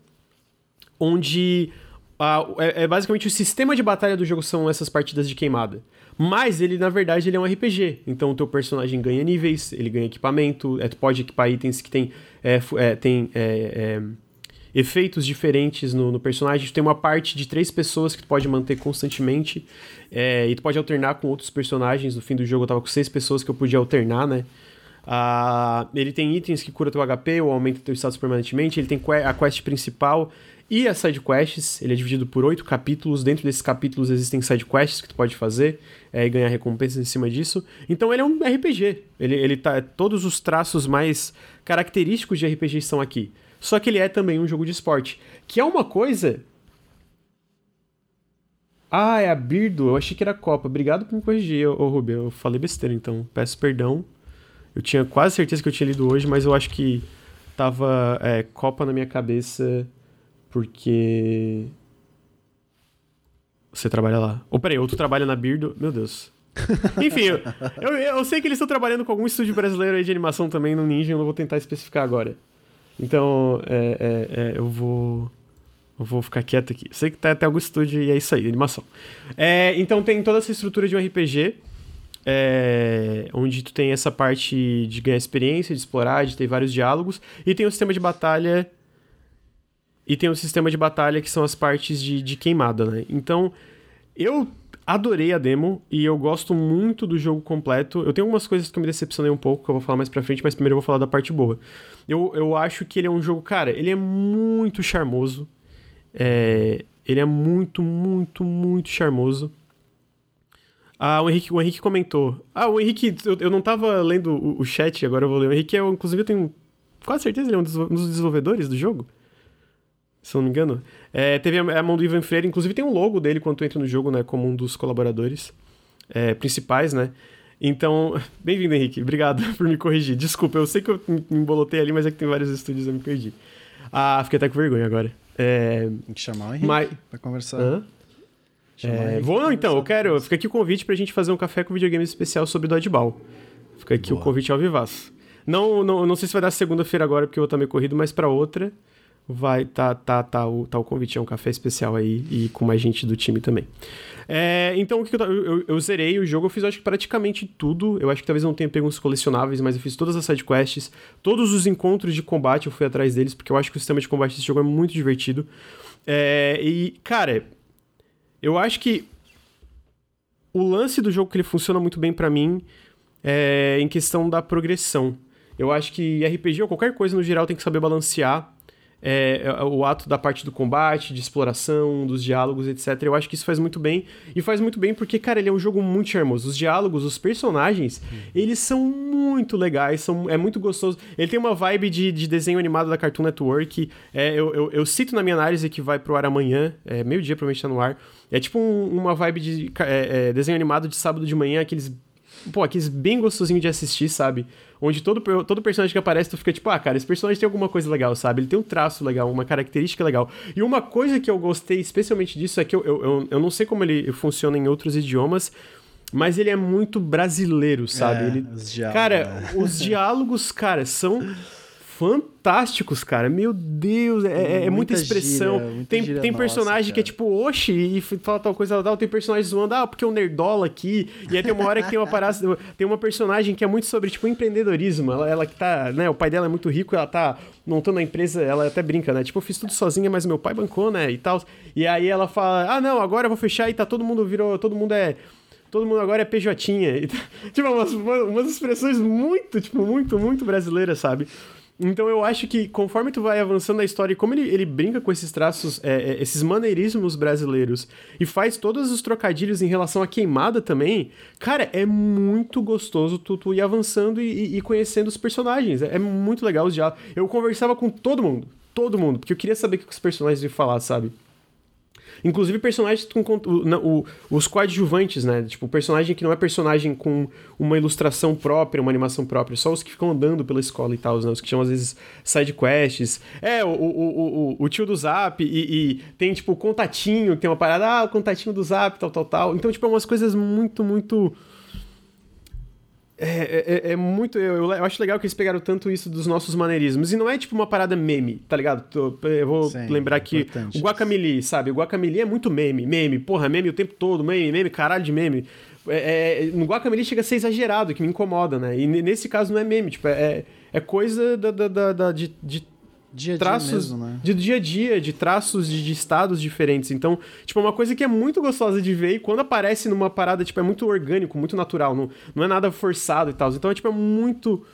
onde ah, é, é basicamente o sistema de batalha do jogo são essas partidas de queimada. Mas ele, na verdade, ele é um RPG. Então o teu personagem ganha níveis, ele ganha equipamento, é, tu pode equipar itens que tem, é, é, tem é, é, efeitos diferentes no, no personagem. Tu tem uma parte de três pessoas que tu pode manter constantemente. é, e tu pode alternar com outros personagens. No fim do jogo eu tava com seis pessoas que eu podia alternar, né? Ah, ele tem itens que cura teu HP ou aumenta teu status permanentemente. Ele tem a quest principal e as side quests. Ele é dividido por oito capítulos. Dentro desses capítulos existem side quests que tu pode fazer é, e ganhar recompensas em cima disso. Então ele é um RPG. Ele, ele tá. Todos os traços mais característicos de RPG estão aqui. Só que ele é também um jogo de esporte. Que é uma coisa. Ah, é a Birdo. Eu achei que era a Copa. Obrigado por me corrigir, ô, ô Rubio. Eu falei besteira, então. Peço perdão. Eu tinha quase certeza que eu tinha lido hoje, mas eu acho que tava é, Copa na minha cabeça porque. Você trabalha lá. Ou peraí, ou tu trabalha na Birdo. Meu Deus. Enfim, eu, eu, eu sei que eles estão trabalhando com algum estúdio brasileiro aí de animação também no Ninja, eu não vou tentar especificar agora. Então, é, é, é, eu vou. Eu vou ficar quieto aqui. Sei que tá até algum estúdio e é isso aí, animação. É, então tem toda essa estrutura de um RPG. é, onde tu tem essa parte de ganhar experiência, de explorar, de ter vários diálogos. E tem o sistema de batalha. E tem o sistema de batalha que são as partes de, de queimada, né? Então, eu adorei a demo e eu gosto muito do jogo completo. Eu tenho algumas coisas que eu me decepcionei um pouco, que eu vou falar mais pra frente, mas primeiro eu vou falar da parte boa. Eu, eu acho que ele é um jogo, cara, ele é muito charmoso. É, ele é muito, muito, muito charmoso. Ah, o Henrique, o Henrique comentou. Ah, o Henrique, eu, eu não tava lendo o, o chat, agora eu vou ler. O Henrique é, inclusive, eu tenho quase certeza ele é um dos, um dos desenvolvedores do jogo. Se não me engano. É, teve a, a mão do Ivan Freire, inclusive tem um logo dele quando entra no jogo, né? Como um dos colaboradores é, principais, né? Então, bem-vindo, Henrique. Obrigado por me corrigir. Desculpa, eu sei que eu me embolotei ali, mas é que tem vários estúdios eu me perdi. Ah, fiquei até com vergonha agora. É, Tem que chamar o Henrique mas. pra conversar. Hã? É, vou não, então, eu quero. Fica aqui o convite pra gente fazer um café com videogames especial sobre Dodgeball. Fica aqui Boa. o convite ao vivaço. Não, não, não sei se vai dar segunda-feira agora, porque eu vou estar meio corrido, mas pra outra. Vai tá, tá, tá, o, tá o convite, é um café especial aí e com mais gente do time também. É, então, o que, eu, eu, eu, zerei o jogo, eu fiz acho que praticamente tudo. Eu acho que talvez não tenha pego uns colecionáveis, mas eu fiz todas as sidequests, todos os encontros de combate eu fui atrás deles, porque eu acho que o sistema de combate desse jogo é muito divertido. É, e, cara, eu acho que o lance do jogo que ele funciona muito bem para mim é em questão da progressão. Eu acho que RPG ou qualquer coisa no geral tem que saber balancear é, é, o ato da parte do combate, de exploração, dos diálogos, etc. Eu acho que isso faz muito bem. E faz muito bem porque, cara, ele é um jogo muito charmoso. Os diálogos, os personagens, hum. eles são muito legais, são, é muito gostoso. Ele tem uma vibe de, de desenho animado da Cartoon Network. É, eu, eu, eu, cito na minha análise que vai pro ar amanhã, é, meio-dia provavelmente tá no ar. É tipo um, uma vibe de é, é, desenho animado de sábado de manhã, aqueles pô, aqueles bem gostosinho de assistir, sabe? Onde todo, todo personagem que aparece, tu fica tipo, ah, cara, esse personagem tem alguma coisa legal, sabe? Ele tem um traço legal, uma característica legal. E uma coisa que eu gostei especialmente disso é que eu, eu, eu, eu não sei como ele funciona em outros idiomas, mas ele é muito brasileiro, sabe? É, ele, os diálogos, cara, né? os diálogos, cara, são fantásticos, cara. Meu Deus, é, é, é muita, expressão. Gíria, muita tem tem nossa, personagem que é cara. tipo, oxe, e fala tal coisa tal. Tem personagem zoando, ah, porque o nerdola aqui. E aí tem uma hora que tem uma parada, tem uma personagem que é muito sobre, tipo, empreendedorismo. Ela, ela que tá, né, o pai dela é muito rico, ela tá montando a empresa, ela até brinca, né? Tipo, eu fiz tudo sozinha, mas meu pai bancou, né, e tal. E aí ela fala, ah, não, agora eu vou fechar e tá todo mundo virou, todo mundo é todo mundo agora é PJ. Tipo, umas, umas expressões muito, tipo, muito, muito brasileiras, sabe? Então eu acho que conforme tu vai avançando na história e como ele, ele brinca com esses traços, é, é, esses maneirismos brasileiros e faz todos os trocadilhos em relação à queimada também, cara, é muito gostoso tu, tu ir avançando e, e conhecendo os personagens. É, é muito legal os diálogos. Eu conversava com todo mundo, todo mundo, porque eu queria saber o que os personagens iam falar, sabe? Inclusive personagens com, o, não, o, os coadjuvantes, né? Tipo, personagem que não é personagem com uma ilustração própria, uma animação própria, só os que ficam andando pela escola e tal, né? Os que chamam às vezes side quests. É, o, o, o, o tio do Zap e, e, tem, tipo, o contatinho, tem uma parada, ah, o contatinho do Zap, tal, tal, tal. Então, tipo, é umas coisas muito, muito é, é, é, muito. Eu, eu, acho legal que eles pegaram tanto isso dos nossos maneirismos. E não é tipo uma parada meme, tá ligado? Eu vou Sim, lembrar que o Guacamole, sabe? O Guacamole é muito meme, meme, porra, meme o tempo todo, meme, meme, caralho de meme. É, é, no Guacamole chega a ser exagerado, que me incomoda, né? E nesse caso não é meme, tipo, é, é coisa da, da, da, da de, de Dia a dia traços mesmo, né? de dia a dia, de traços de, de estados diferentes. Então, tipo, é uma coisa que é muito gostosa de ver e quando aparece numa parada, tipo, é muito orgânico, muito natural, não, não é nada forçado e tal. Então, é, tipo, é muito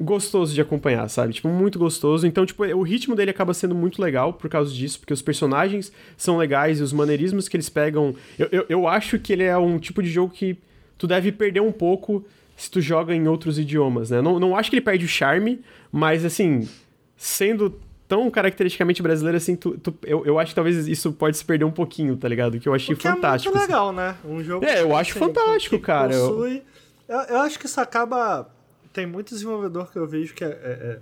gostoso de acompanhar, sabe? Tipo, muito gostoso. Então, tipo, o ritmo dele acaba sendo muito legal por causa disso, porque os personagens são legais e os maneirismos que eles pegam. Eu, eu, eu acho que ele é um tipo de jogo que tu deve perder um pouco se tu joga em outros idiomas, né? Não, não acho que ele perde o charme, mas assim, sendo tão caracteristicamente brasileiro assim, tu, tu- eu, eu acho que talvez isso pode se perder um pouquinho, tá ligado? Que eu achei que fantástico. é assim. muito legal, né? Um jogo É, eu que, acho fantástico, que cara. Eu- possui- Eu... eu acho que isso acaba. Tem muito desenvolvedor que eu vejo que é, é, é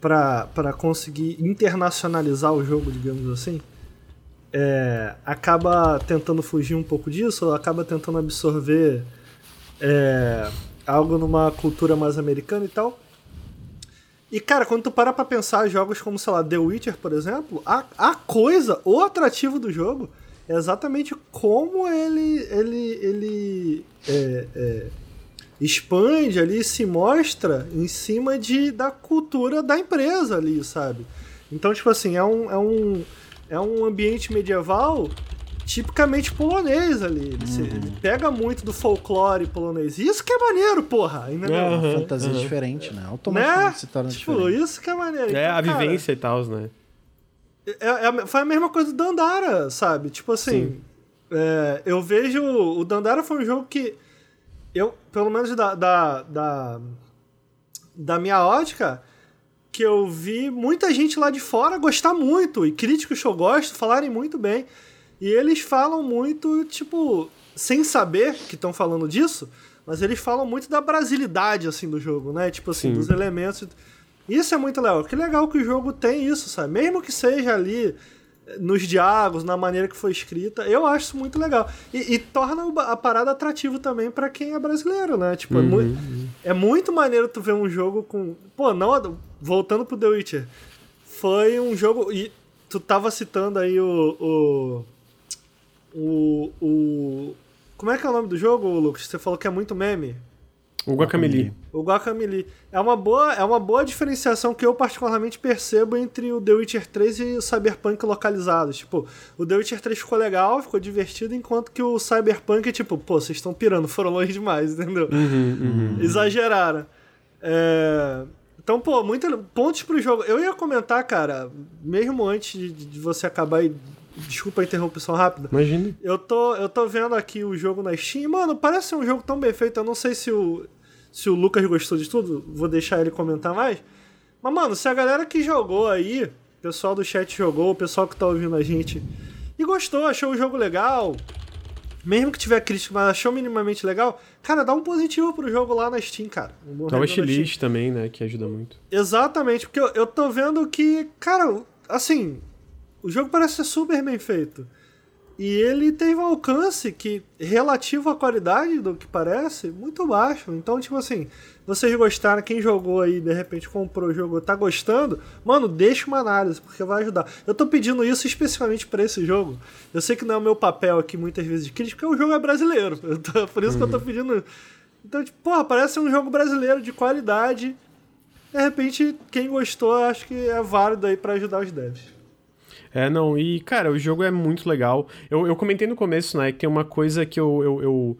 pra conseguir internacionalizar o jogo, digamos assim. é, acaba tentando fugir um pouco disso, ou acaba tentando absorver é, algo numa cultura mais americana e tal. E, cara, quando tu para pra pensar jogos como, sei lá, The Witcher, por exemplo, a, a coisa, o atrativo do jogo é exatamente como ele, ele, ele é, é, expande ali, se mostra em cima de, da cultura da empresa ali, sabe? Então, tipo assim, é um, é um, é um ambiente medieval tipicamente polonês ali. Ele, se- ele pega muito do folclore polonês. Isso que é maneiro, porra! Entendeu? Aham, Uma fantasia aham. diferente, né? Né? Automaticamente se torna Tipo, diferente. isso que é maneiro. É, Então, a cara, vivência e tal, né? é, é a- foi a mesma coisa do Dandara, sabe? Tipo assim, Sim. é, eu vejo. O Dandara foi um jogo que eu, pelo menos da, da, da, da minha ótica, que eu vi muita gente lá de fora gostar muito, e críticos que eu gosto falarem muito bem. E eles falam muito, tipo, sem saber que estão falando disso, mas eles falam muito da brasilidade, assim, do jogo, né? Tipo assim, Sim. dos elementos. Isso é muito legal. Que legal que o jogo tem isso, sabe? Mesmo que seja ali eh, nos diálogos, na maneira que foi escrita, eu acho isso muito legal. E, e torna a parada atrativa também pra quem é brasileiro, né? Tipo, é, mui- é muito maneiro tu ver um jogo com. Pô, não. Voltando pro The Witcher. foi um jogo. E tu tava citando aí o. O. O. o como é que é o nome do jogo, Lucas? Você falou que é muito meme. O Guacamole. O Guacamole. É uma, boa, é uma boa diferenciação que eu particularmente percebo entre o The Witcher 3 e o Cyberpunk localizados. Tipo, o The Witcher 3 ficou legal, ficou divertido, enquanto que o Cyberpunk é tipo, pô, vocês estão pirando, foram longe demais, entendeu? Uhum, uhum. Exageraram. É... Então, pô, muitos pontos pro jogo. Eu ia comentar, cara, mesmo antes de, de você acabar e Desculpa a interrupção rápida. Imagina. Eu tô, eu tô vendo aqui o jogo na Steam. Mano, parece ser um jogo tão bem feito. Eu não sei se o, se o Lucas gostou de tudo. Vou deixar ele comentar mais. Mas, mano, se a galera que jogou aí, o pessoal do chat jogou, o pessoal que tá ouvindo a gente, e gostou, achou o jogo legal, mesmo que tiver crítica, mas achou minimamente legal, cara, dá um positivo pro jogo lá na Steam, cara. Um dá o wishlist também, né, que ajuda muito. Exatamente, porque eu, eu tô vendo que, cara, assim, o jogo parece ser super bem feito. E ele teve um alcance que, relativo à qualidade do que parece, muito baixo. Então, tipo assim, vocês gostaram, quem jogou aí, de repente comprou o jogo, tá gostando, mano, deixa uma análise, porque vai ajudar. Eu tô pedindo isso especificamente para esse jogo. Eu sei que não é o meu papel aqui muitas vezes de crítica, porque o jogo é brasileiro. Tô, por isso uhum. que eu tô uhum. pedindo. Então, tipo, porra, parece um jogo brasileiro de qualidade. De repente, quem gostou, acho que é válido aí para ajudar os devs. É, não, e cara, o jogo é muito legal. Eu, eu comentei no começo, né, que tem uma coisa que eu, eu, eu,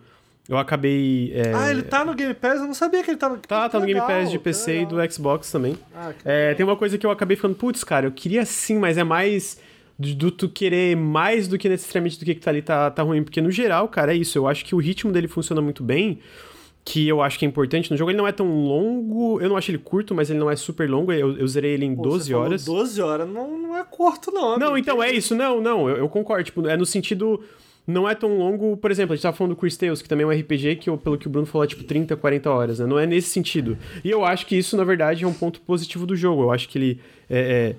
eu acabei. É... Ah, ele tá no Game Pass? Eu não sabia que ele tá no Tá, tá no Game Pass de PC e do Xbox também. Ah, é, tem uma coisa que eu acabei ficando, putz, cara, eu queria sim, mas é mais. Do, do, tu querer mais do que necessariamente do que, que tá ali tá, tá ruim. Porque no geral, cara, é isso. Eu acho que o ritmo dele funciona muito bem que eu acho que é importante no jogo. Ele não é tão longo, eu não acho ele curto, mas ele não é super longo. Eu, eu zerei ele em Pô, 12 horas. 12 horas não, não é curto, não. Não, então é isso. Não, não, eu, eu, concordo. Tipo, é no sentido. Não é tão longo, por exemplo, a gente tava falando do Chris Tales, que também é um RPG que, eu, pelo que o Bruno falou, é tipo 30, 40 horas, né? Não é nesse sentido. E eu acho que isso, na verdade, é um ponto positivo do jogo. Eu acho que ele. É,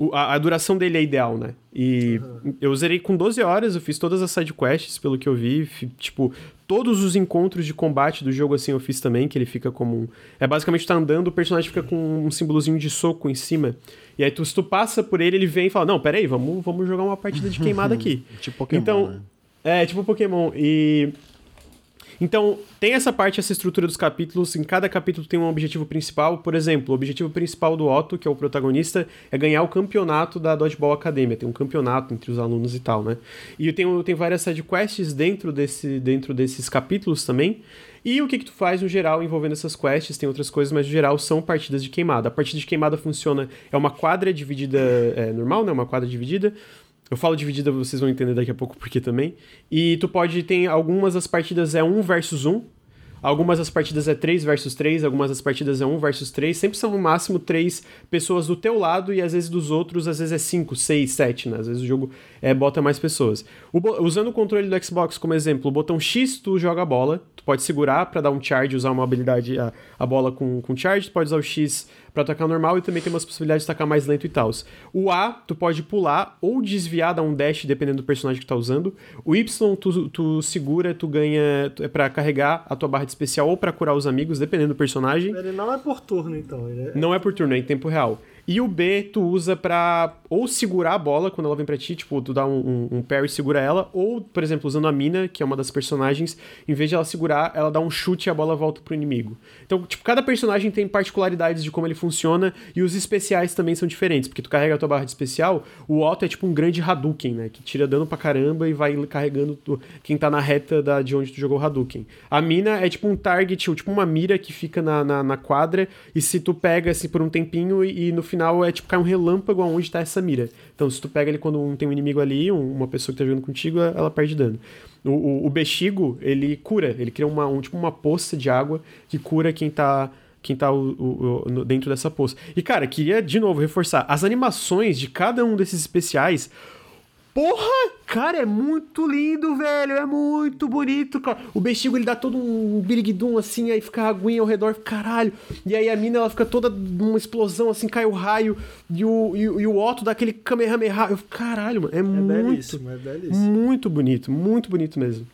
é, a, a, duração dele é ideal, né? E uhum. eu zerei com 12 horas, eu fiz todas as sidequests, pelo que eu vi. Tipo, todos os encontros de combate do jogo, assim, eu fiz também, que ele fica como um... É basicamente, tá andando, o personagem fica com um símbolozinho de soco em cima. E aí, tu, se tu passa por ele, ele vem e fala, não, peraí, vamos, vamos jogar uma partida de queimada aqui. tipo Pokémon, Então, né? é, tipo Pokémon. E então, tem essa parte, essa estrutura dos capítulos. Em cada capítulo tem um objetivo principal. Por exemplo, o objetivo principal do Otto, que é o protagonista, é ganhar o campeonato da Dodgeball Academia. Tem um campeonato entre os alunos e tal, né? E tem, tem várias sidequests dentro, desse, dentro desses capítulos também. E o que, que tu faz no geral envolvendo essas quests? Tem outras coisas, mas no geral são partidas de queimada. A partida de queimada funciona. É uma quadra dividida. É, normal, né? Uma quadra dividida. Eu falo dividida, vocês vão entender daqui a pouco porque também. E tu pode ter algumas das partidas é 1 versus 1, Algumas das partidas é 3 versus 3, algumas das partidas é 1 versus 3. Sempre são no máximo 3 pessoas do teu lado e às vezes dos outros, às vezes é 5, 6, 7, né? Às vezes o jogo é, bota mais pessoas. O, usando o controle do Xbox como exemplo, o botão X tu joga a bola, tu pode segurar para dar um charge, usar uma habilidade, a, a bola com, com charge, tu pode usar o X para atacar normal e também tem umas possibilidades de atacar mais lento e tal. O A, tu pode pular ou desviar, dar um dash, dependendo do personagem que tu tá usando. O Y, tu, tu segura, tu ganha, é para carregar a tua barra de especial ou para curar os amigos, dependendo do personagem. Ele não é por turno, então. É... Não é por turno, é em tempo real. E o B tu usa pra ou segurar a bola quando ela vem pra ti, tipo, tu dá um, um, um parry e segura ela, ou, por exemplo, usando a Mina, que é uma das personagens, em vez de ela segurar, ela dá um chute e a bola volta pro inimigo. Então, tipo, cada personagem tem particularidades de como ele funciona e os especiais também são diferentes, porque tu carrega a tua barra de especial, o Otto é tipo um grande Hadouken, né, que tira dano pra caramba e vai carregando tu, quem tá na reta da, de onde tu jogou o Hadouken. A Mina é tipo um target, ou tipo uma mira que fica na, na, na quadra e se tu pega assim por um tempinho e, e no final final é tipo cai um relâmpago aonde tá essa mira. Então, se tu pega ele quando tem um inimigo ali, uma pessoa que tá jogando contigo, ela perde dano. O, o, o bexigo, ele cura, ele cria uma, um, tipo uma poça de água que cura quem tá quem tá o, o, o, dentro dessa poça. E, cara, queria de novo reforçar: as animações de cada um desses especiais Porra! Cara, é muito lindo, velho. É muito bonito, cara. O bexigo ele dá todo um biriguidum assim, aí fica a aguinha ao redor, caralho. E aí a mina ela fica toda numa explosão, assim, cai o raio. E o, e, e o Otto dá aquele Kamehameha. Eu, caralho, mano. É, é muito. Belíssimo, é belíssimo. Muito bonito, muito bonito mesmo.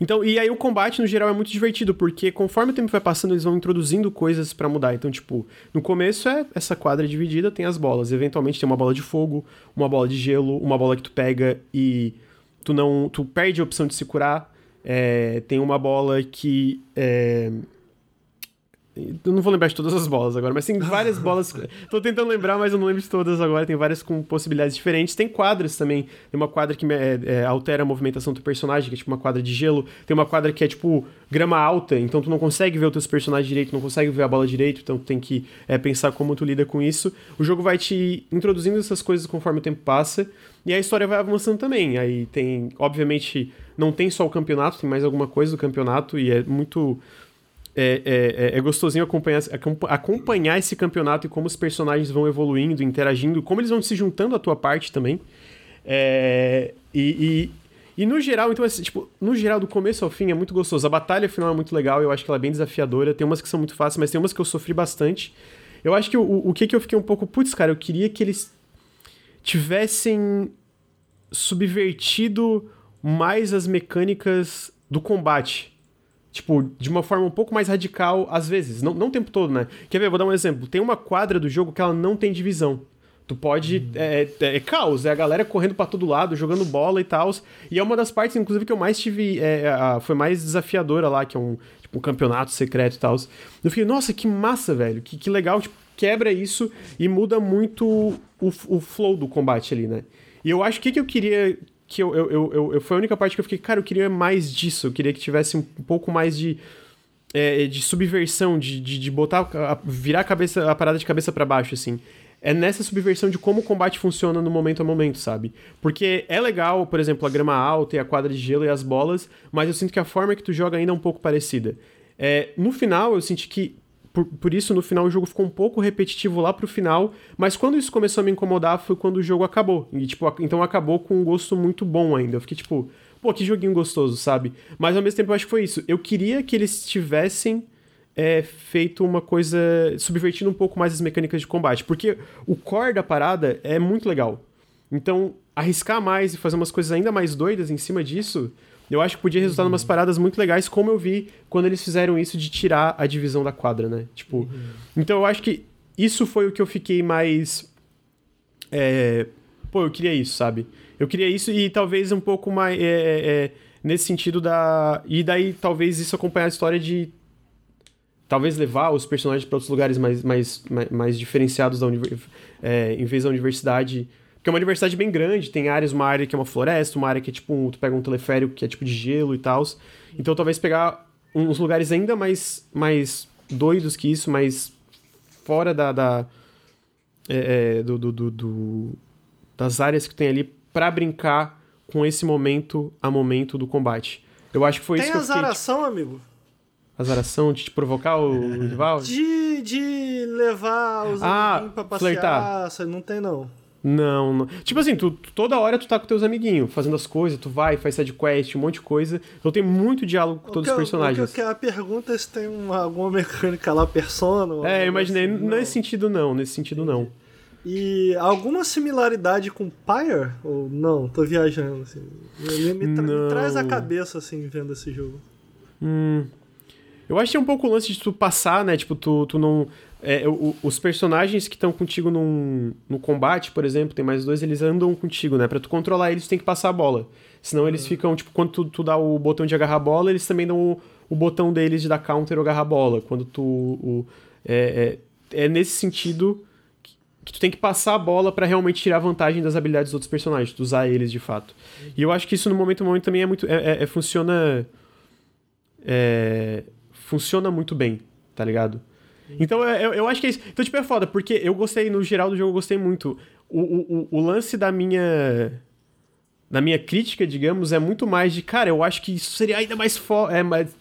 Então, e aí o combate no geral é muito divertido, porque conforme o tempo vai passando, eles vão introduzindo coisas para mudar. Então, tipo, no começo é essa quadra dividida, tem as bolas. Eventualmente tem uma bola de fogo, uma bola de gelo, uma bola que tu pega e tu não. tu perde a opção de se curar. É, tem uma bola que. É, eu não vou lembrar de todas as bolas agora, mas tem várias bolas. Tô tentando lembrar, mas eu não lembro de todas agora. Tem várias com possibilidades diferentes. Tem quadras também. Tem uma quadra que é, é, altera a movimentação do personagem, que é tipo uma quadra de gelo. Tem uma quadra que é tipo grama alta, então tu não consegue ver os teus personagens direito, não consegue ver a bola direito, então tu tem que é, pensar como tu lida com isso. O jogo vai te introduzindo essas coisas conforme o tempo passa. E a história vai avançando também. Aí tem, obviamente, não tem só o campeonato, tem mais alguma coisa do campeonato e é muito é, é, é, é gostosinho acompanhar, acompanhar esse campeonato e como os personagens vão evoluindo, interagindo, como eles vão se juntando à tua parte também. É, e, e, e, no geral, então, assim, tipo, no geral, do começo ao fim é muito gostoso. A batalha final é muito legal, eu acho que ela é bem desafiadora. Tem umas que são muito fáceis, mas tem umas que eu sofri bastante. Eu acho que o, o que que eu fiquei um pouco, putz, cara, eu queria que eles tivessem subvertido mais as mecânicas do combate Tipo, de uma forma um pouco mais radical, às vezes. Não, não o tempo todo, né? Quer ver? Vou dar um exemplo. Tem uma quadra do jogo que ela não tem divisão. Tu pode. Uhum. É, é, é, caos, é a galera correndo para todo lado, jogando bola e tal. E é uma das partes, inclusive, que eu mais tive. É, a, foi mais desafiadora lá, que é um, tipo, um campeonato secreto e tal. Eu fiquei, nossa, que massa, velho. Que, que legal. Tipo, quebra isso e muda muito o, o flow do combate ali, né? E eu acho que, que eu queria que eu, eu, eu, eu, foi a única parte que eu fiquei, cara, eu queria mais disso, eu queria que tivesse um pouco mais de, é, de subversão, de, de, de botar, a, virar a, cabeça, a parada de cabeça para baixo, assim. É nessa subversão de como o combate funciona no momento a momento, sabe? Porque é legal, por exemplo, a grama alta e a quadra de gelo e as bolas, mas eu sinto que a forma que tu joga ainda é um pouco parecida. É, no final, eu senti que por, por, isso, no final, o jogo ficou um pouco repetitivo lá pro final. Mas quando isso começou a me incomodar foi quando o jogo acabou. E, tipo, então acabou com um gosto muito bom ainda. Eu fiquei tipo, pô, que joguinho gostoso, sabe? Mas ao mesmo tempo eu acho que foi isso. Eu queria que eles tivessem é, feito uma coisa. subvertindo um pouco mais as mecânicas de combate. Porque o core da parada é muito legal. Então, arriscar mais e fazer umas coisas ainda mais doidas em cima disso eu acho que podia resultar uhum. em umas paradas muito legais, como eu vi quando eles fizeram isso de tirar a divisão da quadra, né? Tipo. Uhum. Então eu acho que isso foi o que eu fiquei mais. É, pô, eu queria isso, sabe? Eu queria isso e talvez um pouco mais. É, é, é nesse sentido da. E daí talvez isso acompanhar a história de. Talvez levar os personagens para outros lugares mais, mais, mais, mais diferenciados da univers... É, em vez da universidade porque é uma universidade bem grande, tem áreas, uma área que é uma floresta, uma área que é tipo, um, tu pega um teleférico que é tipo de gelo e tal. Então talvez pegar uns lugares ainda mais, mais doidos que isso, mais fora da, da é, é, do, do, do, do, das áreas que tem ali para brincar com esse momento a momento do combate. Eu acho que foi tem isso que eu fiquei... Tem azaração, tipo... amigo? Azaração de te provocar o rival? De, de levar os ah, pra passear, flertar. não tem não. Não, não, Tipo assim, tu, toda hora tu tá com teus amiguinhos, fazendo as coisas, tu vai, faz side quest, um monte de coisa. Então tem muito diálogo com o todos os personagens. O que, a pergunta é se tem uma, alguma mecânica lá, persona. É, eu imaginei. Assim, nesse sentido, não. Nesse sentido, não. E alguma similaridade com Pyre? Ou não? Tô viajando, assim. Me, me, tra me traz a cabeça, assim, vendo esse jogo. Hum. Eu acho que é um pouco o lance de tu passar, né? Tipo, tu, tu não é, o, os personagens que estão contigo num, no combate, por exemplo, tem mais dois, eles andam contigo, né? Pra tu controlar eles, tu tem que passar a bola. Senão eles uhum. ficam, tipo, quando tu, tu, dá o botão de agarrar a bola, eles também dão o, o botão deles de dar counter ou agarrar a bola. Quando tu. O, é, é, é, nesse sentido que, que, tu tem que passar a bola para realmente tirar vantagem das habilidades dos outros personagens, tu usar eles de fato. Uhum. E eu acho que isso no momento, momento também é muito. É, é, é funciona. funciona muito bem, tá ligado? Então eu, eu acho que é isso. Então, tipo, é foda, porque eu gostei, no geral do jogo, eu gostei muito. O, o, o lance da minha. Da minha crítica, digamos, é muito mais de, cara, eu acho que isso seria ainda mais foda. É, mas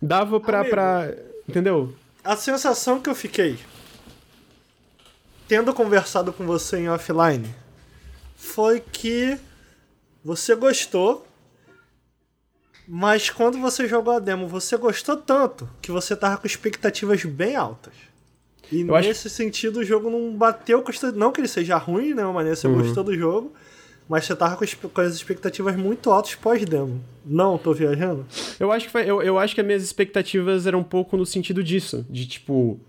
dava pra, Amigo, pra. Entendeu? A sensação que eu fiquei. Tendo conversado com você em offline. Foi que você gostou mas quando você jogou a demo, você gostou tanto que você tava com expectativas bem altas. E eu nesse acho... sentido o jogo não bateu. Não que ele seja ruim, né? Maneira você uhum. gostou do jogo. mas você tava com, com as expectativas muito altas pós-demo. Não, tô viajando? Eu acho, que foi, eu, eu acho que as minhas expectativas eram um pouco no sentido disso. De tipo.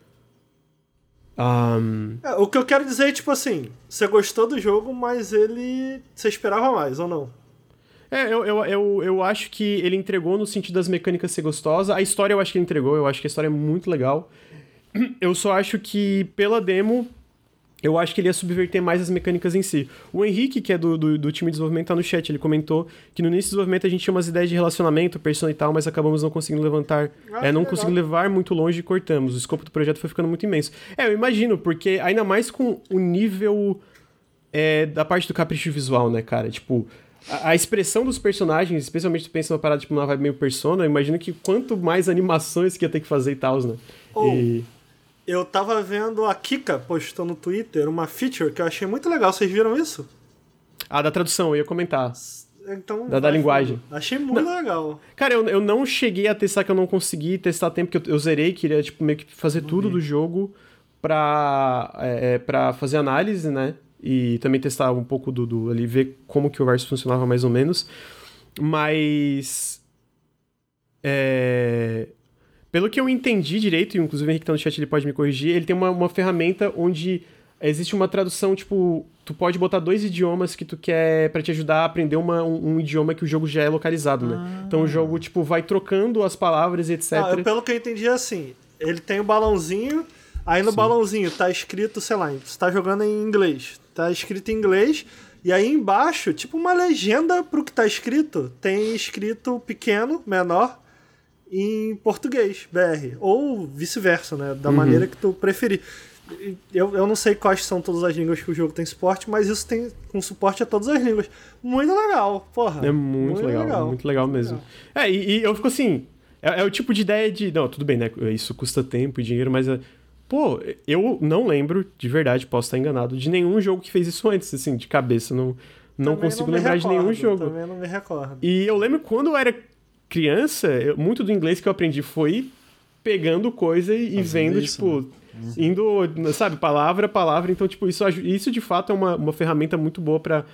Um... É, o que eu quero dizer é, tipo assim, você gostou do jogo, mas ele. Você esperava mais, ou não? É, eu, eu, eu, eu acho que ele entregou no sentido das mecânicas ser gostosa. A história eu acho que ele entregou, eu acho que a história é muito legal. Eu só acho que pela demo eu acho que ele ia subverter mais as mecânicas em si. O Henrique, que é do, do, do, time de desenvolvimento, tá no chat. Ele comentou que no início do desenvolvimento a gente tinha umas ideias de relacionamento, persona e tal, mas acabamos não conseguindo levantar. Ah, é, não conseguindo levar muito longe e cortamos. O escopo do projeto foi ficando muito imenso. É, eu imagino, porque ainda mais com o nível é, da parte do capricho visual, né, cara? Tipo. A, a expressão dos personagens, especialmente tu pensa numa parada tipo numa vibe meio persona, eu imagino que quanto mais animações que ia ter que fazer e tal, né? Oh. E eu tava vendo a Kika postou no Twitter uma feature que eu achei muito legal. Vocês viram isso? Ah, da tradução, eu ia comentar. Então, da, da linguagem. Achei muito não. legal. Cara, eu, eu não cheguei a testar, que eu não consegui testar tempo, que eu, eu zerei, queria tipo, meio que fazer tudo do jogo pra, é, é, pra fazer análise, né? E também testar um pouco do, do ali, ver como que o verso funcionava mais ou menos. Mas. É, pelo que eu entendi direito, e inclusive o Henrique tá no chat, ele pode me corrigir, ele tem uma, uma ferramenta onde existe uma tradução, tipo, tu pode botar dois idiomas que tu quer para te ajudar a aprender uma, um, um, idioma que o jogo já é localizado, né? Ah. Então o jogo, tipo, vai trocando as palavras e etc. Ah, pelo que eu entendi é assim, ele tem o um balãozinho, aí no Sim. balãozinho tá escrito, sei lá, você tá jogando em inglês, tá escrito em inglês, e aí embaixo, tipo uma legenda pro que tá escrito, tem escrito pequeno, menor, em português, BR. Ou vice-versa, né? Da uhum. maneira que tu preferir. Eu, eu não sei quais são todas as línguas que o jogo tem suporte, mas isso tem com suporte a todas as línguas. Muito legal, porra. É muito, muito legal, legal, muito legal mesmo. Legal. É, e, e, eu fico assim. É, é, o tipo de ideia de. Não, tudo bem, né? Isso custa tempo e dinheiro, mas. É, pô, eu não lembro, de verdade, posso estar enganado, de nenhum jogo que fez isso antes, assim, de cabeça. Não, não consigo não lembrar recordo, de nenhum jogo. Também não me recordo. E eu lembro quando eu era criança, eu, muito do inglês que eu aprendi foi pegando coisa e, e vendo, isso, tipo, né? indo, sabe, palavra a palavra. Então, tipo, isso, isso de fato é uma, uma ferramenta muito boa para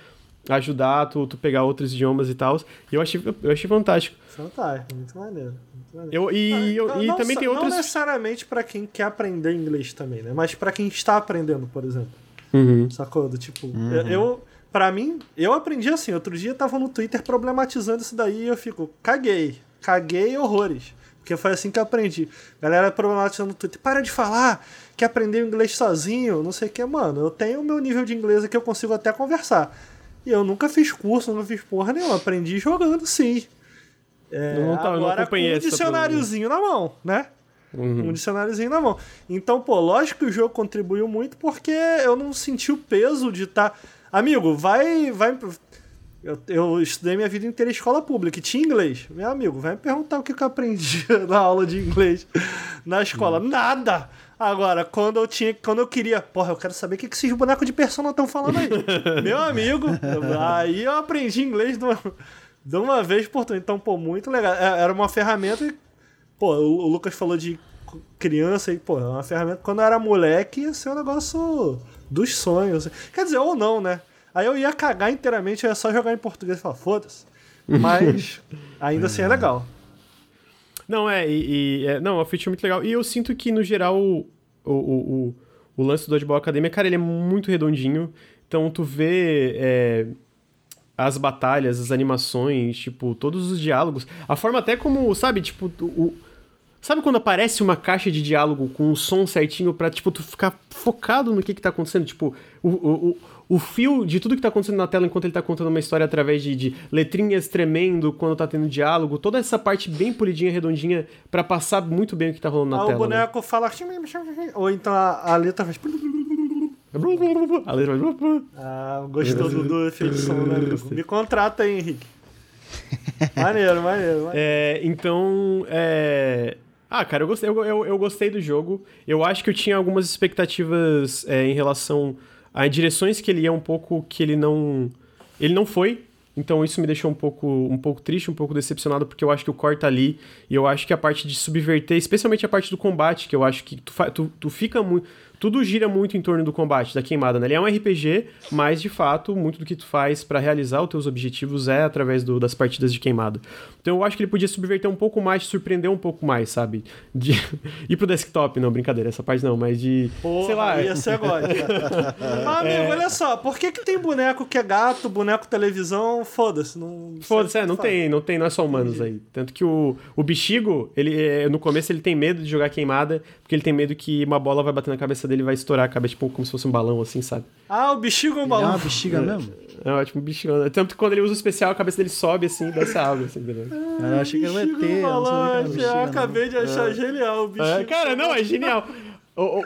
ajudar tu, tu pegar outros idiomas e tal. E eu achei, eu achei fantástico. Fantástico, muito maneiro. Muito maneiro. Eu, e, não, eu, e não, também tem outras. Não necessariamente para quem quer aprender inglês também, né? Mas para quem está aprendendo, por exemplo. Uhum. Sacou? Do tipo, uhum. eu, para mim, eu aprendi assim. Outro dia tava no Twitter problematizando isso daí e eu fico, caguei. Caguei horrores. Porque foi assim que eu aprendi. Galera problematizando no Twitter, para de falar que aprendeu inglês sozinho, não sei o que, mano. Eu tenho o meu nível de inglês que eu consigo até conversar. E eu nunca fiz curso, nunca fiz porra nenhuma. Aprendi jogando, sim. É, não, tá, agora com um dicionáriozinho na mão, né? Uhum. Um dicionáriozinho na mão. Então, pô, lógico que o jogo contribuiu muito porque eu não senti o peso de estar. Tá Amigo, vai. vai eu, eu estudei minha vida inteira em escola pública e tinha inglês. Meu amigo, vai me perguntar o que, eu aprendi na aula de inglês na escola. Hum. Nada! Agora, quando eu tinha, quando eu queria, porra, eu quero saber o que, que esses bonecos de persona estão falando aí. Meu amigo, aí eu aprendi inglês de uma, de uma vez por todas. Então, pô, muito legal. É, era uma ferramenta. E, pô, o, o Lucas falou de criança e, pô, é uma ferramenta. Quando eu era moleque, ia ser um negócio dos sonhos. Quer dizer, ou não, né? Aí eu ia cagar inteiramente, eu ia só jogar em português e falar, foda-se. Mas ainda assim é legal. Não, é, e, e é, não, é muito legal. E eu sinto que, no geral, o, o, o, o lance do Dodgeball Academia, cara, ele é muito redondinho. Então, tu vê é, as batalhas, as animações, tipo, todos os diálogos. A forma até como, sabe, tipo, o, Sabe quando aparece uma caixa de diálogo com um som certinho pra, tipo, tu ficar focado no que que tá acontecendo? Tipo, o, o, o fio de tudo que tá acontecendo na tela enquanto ele tá contando uma história através de, de letrinhas tremendo quando tá tendo diálogo, toda essa parte bem polidinha, redondinha, para passar muito bem o que tá rolando na ah, tela. O boneco né? fala. Ou então a, a letra faz. A letra faz. Ah, gostou do, do efeito som, né? Me contrata aí, Henrique. maneiro, maneiro, maneiro. É, então, é, ah, cara, eu gostei, eu, eu, eu, gostei do jogo. Eu acho que eu tinha algumas expectativas é, em relação a direções que ele ia um pouco que ele não. Ele não foi. Então isso me deixou um pouco, um pouco triste, um pouco decepcionado, porque eu acho que o core tá ali. E eu acho que a parte de subverter, especialmente a parte do combate, que eu acho que tu, tu, tu fica muito. Tudo gira muito em torno do combate, da queimada, né? Ele é um RPG, mas de fato, muito do que tu faz para realizar os teus objetivos é através do, das partidas de queimada. Então eu acho que ele podia subverter um pouco mais, surpreender um pouco mais, sabe? De ir pro desktop, não, brincadeira, essa parte não, mas de. Porra, sei lá. Ia ser agora. Mas, amigo, é... olha só, por que, que tem boneco que é gato, boneco televisão? Foda-se. Não Foda-se, é, não tem, não tem, não é só humanos aí. Tanto que o, o bexigo, ele, é, no começo ele tem medo de jogar queimada, porque ele tem medo que uma bola vai bater na cabeça dele e vai estourar a cabeça, tipo, como se fosse um balão, assim, sabe? Ah, o bexigo é um balão. É uma bexiga mesmo? É, é tipo um bexigo. Tanto que quando ele usa o especial, a cabeça dele sobe assim e desce água, assim, entendeu? Ah, eu achei que era um ET. Eu, eu acabei de achar é. genial o bexigo. É, cara, não, é genial.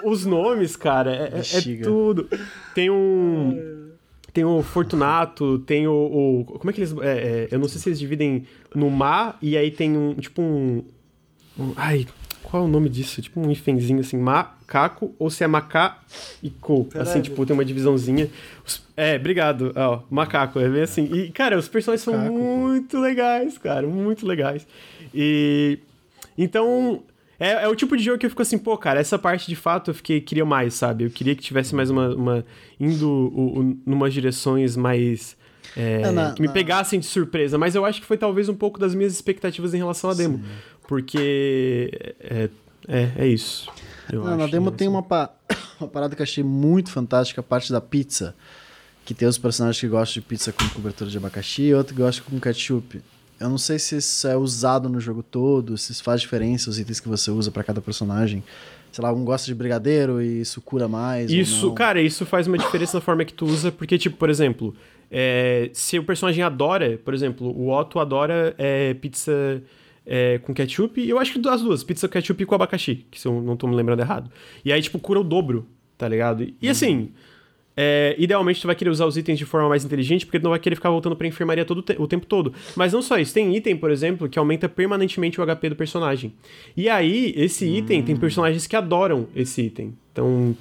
Os nomes, cara, é, é, é tudo. Tem um. Tem o Fortunato, tem o. o como é que eles. É, é, eu não sei se eles dividem no mar e aí tem um. Tipo um. um ai, qual é o nome disso? Tipo um ifenzinho assim, macaco ou se é macá e co. Assim, tipo, tem uma divisãozinha. É, obrigado. Ó, macaco, é bem assim. E, cara, os personagens são muito legais, cara, muito legais. E. Então, é, é, o tipo de jogo que eu fico assim, pô, cara, essa parte de fato eu fiquei, queria mais, sabe? Eu queria que tivesse mais uma. uma indo o, numas direções mais. É, é, na, que me na... pegassem de surpresa, mas eu acho que foi talvez um pouco das minhas expectativas em relação à demo. Sim. Porque. É, é, é isso. Não, na demo tem uma, pa... uma parada que achei muito fantástica, a parte da pizza. Que tem os personagens que gostam de pizza com cobertura de abacaxi e outro que gosta com ketchup. Eu não sei se isso é usado no jogo todo, se isso faz diferença os itens que você usa para cada personagem. Sei lá, um gosta de brigadeiro e isso cura mais. Isso, cara, isso faz uma diferença na forma que tu usa, porque, tipo, por exemplo, é, se o personagem adora, por exemplo, o Otto adora é, pizza é, com ketchup, e eu acho que as duas, pizza com ketchup e com abacaxi, que se eu não tô me lembrando errado. E aí, tipo, cura o dobro, tá ligado? E, e assim. Uhum é, idealmente tu vai querer usar os itens de forma mais inteligente, porque tu não vai querer ficar voltando pra enfermaria todo te o tempo todo. Mas não só isso, tem item, por exemplo, que aumenta permanentemente o HP do personagem. E aí, esse hum. item, tem personagens que adoram esse item. Então.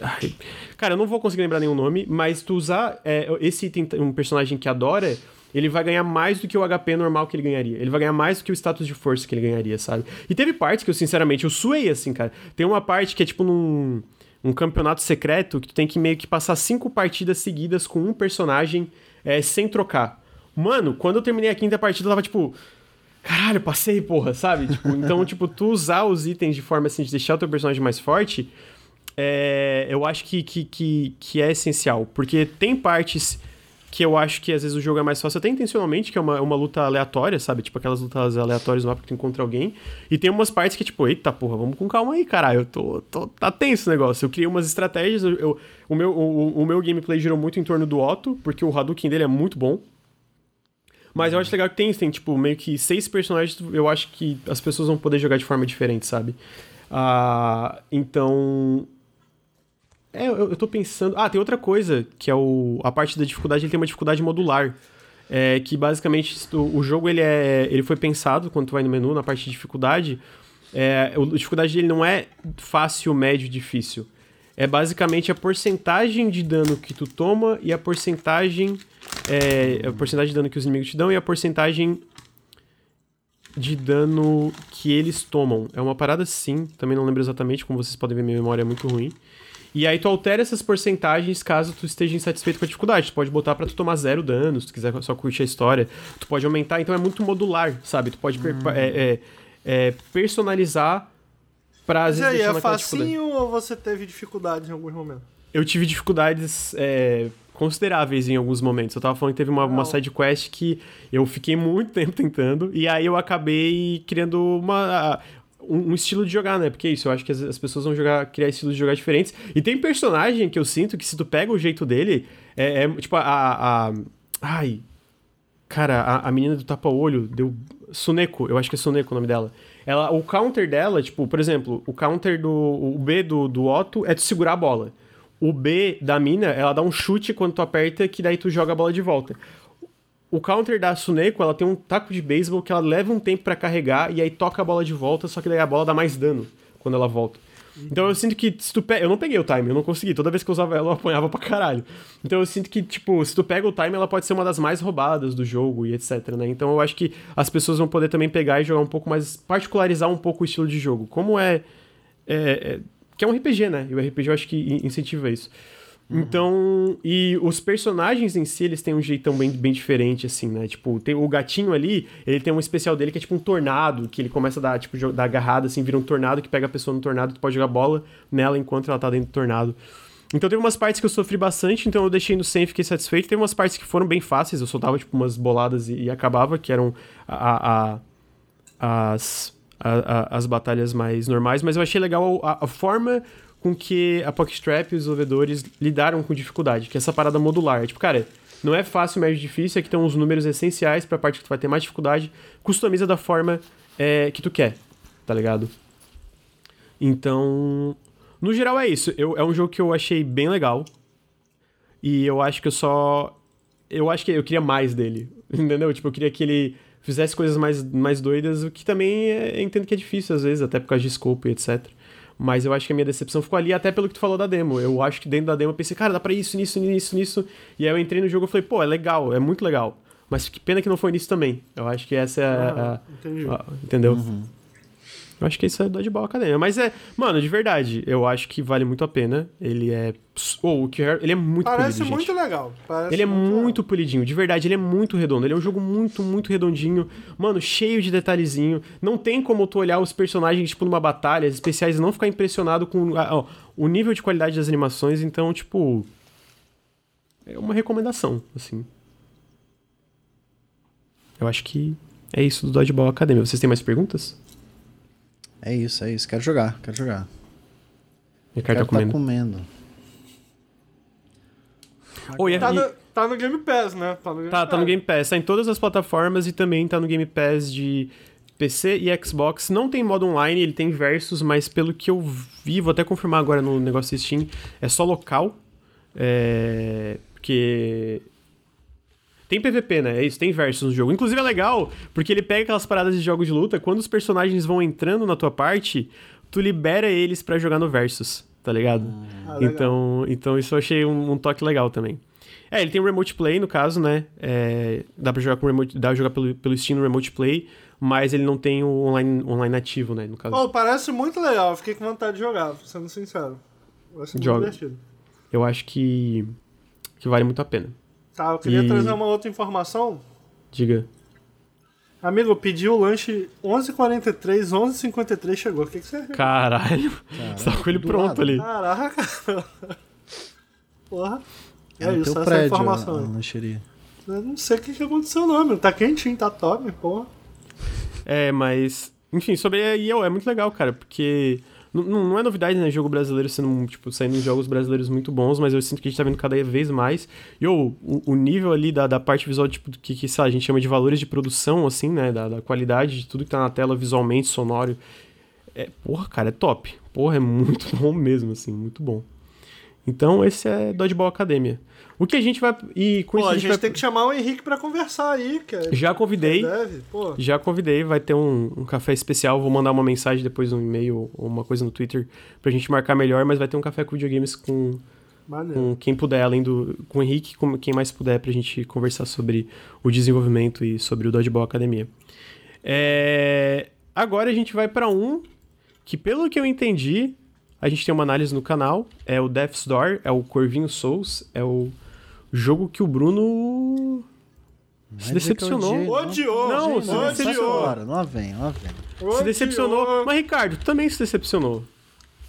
Ai, cara, eu não vou conseguir lembrar nenhum nome, mas tu usar é, esse item, um personagem que adora, ele vai ganhar mais do que o HP normal que ele ganharia. Ele vai ganhar mais do que o status de força que ele ganharia, sabe? E teve partes que eu, sinceramente, eu suei assim, cara. Tem uma parte que é tipo num um campeonato secreto que tu tem que meio que passar cinco partidas seguidas com um personagem é, sem trocar. Mano, quando eu terminei a quinta partida, eu tava tipo. Caralho, passei, porra, sabe? Tipo, então, tipo, tu usar os itens de forma assim de deixar o teu personagem mais forte, é, eu acho que, que, que, que é essencial. Porque tem partes que eu acho que às vezes o jogo é mais fácil, até intencionalmente, que é uma, uma luta aleatória, sabe? Tipo aquelas lutas aleatórias no mapa que tu encontra alguém. E tem umas partes que, tipo, eita porra, vamos com calma aí, caralho. Eu tô, tô. Tá tenso o negócio. Eu criei umas estratégias. Eu, eu o, meu, o, o, meu gameplay girou muito em torno do Otto, porque o Hadouken dele é muito bom. Mas eu acho legal que tem, tem, tipo, meio que seis personagens, eu acho que as pessoas vão poder jogar de forma diferente, sabe? Ah, então, é, eu, eu tô pensando. Ah, tem outra coisa, que é o. A parte da dificuldade, ele tem uma dificuldade modular. É, que basicamente o, o jogo ele, é, ele foi pensado quando tu vai no menu, na parte de dificuldade. É, a dificuldade dele não é fácil, médio, difícil. É basicamente a porcentagem de dano que tu toma e a porcentagem. É, a porcentagem de dano que os inimigos te dão e a porcentagem de dano que eles tomam. É uma parada sim, também não lembro exatamente, como vocês podem ver, minha memória é muito ruim. E aí tu altera essas porcentagens caso tu esteja insatisfeito com a dificuldade. Tu pode botar para tu tomar zero dano, se tu quiser só curtir a história. Tu pode aumentar, então é muito modular, sabe? Tu pode hum. é, é, é, personalizar pra. E aí, é facinho ou você teve dificuldades em alguns momentos? Eu tive dificuldades é, consideráveis em alguns momentos. Eu tava falando que teve uma, uma side quest que eu fiquei muito tempo tentando, e aí eu acabei criando uma um, um, estilo de jogar, né? Porque é isso, eu acho que as, as, pessoas vão jogar, criar estilos de jogar diferentes. E tem personagem que eu sinto que se tu pega o jeito dele, é, é tipo a, a, a. ai. Cara, a, a menina do tapa-olho deu. Suneko, eu acho que é Suneko o nome dela. Ela, o counter dela, tipo, por exemplo, o counter do. O B do, do Otto é tu segurar a bola. O B da mina, ela dá um chute quando tu aperta, que daí tu joga a bola de volta. O counter da Suneko, ela tem um taco de beisebol que ela leva um tempo para carregar e aí toca a bola de volta, só que daí a bola dá mais dano quando ela volta. Então eu sinto que se tu pega. Eu não peguei o time, eu não consegui. Toda vez que eu usava ela, eu apanhava pra caralho. Então eu sinto que, tipo, se tu pega o time, ela pode ser uma das mais roubadas do jogo e etc, né? Então eu acho que as pessoas vão poder também pegar e jogar um pouco mais. particularizar um pouco o estilo de jogo. Como é. é, é que é um RPG, né? E o RPG eu acho que incentiva isso. Então, e os personagens em si, eles têm um jeitão bem, bem diferente, assim, né? Tipo, tem o gatinho ali, ele tem um especial dele que é tipo um tornado, que ele começa a dar, tipo, dar agarrada, assim, vira um tornado que pega a pessoa no tornado, tu pode jogar bola nela enquanto ela tá dentro do tornado. Então teve umas partes que eu sofri bastante, então eu deixei no 100 e fiquei satisfeito. Teve umas partes que foram bem fáceis, eu soltava, tipo, umas boladas e, e acabava, que eram a, a, as, a, as batalhas mais normais, mas eu achei legal a forma com que a Pockstrap e os desenvolvedores lidaram com dificuldade, que é essa parada modular. Tipo, cara, não é fácil, médio difícil, aqui estão os números essenciais para a parte que tu vai ter mais dificuldade, customiza da forma é, que tu quer, tá ligado? Então, no geral é isso. Eu, é um jogo que eu achei bem legal. E eu acho que eu só. Eu acho que eu queria mais dele. Entendeu? Tipo, eu queria que ele fizesse coisas mais, mais doidas, o que também é, entendo que é difícil às vezes, até por causa de scope e etc. Mas eu acho que a minha decepção ficou ali, até pelo que tu falou da demo. Eu acho que dentro da demo eu pensei, cara, dá pra isso, nisso, nisso, nisso. E aí eu entrei no jogo e falei, pô, é legal, é muito legal. Mas que pena que não foi nisso também. Eu acho que essa é a. Ah, entendi. a entendeu? Uhum. Eu acho que isso é Dodgeball Academia. Mas é, mano, de verdade, eu acho que vale muito a pena. Ele é. Ou oh, o ele é muito Parece polido, muito gente. legal. Parece ele é muito, muito polidinho, de verdade, ele é muito redondo. Ele é um jogo muito, muito redondinho. Mano, cheio de detalhezinho. Não tem como tu olhar os personagens, tipo, numa batalha, especiais, e não ficar impressionado com ó, o nível de qualidade das animações. Então, tipo. É uma recomendação, assim. Eu acho que é isso do Dodgeball Academia. Vocês têm mais perguntas? É isso, é isso. Quero jogar, quero jogar. Ricardo tá comendo. Tá comendo. Oh, e, tá, no, tá no Game Pass, né? Tá no Game, tá, Pass. tá no Game Pass. Tá em todas as plataformas e também tá no Game Pass de PC e Xbox. Não tem modo online, ele tem versus, mas pelo que eu vi, vou até confirmar agora no negócio de Steam, é só local. É... Porque tem PVP, né? É isso, tem versus no jogo. Inclusive é legal, porque ele pega aquelas paradas de jogos de luta, quando os personagens vão entrando na tua parte, tu libera eles para jogar no versus, tá ligado? Ah, então, então isso eu achei um, um, toque legal também. É, ele tem remote play, no caso, né? É, dá pra jogar com remote, dá pra jogar pelo, pelo Steam no remote play, mas ele não tem o online, online ativo, né? No caso. Oh, parece muito legal, fiquei com vontade de jogar, sendo sincero. Vai ser muito Joga. divertido. Eu acho que, que vale muito a pena. Tá, eu queria e... trazer uma outra informação. Diga. Amigo, eu pedi o lanche 11h43, 11h53 chegou. O que, que você. Caralho. Caralho. Você tá com ele pronto lado. ali. Caraca. Porra. É, é isso, essa prédio, informação. A, a lancheria. Eu não sei o que, que aconteceu, não, meu. Tá quentinho, tá top, porra. É, mas. Enfim, sobre a IEL é muito legal, cara, porque não, não é novidade, né? Jogo brasileiro sendo, tipo, saindo jogos brasileiros muito bons, mas eu sinto que a gente tá vendo cada vez mais. E o, o nível ali da, da parte visual, tipo, que, que sei lá, a gente chama de valores de produção, assim, né? Da, da qualidade de tudo que tá na tela, visualmente, sonoro. É, porra, cara, é top. Porra, é muito bom mesmo, assim, muito bom. Então, esse é Dodgeball Academia. O que a gente vai. E com Pô, isso a gente, vai... tem que chamar o Henrique para conversar aí, cara. Já convidei. Pô. Já convidei, vai ter um, um, café especial. Vou mandar uma mensagem depois no e-mail ou uma coisa no Twitter pra gente marcar melhor, mas vai ter um café com videogames com. Com quem puder, além do. Com o Henrique, com quem mais puder, pra gente conversar sobre o desenvolvimento e sobre o Dodgeball Academia. É... Agora a gente vai para um que, pelo que eu entendi, a gente tem uma análise no canal. É o Death's Door, é o Corvinho Souls, é o jogo que o Bruno se decepcionou. Odiou! Não, se decepcionou. Agora, lá vem, lá vem. Se decepcionou. Mas, Ricardo, também se decepcionou.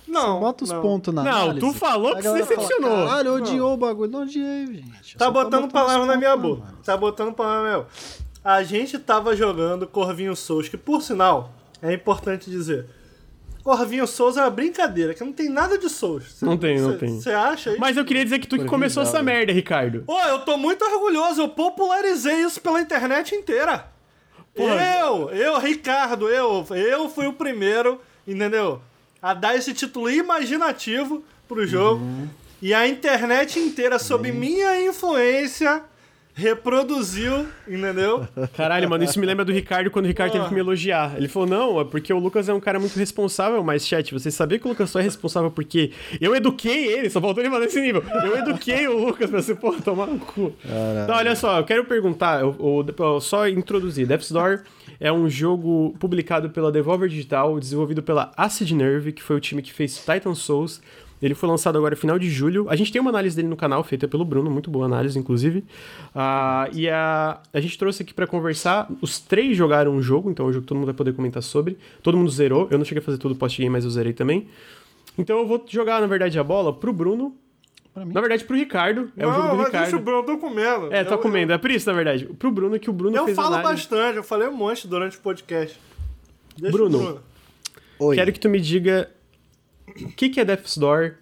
Não. Bota os pontos na Não, tu falou que se decepcionou. Fala, Caralho, odiou o bagulho. Não odiei, gente. Tá botando palavra na minha boca. Tá botando palavra na minha boca. A gente tava jogando Corvinho Souls, que por sinal, é importante dizer, Corvinho Souls é uma brincadeira, que não tem nada de Souls. Cê, não tem, não tem. Você acha isso? Mas eu queria dizer que tu que começou essa merda, Ricardo. Pô, eu tô muito orgulhoso, eu popularizei isso pela internet inteira. Porra. Eu, eu, Ricardo, eu, eu fui o primeiro, entendeu? A dar esse título imaginativo pro jogo. Uhum. E a internet inteira, sob uhum. minha influência, reproduziu, entendeu? Caralho, mano, isso me lembra do Ricardo quando o Ricardo teve que me elogiar. Ele falou: não, é porque o Lucas é um cara muito responsável, mas, chat, você sabia que o Lucas só é responsável porque eu eduquei ele, só faltou ele mandar esse nível. Eu eduquei o Lucas pra você, pô, tomar no cu. Caralho. Então, olha só, eu quero perguntar, eu, eu, eu só introduzir. Death's Door É um jogo publicado pela Devolver Digital, desenvolvido pela Acid Nerve, que foi o time que fez Titan Souls. Ele foi lançado agora final de julho. A gente tem uma análise dele no canal, feita pelo Bruno, muito boa análise, inclusive. Uh, e a, a gente trouxe aqui para conversar. Os três jogaram o jogo, então é um jogo que todo mundo vai poder comentar sobre. Todo mundo zerou. Eu não cheguei a fazer tudo post-game, mas eu zerei também. Então eu vou jogar, na verdade, a bola pro Bruno. Na verdade, pro Ricardo. É não, o jogo do mas Ricardo. deixa o Bruno, eu tô comendo. É, tô eu, comendo. É por isso, na verdade. Pro Bruno, que o Bruno Eu fez falo análise. bastante, eu falei um monte durante o podcast. Deixa Bruno. o Bruno. Oi. Quero que tu me diga o que, que é Death's Door,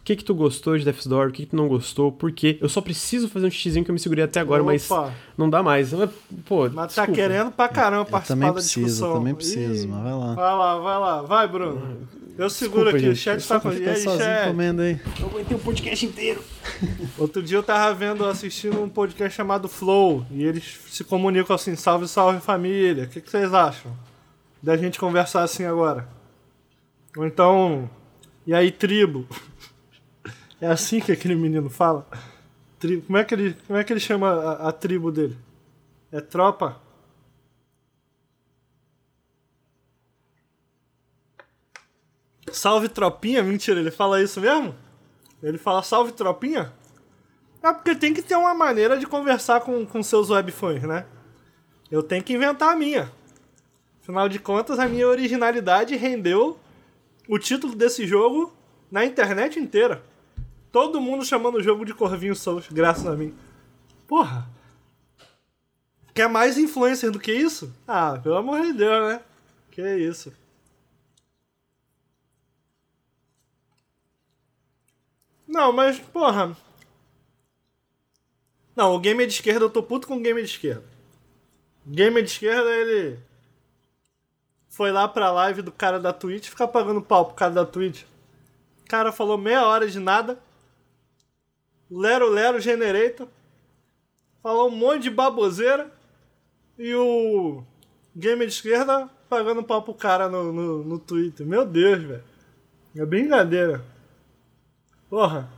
o que, que tu gostou de Death's Door, o que, que tu não gostou, por quê. Eu só preciso fazer um xizinho que eu me segurei até agora, mas Opa. não dá mais. Mas, Pô, Mas tá desculpa. querendo pra caramba Eu participar também da preciso, discussão. eu também preciso, Ih, mas vai lá. Vai lá, vai lá. Vai, Bruno. Eu seguro Desculpa, aqui, o gente. chat Só tá com... E aí, chat? comendo aí. Eu aguentei o podcast inteiro. Outro dia eu tava vendo, assistindo um podcast chamado Flow, e eles se comunicam assim, salve, salve família. O que, que vocês acham? Da gente conversar assim agora. Ou então, e aí tribo? É assim que aquele menino fala? Tribo. Como é que ele, como é que ele chama a, a tribo dele? É tropa? Salve tropinha? Mentira, ele fala isso mesmo? Ele fala salve tropinha? É porque tem que ter uma maneira de conversar com, com seus webfãs, né? Eu tenho que inventar a minha. Afinal de contas, a minha originalidade rendeu o título desse jogo na internet inteira. Todo mundo chamando o jogo de Corvinho Souls, graças a mim. Porra. Quer mais influencer do que isso? Ah, pelo amor de Deus, né? Que isso. Não, mas, porra. Não, o gamer de esquerda, eu tô puto com o gamer de esquerda. Gamer de esquerda, ele. Foi lá pra live do cara da Twitch ficar pagando pau pro cara da Twitch. O cara falou meia hora de nada. Lero Lero Generator. Falou um monte de baboseira. E o gamer de esquerda pagando pau pro cara no, no, no Twitter. Meu Deus, velho. É brincadeira. Porra.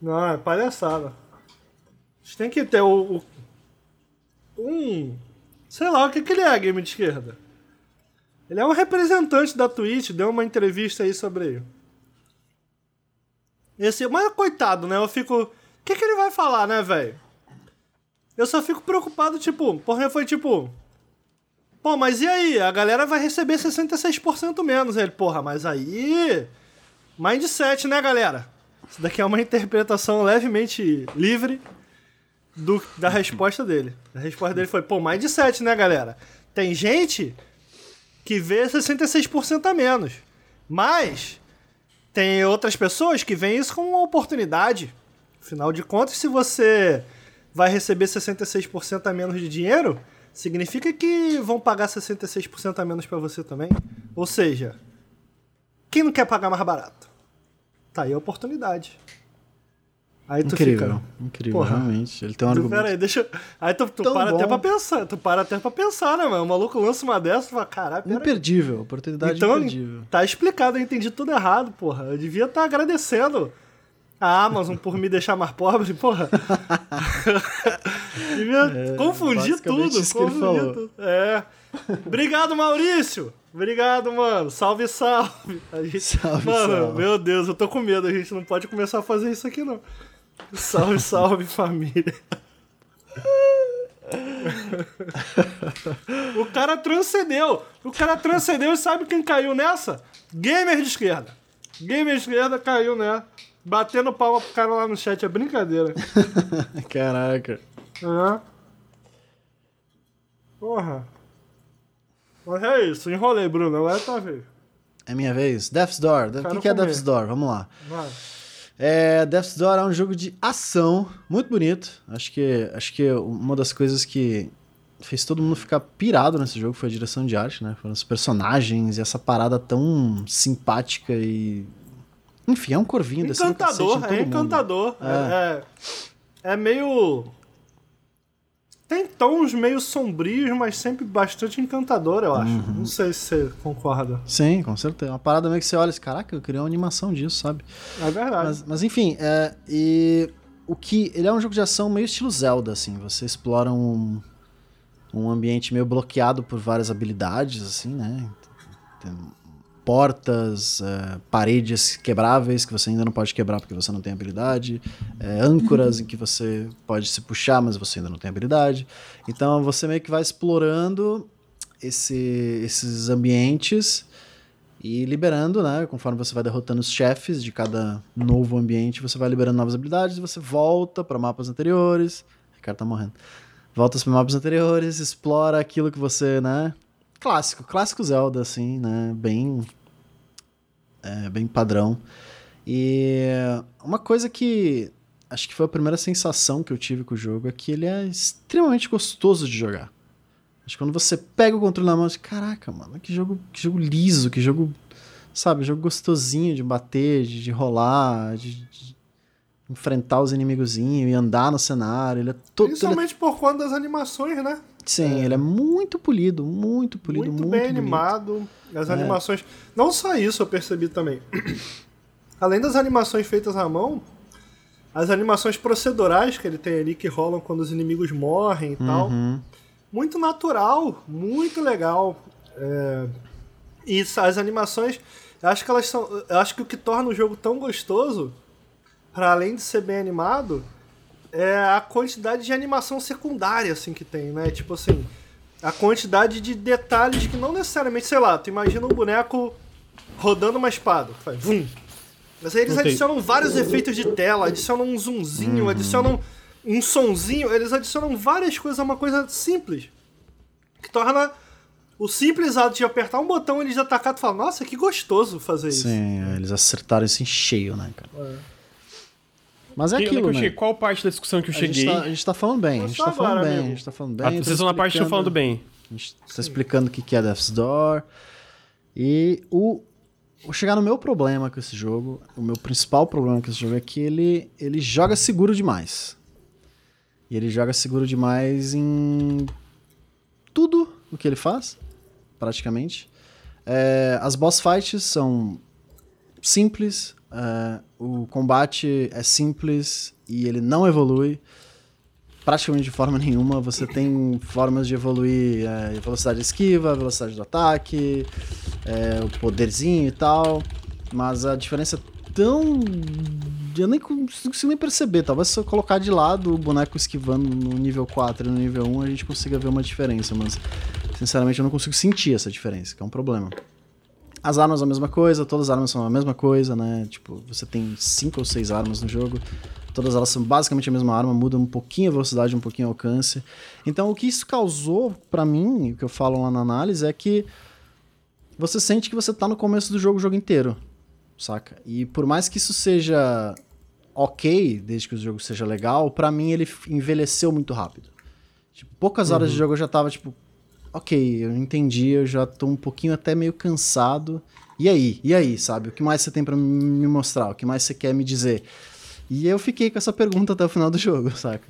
Não, é palhaçada. A gente tem que ter o, o- um. Sei lá, o que, que ele é, game de esquerda? Ele é um representante da Twitch, deu uma entrevista aí sobre ele. Esse, mas coitado, né? Eu fico. O que, que ele vai falar, né, velho? Eu só fico preocupado, tipo, porque foi tipo. Pô, mas e aí? A galera vai receber 66% menos. Ele, porra, mas aí. Mindset, né, galera? Isso daqui é uma interpretação levemente livre do, da resposta dele. A resposta dele foi, pô, mindset, né, galera? Tem gente que vê 66% a menos. Mas tem outras pessoas que veem isso como uma oportunidade. Afinal de contas, se você vai receber 66% a menos de dinheiro, significa que vão pagar 66% a menos pra você também. Ou seja, quem não quer pagar mais barato? Tá aí a oportunidade. Aí tu Incrível, fica. incrível, Porra. realmente. Ele tem um argumento. pera aí, deixa. Aí tu, tu para até bom. pra pensar. Tu para até pra pensar, né, mano? O maluco lança uma dessa e fala, caralho. Imperdível, oportunidade Então, imperdível. tá explicado, eu entendi tudo errado, porra. Eu devia estar agradecendo a Amazon por me deixar mais pobre, porra. devia confundir basicamente tudo, isso confundir tudo. É. Obrigado, Maurício! Obrigado, mano. Salve, salve. Gente- Salve, mano, salve. meu Deus, eu tô com medo. A gente não pode começar a fazer isso aqui, não. Salve, salve, família. o cara transcendeu. O cara transcendeu e sabe quem caiu nessa? Gamer de esquerda. Gamer de esquerda caiu nessa. Batendo palma pro cara lá no chat. É brincadeira. Caraca. É. Porra. Mas é isso. Enrolei, Bruno. Agora é tua vez. É minha vez. Death's Door. O que, que é. Death's Door? Vamos lá. Vai. É, Death's Door é um jogo de ação muito bonito. Acho que, acho que uma das coisas que fez todo mundo ficar pirado nesse jogo foi a direção de arte, né? Foram os personagens e essa parada tão simpática e. Enfim, é um corvinho em Encantador, é encantador. É. é, é meio. Tem tons meio sombrios, mas sempre bastante encantador, eu acho. Uhum. Não sei se você concorda. Sim, com certeza. Uma parada meio que você olha e diz, caraca, eu queria uma animação disso, sabe? É verdade. Mas, mas enfim, é, e o que ele é um jogo de ação meio estilo Zelda, assim. Você explora um, um ambiente meio bloqueado por várias habilidades, assim, né? Tem portas, é, paredes quebráveis que você ainda não pode quebrar porque você não tem habilidade, é, âncoras em que você pode se puxar, mas você ainda não tem habilidade. Então você meio que vai explorando esse, esses ambientes e liberando, né? Conforme você vai derrotando os chefes de cada novo ambiente, você vai liberando novas habilidades, você volta para mapas anteriores. O Ricardo tá morrendo. Volta para mapas anteriores, explora aquilo que você, né? Clássico, clássico Zelda, assim, né? Bem. É, bem padrão. E uma coisa que acho que foi a primeira sensação que eu tive com o jogo é que ele é extremamente gostoso de jogar. Acho que quando você pega o controle na mão, você, caraca, mano, que jogo, que jogo liso, que jogo, sabe, jogo gostosinho de bater, de, de rolar, de, de, enfrentar os inimigozinhos e andar no cenário. Ele é todo. Principalmente ele é... por conta das animações, né? Sim, é. ele é muito polido, muito polido, muito, muito bem bonito. animado. As é. animações. Não só isso eu percebi também. Além das animações feitas à mão, as animações procedurais que ele tem ali que rolam quando os inimigos morrem e uhum. tal muito natural, muito legal. É... E as animações, eu acho que elas são. Eu acho que o que torna o jogo tão gostoso, para além de ser bem animado, é a quantidade de animação secundária assim que tem, né? Tipo assim, a quantidade de detalhes que não necessariamente, sei lá, tu imagina um boneco rodando uma espada, faz vum. Mas aí eles adicionam vários efeitos de tela, adicionam um zoomzinho, uhum. adicionam um sonzinho, eles adicionam várias coisas a uma coisa simples. Que torna o simples ato de apertar um botão eles atacar e falar, nossa, que gostoso fazer Sim, isso. Sim, é, eles acertaram isso em cheio, né, cara? É. Mas é aquilo, né? Qual parte da discussão que eu cheguei? A gente tá, a gente tá falando bem, a gente tá falando bem, a gente tá falando bem. Ah, vocês estão na parte que eu falando bem. A gente tá explicando o que é Death's Door. E o, Vou chegar no meu problema com esse jogo. O meu principal problema com esse jogo é que ele, ele joga seguro demais. E ele joga seguro demais em tudo o que ele faz, praticamente. É, as boss fights são simples, é, o combate é simples e ele não evolui praticamente de forma nenhuma. Você tem formas de evoluir é, velocidade de esquiva, velocidade do ataque, é, o poderzinho e tal, mas a diferença é tão eu nem consigo nem perceber. Talvez se eu colocar de lado o boneco esquivando no nível 4 e no nível 1, a gente consiga ver uma diferença, mas sinceramente eu não consigo sentir essa diferença, que é um problema. As armas são a mesma coisa, todas as armas são a mesma coisa, né? Tipo, você tem 5 ou 6 armas no jogo, todas elas são basicamente a mesma arma, muda um pouquinho a velocidade, um pouquinho o alcance. Então, o que isso causou para mim, o que eu falo lá na análise, é que você sente que você tá no começo do jogo o jogo inteiro, saca? E por mais que isso seja ok, desde que o jogo seja legal, para mim ele envelheceu muito rápido. Tipo, poucas horas uhum. de jogo eu já tava, tipo, ok, eu entendi, eu já tô um pouquinho até meio cansado. E aí? E aí, sabe? O que mais você tem para me mostrar? O que mais você quer me dizer? E eu fiquei com essa pergunta até o final do jogo, saca?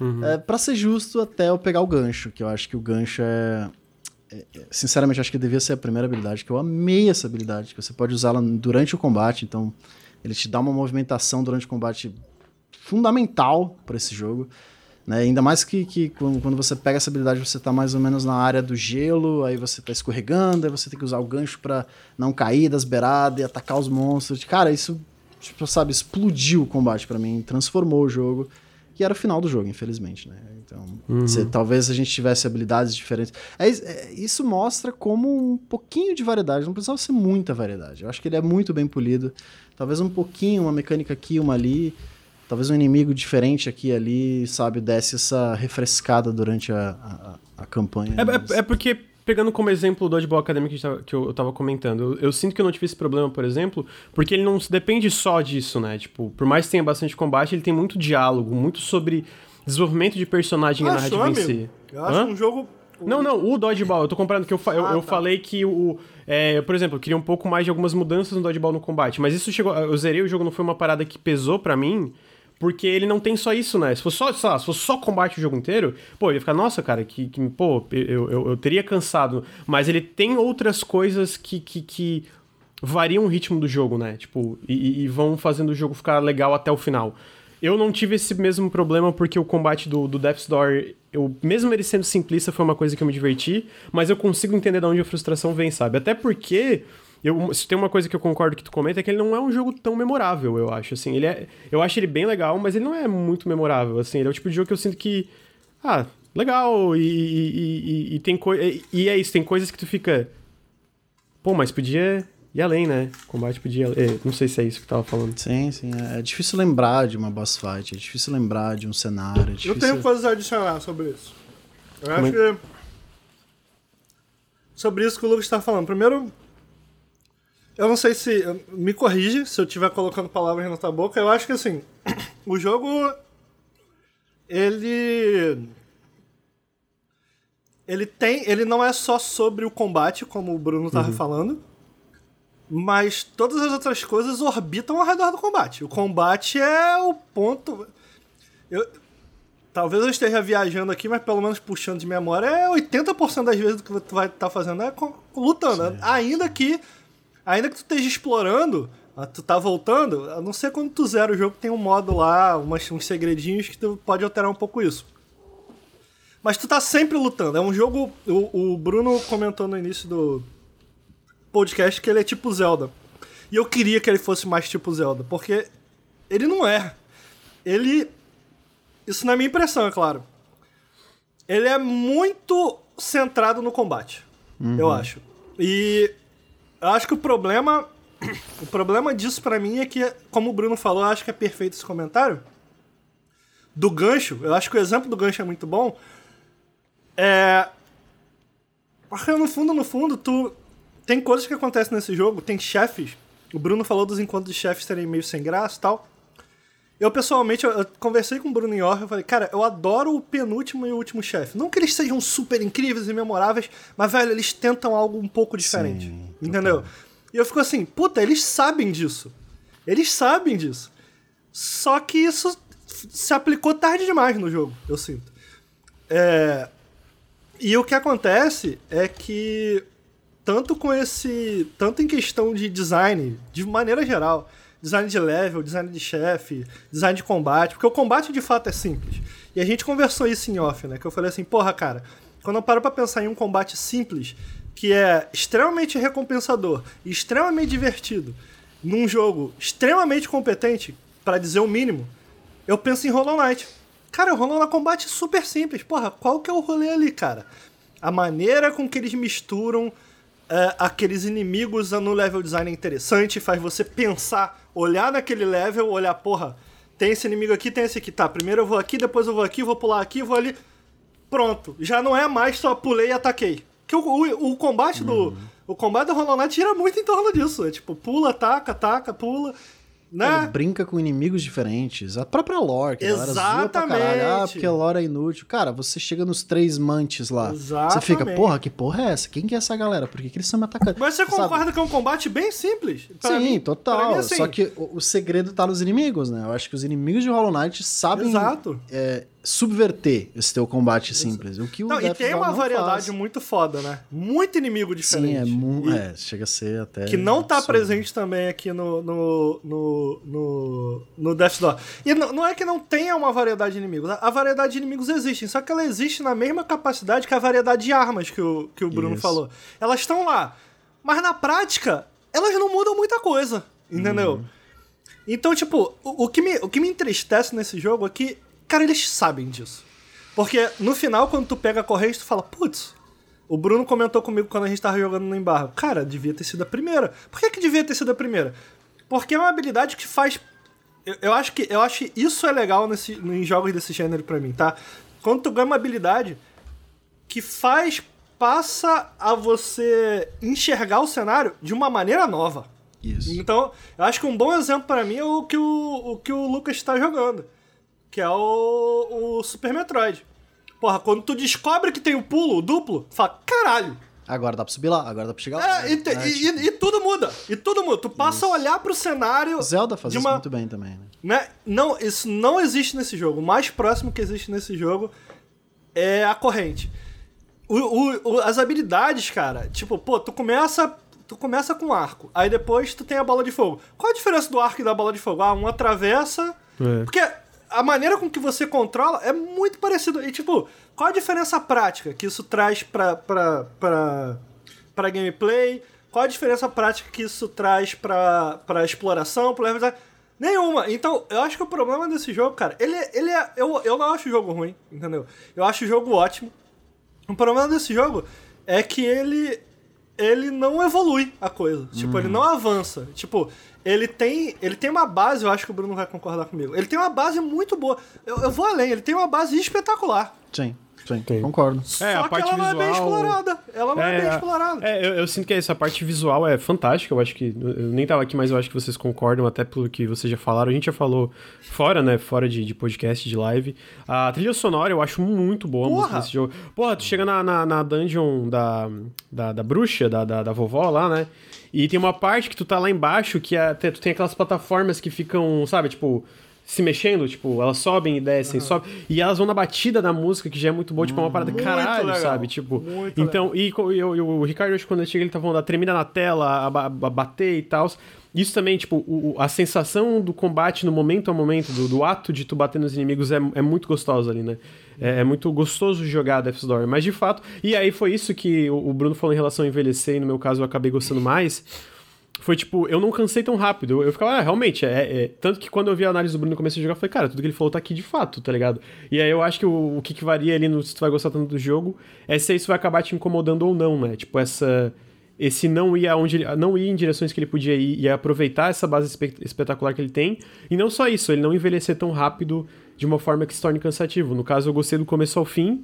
Uhum. É, pra ser justo, até eu pegar o gancho, que eu acho que o gancho é, é. é sinceramente, acho que devia ser a primeira habilidade, que eu amei essa habilidade, que você pode usá-la durante o combate, então ele te dá uma movimentação durante o combate fundamental para esse jogo. Né? Ainda mais que, que quando você pega essa habilidade, você está mais ou menos na área do gelo, aí você está escorregando, aí você tem que usar o gancho para não cair das beiradas e atacar os monstros. Cara, isso, tipo, sabe, explodiu o combate para mim, transformou o jogo. E era o final do jogo, infelizmente, né? Então, uhum. se, talvez a gente tivesse habilidades diferentes. É, é, isso mostra como um pouquinho de variedade, não precisava ser muita variedade. Eu acho que ele é muito bem polido. Talvez um pouquinho, uma mecânica aqui, uma ali. Talvez um inimigo diferente aqui e ali, sabe, desse essa refrescada durante a, a, a campanha. É, mas... é, é, porque, pegando como exemplo o Dodgeball Academy que, que eu, eu tava comentando, eu, eu, sinto que eu não tive esse problema, por exemplo, porque ele não depende só disso, né? Tipo, por mais que tenha bastante combate, ele tem muito diálogo, muito sobre desenvolvimento de personagem e narrativa em si. Eu acho Hã? um jogo não, não, o Dodgeball, eu tô comparando que eu, eu, ah, eu tá. falei que o. É, por exemplo, eu queria um pouco mais de algumas mudanças no Dodgeball no combate, mas isso chegou. Eu zerei o jogo, não foi uma parada que pesou para mim, porque ele não tem só isso, né? Se fosse só, lá, se fosse só combate o jogo inteiro, pô, ia ficar, nossa, cara, que, que pô, eu, eu, eu, teria cansado. Mas ele tem outras coisas que, que, que variam o ritmo do jogo, né? Tipo, e, e vão fazendo o jogo ficar legal até o final. Eu não tive esse mesmo problema porque o combate do, do Death's Door eu, mesmo ele sendo simplista, foi uma coisa que eu me diverti, mas eu consigo entender de onde a frustração vem, sabe? Até porque eu, se tem uma coisa que eu concordo que tu comenta é que ele não é um jogo tão memorável, eu acho. Assim, ele é, eu acho ele bem legal, mas ele não é muito memorável. Assim, ele é o tipo de jogo que eu sinto que ah, legal e, e, e, e tem coisa e é isso, tem coisas que tu fica pô, mas podia ir além, né? Combate podia, é, não sei se é isso que tava falando. Sim, sim, é, é difícil lembrar de uma boss fight, é difícil lembrar de um cenário. É difícil... Eu tenho coisas a adicionar sobre isso. Eu Como acho é? que sobre isso que o Lucas está falando. Primeiro, eu não sei se. Me corrige se eu estiver colocando palavras na tua boca. Eu acho que assim. O jogo. Ele. Ele tem. Ele não é só sobre o combate, como o Bruno estava uhum. falando. Mas todas as outras coisas orbitam ao redor do combate. O combate é o ponto. Eu, talvez eu esteja viajando aqui, mas pelo menos puxando de memória, é 80% das vezes que tu vai estar tá fazendo é lutando. Sim. Ainda que ainda que tu esteja explorando, ah, tu tá voltando, a não ser quando tu zera o jogo, tem um modo lá, umas, uns segredinhos que tu pode alterar um pouco isso. Mas tu tá sempre lutando. É um jogo. O, o Bruno comentou no início do podcast que ele é tipo Zelda. E eu queria que ele fosse mais tipo Zelda, porque ele não é. Ele. Isso não é minha impressão, é claro. Ele é muito centrado no combate, uhum. eu acho. E eu acho que o problema. O problema disso para mim é que, como o Bruno falou, eu acho que é perfeito esse comentário. Do gancho, eu acho que o exemplo do gancho é muito bom. É. Porque no fundo, no fundo, tu. Tem coisas que acontecem nesse jogo, tem chefes. O Bruno falou dos encontros de chefes serem meio sem graça e tal. Eu, pessoalmente, eu, eu, conversei com o Bruno em off, eu falei, cara, eu adoro o penúltimo e o último chefe. Não que eles sejam super incríveis e memoráveis, mas, velho, eles tentam algo um pouco diferente. Sim, entendeu? E eu fico assim, puta, eles sabem disso. Eles sabem disso. Só que isso se aplicou tarde demais no jogo, eu sinto. É... E o que acontece é que, tanto com esse. Tanto em questão de design, de maneira geral, design de level, design de chefe, design de combate, porque o combate de fato é simples. E a gente conversou isso em off, né? Que eu falei assim, porra, cara, quando eu paro pra pensar em um combate simples, que é extremamente recompensador extremamente divertido, num jogo extremamente competente, para dizer o mínimo, eu penso em Hollow Knight. Cara, o Hollow Knight combate é super simples. Porra, qual que é o rolê ali, cara? A maneira com que eles misturam é, aqueles inimigos no level design é interessante, faz você pensar, olhar naquele level, olhar, porra, tem esse inimigo aqui, tem esse aqui, tá, primeiro eu vou aqui, depois eu vou aqui, vou pular aqui, vou ali. Pronto, já não é mais só pulei e ataquei. Que o, o, o combate uhum. do. O combate do Hollow Knight gira muito em torno disso. É tipo, pula, ataca, ataca, pula. Né? Ele brinca com inimigos diferentes. A própria lore, que Exatamente. caralho. Ah, porque a lore é inútil. Cara, você chega nos três mantes lá. Exatamente. Você fica, porra, que porra é essa? Quem que é essa galera? Por que, que eles estão me atacando? Mas você concorda Sabe? que é um combate bem simples? Pra Sim, mim, total. Mim, assim. Só que o, o, segredo tá nos inimigos, né? Eu acho que os inimigos de Hollow Knight sabem Exato. É, subverter esse teu combate simples. O que o não, e tem uma variedade faz. muito foda, né? Muito inimigo diferente. Sim, é, mu é, chega a ser até. Que não tá absurdo. presente também aqui no, no, no, no, no Death Door. E não, não é que não tenha uma variedade de inimigos. A variedade de inimigos existe, só que ela existe na mesma capacidade que a variedade de armas que o, que o Bruno Isso. falou. Elas estão lá. Mas na prática, elas não mudam muita coisa. Entendeu? Uhum. Então, tipo, o, o, que me, o que me entristece nesse jogo é que Cara, eles sabem disso. Porque no final, quando tu pega a corrente, tu fala, putz, o Bruno comentou comigo quando a gente tava jogando no embargo. Cara, devia ter sido a primeira. Por que, que devia ter sido a primeira? Porque é uma habilidade que faz. Eu, eu acho que eu acho isso é legal nesse, em jogos desse gênero para mim, tá? Quando tu ganha uma habilidade que faz. passa a você enxergar o cenário de uma maneira nova. Isso. Então, eu acho que um bom exemplo para mim é o que o, o que o Lucas está jogando que é o, o Super Metroid. Porra, quando tu descobre que tem o pulo o duplo, fala, caralho. Agora dá pra subir lá, agora dá pra chegar lá. É, e, é, e, tipo... e, tudo muda. E tudo muda. Tu passa isso. a olhar pro cenário. Zelda faz uma... isso muito bem também, né? né? Não, isso não existe nesse jogo. O mais próximo que existe nesse jogo é a corrente. O, o, o, as habilidades, cara, tipo, pô, tu começa. Tu começa com arco, aí depois tu tem a bola de fogo. Qual a diferença do arco e da bola de fogo? Ah, um atravessa. É. Porque a maneira com que você controla é muito parecido. E, tipo, qual a diferença prática que isso traz pra, pra, pra, pra gameplay? Qual a diferença prática que isso traz pra, pra exploração, pro level design? Nenhuma. Então, eu acho que o problema desse jogo, cara, ele, é- ele é. Eu, eu não acho o jogo ruim, entendeu? Eu acho o jogo ótimo. O problema desse jogo é que ele. Ele não evolui a coisa. Tipo, ele não avança. Tipo, ele tem. Ele tem uma base, eu acho que o Bruno vai concordar comigo. Ele tem uma base muito boa. Eu, eu vou além, ele tem uma base espetacular. Sim, sim, Tem. concordo. Só a que parte ela não é bem visual- explorada. Ela não é, bem explorada. É, eu, eu sinto que essa parte visual é fantástica. Eu acho que. Eu nem tava aqui, mas eu acho que vocês concordam, até pelo que vocês já falaram. A gente já falou fora, né? Fora de, de podcast, de live. A trilha sonora eu acho muito boa a música Porra! desse jogo. Porra, tu chega na, na, na dungeon da, da, da bruxa, da, da, da vovó lá, né? E tem uma parte que tu tá lá embaixo que é, tu tem aquelas plataformas que ficam, sabe, tipo. Se mexendo, tipo, elas sobem e descem, sobem. E elas vão na batida da música, que já é muito boa, tipo, é uma parada Muito caralho, legal. sabe? Tipo, Muito então, e, co- e o- e o Ricardo, hoje, quando ele chega, ele tá falando da tremida na tela, a, ba- a bater e tal. Isso também, tipo, o- a sensação do combate no momento a momento, do, do ato de tu bater nos inimigos é, é muito gostosa ali, né? É, é muito gostoso jogar Death's Door. Mas de fato, e aí foi isso que o, o Bruno falou em relação a envelhecer, e no meu caso eu acabei gostando mais. Foi tipo, eu não cansei tão rápido. Eu, ficava, ah, realmente, é, é- Tanto que quando eu vi a análise do Bruno no começo de jogar, eu falei, cara, tudo que ele falou tá aqui de fato, tá ligado? E aí eu acho que o, o que, que varia ali no se tu vai gostar tanto do jogo é se isso vai acabar te incomodando ou não, né? Tipo, essa. Esse não ir aonde não ir em direções que ele podia ir e aproveitar essa base espe- espetacular que ele tem. E não só isso, ele não envelhecer tão rápido de uma forma que se torne cansativo. No caso, eu gostei do começo ao fim.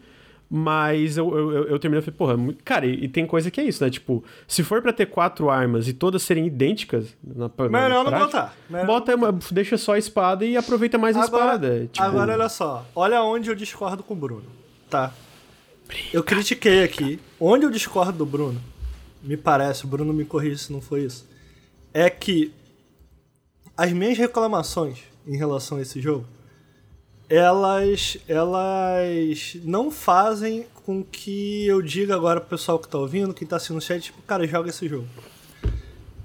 Mas eu, eu, eu, terminei e falei, porra, mu- cara, e, e tem coisa que é isso, né? Tipo, se for pra ter quatro armas e todas serem idênticas na, na Melhor não botar. Melhor Bota uma, deixa só a espada e aproveita mais a espada. Tipo, agora olha só, olha onde eu discordo com o Bruno, tá? Eu critiquei aqui. Onde eu discordo do Bruno, me parece, o Bruno me corrige se não foi isso, é que as minhas reclamações em relação a esse jogo, elas, elas não fazem com que eu diga agora pro pessoal que tá ouvindo, quem tá assistindo no chat, tipo, cara, joga esse jogo.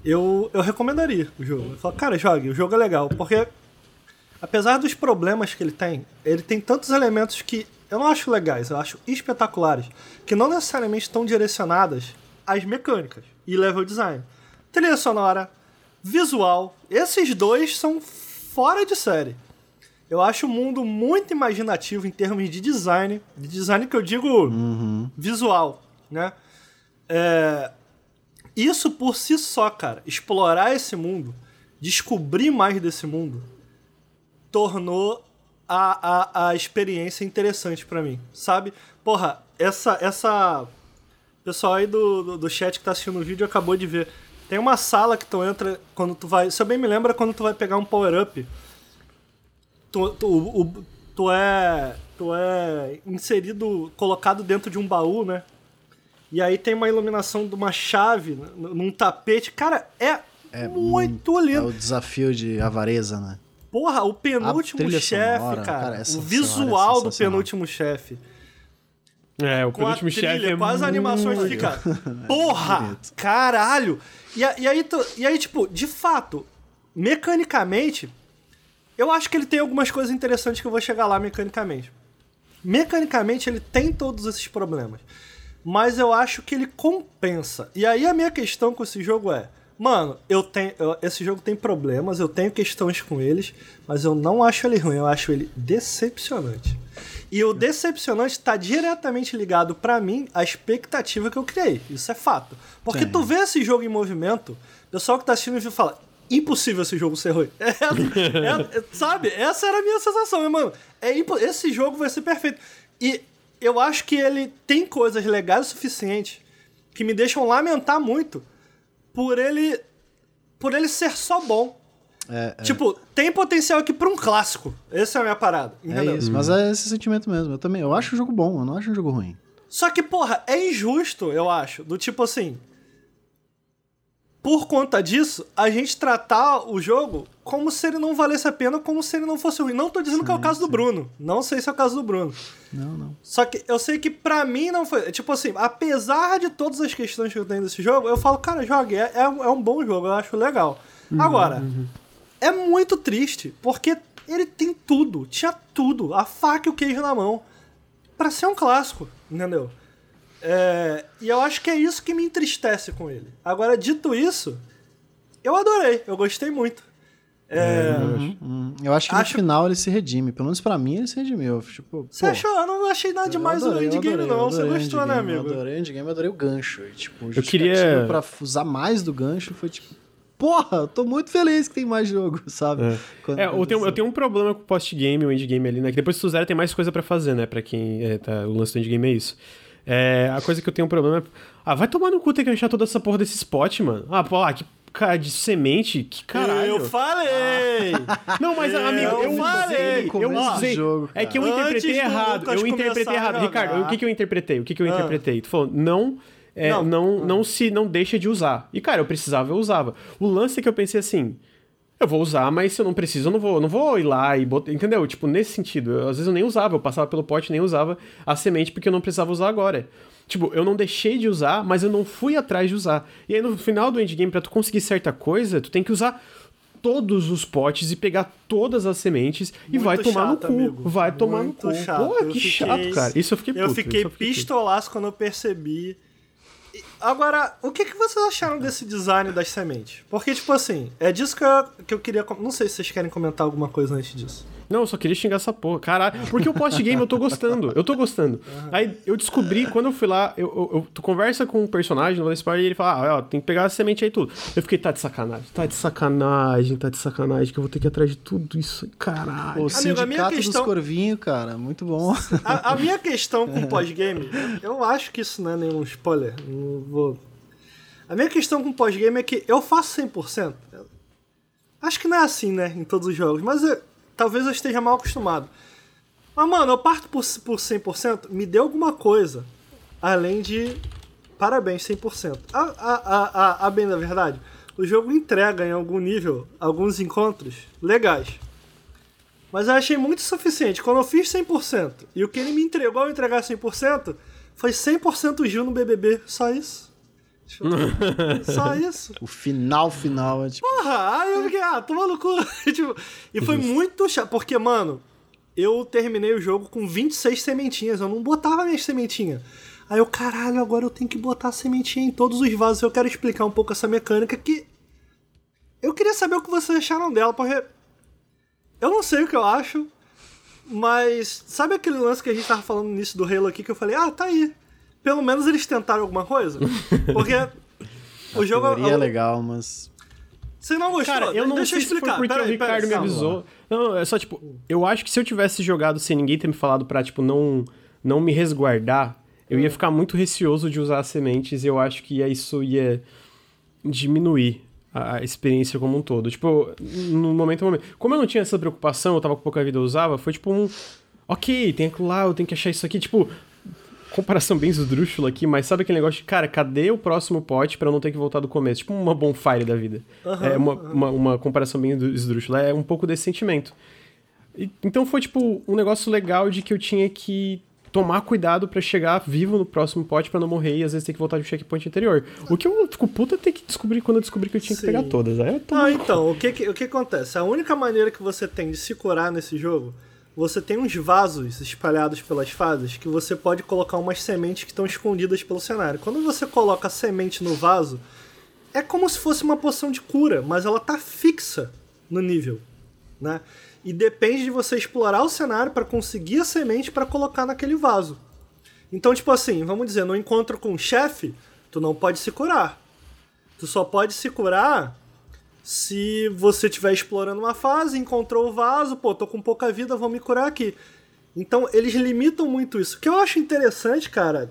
Eu, eu recomendaria o jogo. Eu falo, cara, jogue, o jogo é legal, porque apesar dos problemas que ele tem, ele tem tantos elementos que eu não acho legais, eu acho espetaculares, que não necessariamente estão direcionadas às mecânicas e level design. Trilha sonora, visual, esses dois são fora de série. Eu acho o mundo muito imaginativo em termos de design, de design que eu digo visual, né? É, isso por si só, cara, explorar esse mundo, descobrir mais desse mundo, tornou a, a, a experiência interessante pra mim, sabe? Porra, essa. essa pessoal aí do, do, do chat que tá assistindo o vídeo acabou de ver. Tem uma sala que tu entra quando tu vai. Se eu bem me lembro, é quando tu vai pegar um power-up. Tu, tu, o- tu é. Tu é inserido, colocado dentro de um baú, né? E aí tem uma iluminação de uma chave n- num tapete. Cara, é, É muito É lindo. o desafio de avareza, né? Porra, o penúltimo trilha chefe, sonora, cara. cara, o é visual do penúltimo chefe. É, o penúltimo chefe é com as animações muito- fica. Porra! Caralho! E, e aí, e aí, tipo, de fato, mecanicamente, eu acho que ele tem algumas coisas interessantes que eu vou chegar lá mecanicamente. Mecanicamente, ele tem todos esses problemas. Mas eu acho que ele compensa. E aí a minha questão com esse jogo é. Mano, eu tenho. eu- esse jogo tem problemas, eu tenho questões com eles, mas eu não acho ele ruim, eu acho ele decepcionante. E o decepcionante tá diretamente ligado pra mim à expectativa que eu criei. Isso é fato. Porque Sim. tu vê esse jogo em movimento, o pessoal que tá assistindo e fala: impossível esse jogo ser ruim. É, é- é- sabe? Essa era a minha sensação, meu mano. É esse jogo vai ser perfeito. E eu acho que ele tem coisas legais o suficiente que me deixam lamentar muito por ele por ele ser só bom. É, é, Tipo, tem potencial aqui pra um clássico. Essa é a minha parada. é Entendeu? isso, mas é esse sentimento mesmo. Eu também, eu acho o jogo bom, eu não acho um jogo ruim. Só que, porra, é injusto, eu acho. Do tipo assim. Por conta disso, a gente tratar o jogo como se ele não valesse a pena, como se ele não fosse ruim. Não tô dizendo que é o caso do Bruno. Não sei se é o caso do Bruno. Não, não. Só que eu sei que pra mim não foi. Tipo assim, apesar de todas as questões que eu tenho desse jogo, eu falo, cara, jogue. É, é, um- é um bom jogo, eu acho legal. Agora, é muito triste, porque ele tem tudo, tinha tudo, a faca e o queijo na mão, para ser um clássico, entendeu? É, e eu acho que é isso que me entristece com ele. Agora, dito isso, eu adorei, eu gostei muito. É, uhum, uhum. Eu acho que acho... no final ele se redime. Pelo menos pra mim ele se redimiu. Tipo, Você pô, achou? Eu não achei nada demais adorei, o endgame, não. Você gostou, né, amigo? Eu adorei o endgame, eu adorei o gancho. E, tipo, eu queria. pra usar mais do gancho foi tipo. Porra, eu tô muito feliz que tem mais jogo, sabe? É, é eu, tenho, eu tenho um problema com o post-game, o endgame ali, né? Que depois que tu zera tem mais coisa pra fazer, né? Pra quem. É, tá, o lance do endgame é isso. É, a coisa que eu tenho um problema é. Ah, vai tomar no cu ter que achar toda essa porra desse spot, mano. Ah, pô, ah, que cara de semente? Que caralho. Eu falei! Ah. Não, mas, amigo, eu, eu falei. Eu usei. Jogo, é que eu interpretei errado. Eu interpretei errado. Ricardo, o que, que eu interpretei? O que, que eu ah. interpretei? Tu falou, não. É, não, não, não se não deixa de usar. E, cara, eu precisava, eu usava. O lance é que eu pensei assim, eu vou usar, mas se eu não preciso, eu não vou, não vou ir lá e botar. Entendeu? Tipo, nesse sentido. Eu, às vezes eu nem usava, eu passava pelo pote e nem usava a semente porque eu não precisava usar agora. Tipo, eu não deixei de usar, mas eu não fui atrás de usar. E aí no final do endgame, pra tu conseguir certa coisa, tu tem que usar todos os potes e pegar todas as sementes Muito e vai tomar chato, no cu. Amigo. Vai Muito tomar no cu. Chato. Pô, que fiquei... chato, cara. Isso eu fiquei puto, Eu fiquei, eu fiquei pistolaço quando eu percebi. Agora, o que, que vocês acharam desse design das sementes? Porque, tipo assim, é disso que eu, que eu queria. Não sei se vocês querem comentar alguma coisa antes disso. Não, eu só queria xingar essa porra. Caralho. Porque o post-game eu tô gostando. Eu tô gostando. Aí eu descobri, quando eu fui lá, eu, eu, eu tu conversa com um personagem no Valespar e ele fala: ah, ó, tem que pegar a semente aí tudo. Eu fiquei, tá de sacanagem. Tá de sacanagem, tá de sacanagem, que eu vou ter que ir atrás de tudo isso. Caralho. O sindicato questão... dos corvinhos, cara. Muito bom. A, a minha questão com o pós-game, eu acho que isso não é nenhum spoiler. Não vou. A minha questão com o pós-game é que eu faço 100%. Acho que não é assim, né, em todos os jogos, mas eu, talvez eu esteja mal acostumado. Mas, mano, eu parto por, por 100%, me deu alguma coisa. Além de. Parabéns, 100%. A, a, a, a, bem da verdade, o jogo entrega em algum nível alguns encontros legais. Mas eu achei muito suficiente. Quando eu fiz 100% e o que ele me entregou ao entregar 100% foi 100% Gil no BBB. Só isso. Tipo, só isso. O final, final é tipo. Porra, aí eu fiquei, ah, toma no cu. tipo, e foi muito chato, porque, mano, eu terminei o jogo com 26 sementinhas, eu não botava minhas sementinhas. Aí eu, caralho, agora eu tenho que botar sementinha em todos os vasos. Eu quero explicar um pouco essa mecânica que. Eu queria saber o que vocês acharam dela, porque. Eu não sei o que eu acho, mas. Sabe aquele lance que a gente tava falando no início do Halo aqui que eu falei, ah, tá aí pelo menos eles tentaram alguma coisa. Porque o jogo. é legal, mas. Você não gostou? Cara, eu não Deixa sei eu explicar. Porque pera o Ricardo me avisou. Não, é só tipo, eu acho que se eu tivesse jogado sem ninguém ter me falado pra, tipo, não, não me resguardar, eu ia ficar muito receoso de usar as sementes e eu acho que isso ia diminuir a experiência como um todo. Tipo, no momento, no momento. Como eu não tinha essa preocupação, eu tava com pouca vida, eu usava, foi tipo um. Ok, tem aquilo lá, eu tenho que achar isso aqui. Tipo, comparação bem esdrúxula aqui, mas sabe aquele negócio de, cara, cadê o próximo pote para eu não ter que voltar do começo? Tipo uma bonfire da vida. Uhum, é uma, uhum. uma, uma, comparação bem esdrúxula. É um pouco desse sentimento. E, então foi, tipo, um negócio legal de que eu tinha que tomar cuidado para chegar vivo no próximo pote para não morrer e às vezes ter que voltar do checkpoint anterior. O que eu fico puta ter que descobrir quando eu descobri que eu tinha Sim. que pegar todas. Aí eu tô... Ah, então, o que, o que acontece? A única maneira que você tem de se curar nesse jogo você tem uns vasos espalhados pelas fases que você pode colocar umas sementes que estão escondidas pelo cenário. Quando você coloca a semente no vaso, é como se fosse uma poção de cura, mas ela tá fixa no nível, né? E depende de você explorar o cenário para conseguir a semente para colocar naquele vaso. Então, tipo assim, vamos dizer, no encontro com o chefe, tu não pode se curar. Tu só pode se curar se você estiver explorando uma fase, encontrou o vaso, pô, tô com pouca vida, vou me curar aqui. Então eles limitam muito isso. O que eu acho interessante, cara,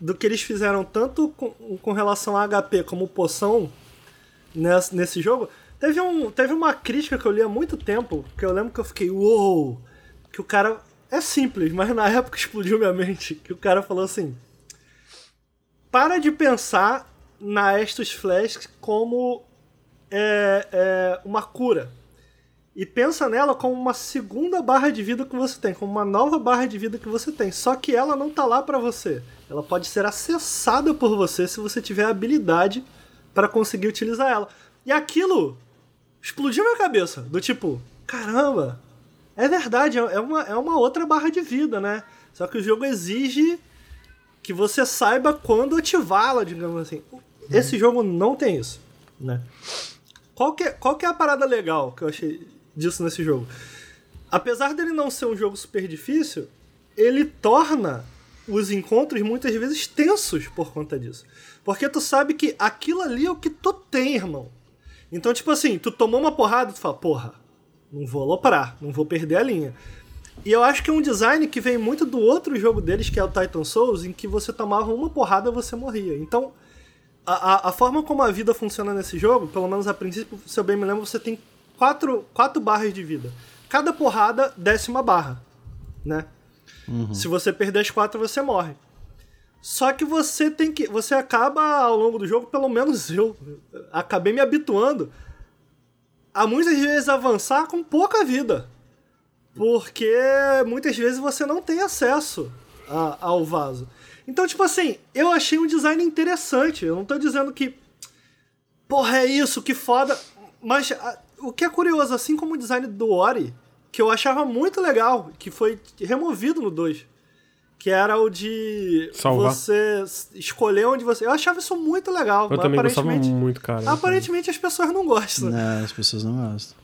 do que eles fizeram tanto com, com relação a HP como poção nesse, nesse jogo, teve, um, teve uma crítica que eu li há muito tempo, que eu lembro que eu fiquei, uou! Que o cara. É simples, mas na época explodiu minha mente. Que o cara falou assim: para de pensar na Estus Flash como é, é uma cura. E pensa nela como uma segunda barra de vida que você tem, como uma nova barra de vida que você tem. Só que ela não tá lá para você. Ela pode ser acessada por você se você tiver habilidade para conseguir utilizar ela. E aquilo explodiu minha cabeça. Do tipo, caramba, É verdade, é uma, é uma outra barra de vida, né? Só que o jogo exige que você saiba quando ativá-la, digamos assim. Esse jogo não tem isso, né? Qual que, é, qual que é a parada legal que eu achei disso nesse jogo? Apesar dele não ser um jogo super difícil, ele torna os encontros muitas vezes tensos por conta disso. Porque tu sabe que aquilo ali é o que tu tem, irmão. Então, tipo assim, tu tomou uma porrada, tu fala, porra, não vou aloprar, não vou perder a linha. E eu acho que é um design que vem muito do outro jogo deles, que é o Titan Souls, em que você tomava uma porrada e você morria. Então, a, a, a, forma como a vida funciona nesse jogo, pelo menos a princípio, se eu bem me lembro, você tem quatro, quatro barras de vida. Cada porrada desce uma barra, né? Uhum. Se você perder as quatro, você morre. Só que você tem que. Você acaba ao longo do jogo, pelo menos eu, acabei me habituando a muitas vezes avançar com pouca vida. Porque muitas vezes você não tem acesso a, ao vaso. Então, tipo assim, eu achei um design interessante. Eu não tô dizendo que. Porra, é isso, que foda. Mas a, o que é curioso, assim como o design do Ori, que eu achava muito legal, que foi removido no 2. Que era o de Salvar. você escolher onde você. Eu achava isso muito legal. Eu também gostava muito, cara. Aparentemente as pessoas não gostam. Não, as pessoas não gostam.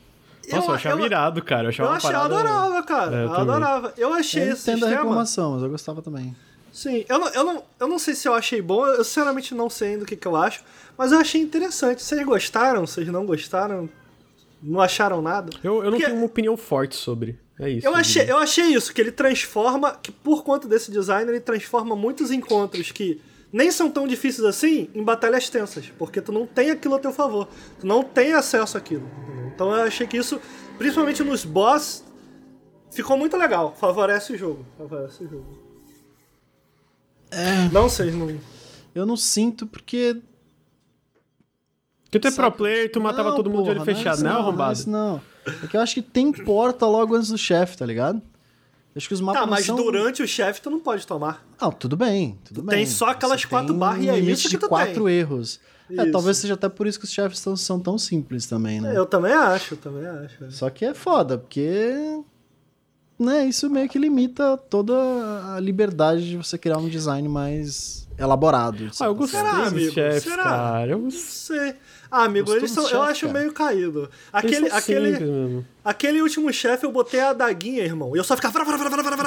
Nossa, eu, eu achava eu, irado, cara. Eu achava eu, achava, parada... adorava, cara. É, eu, eu adorava. Eu achei eu esse sistema... a reclamação, mas eu gostava também. Sim, eu não, eu, não, eu não sei se eu achei bom, eu sinceramente não sei ainda o que, que eu acho, mas eu achei interessante. Vocês gostaram? Vocês não gostaram? Não acharam nada? Eu, eu não tenho uma opinião forte sobre. É isso. Eu achei, eu achei isso, que ele transforma, que por conta desse design, ele transforma muitos encontros que nem são tão difíceis assim em batalhas tensas, porque tu não tem aquilo a teu favor. Tu não tem acesso àquilo. Então eu achei que isso, principalmente nos boss, ficou muito legal. Favorece o jogo. Favorece o jogo. É... Não sei, não. Eu não sinto porque. Que tu é pro player e tu matava não, todo mundo porra, de olho fechado, não, é não arrombado? Não, é que eu acho que tem porta logo antes do chefe, tá ligado? Acho que os mapas Tá, mas são... durante o chefe tu não pode tomar. Não, tudo bem, tudo tu bem. Tem só aquelas Você quatro barras e é isso que tu quatro tem. erros. É, talvez seja até por isso que os chefes tão, são tão simples também, né? Eu também acho, eu também acho. Só que é foda, porque né, isso meio que limita toda a liberdade de você criar um design mais elaborado. Ah, eu gostei dos chefes, cara. Eu sei. Ah, amigo, eles são, eu acho meio caído. Aquele, aquele, aquele último chefe eu botei a daguinha, irmão. E eu só ficava.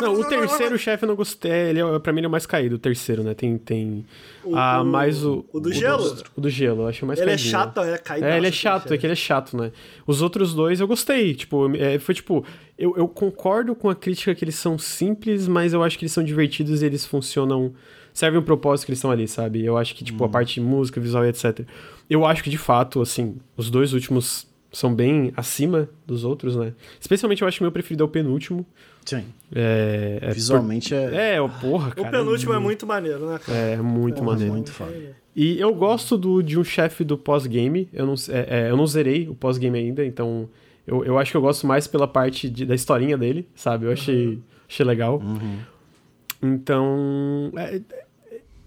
Não, o terceiro chefe eu não gostei. Ele é, pra mim ele é o mais caído, o terceiro, né? Tem. tem o, ah, mais o. O do o gelo? Do, o do gelo, eu acho mais Ele caidinho. é chato, é caído. É, ele é chato, é que ele é chato, né? Os outros dois eu gostei. Tipo, é, foi tipo. Eu, eu concordo com a crítica que eles são simples, mas eu acho que eles são divertidos e eles funcionam servem um propósito que eles estão ali, sabe? Eu acho que, tipo, a uhum. parte de música, visual e etc. Eu acho que, de fato, assim, os dois últimos são bem acima dos outros, né? Especialmente eu acho que o meu preferido é o penúltimo. Sim. É, é Visualmente por... é. É, porra, cara. O penúltimo é muito, é muito maneiro, né? Cara? É, muito é, maneiro. Muito foda. E eu gosto do, de um chefe do pós-game. Eu, não, é, é, eu não zerei o pós-game ainda, então eu, eu acho que eu gosto mais pela parte de, da historinha dele, sabe? Eu achei, uhum. achei legal. Uhum. Então. É,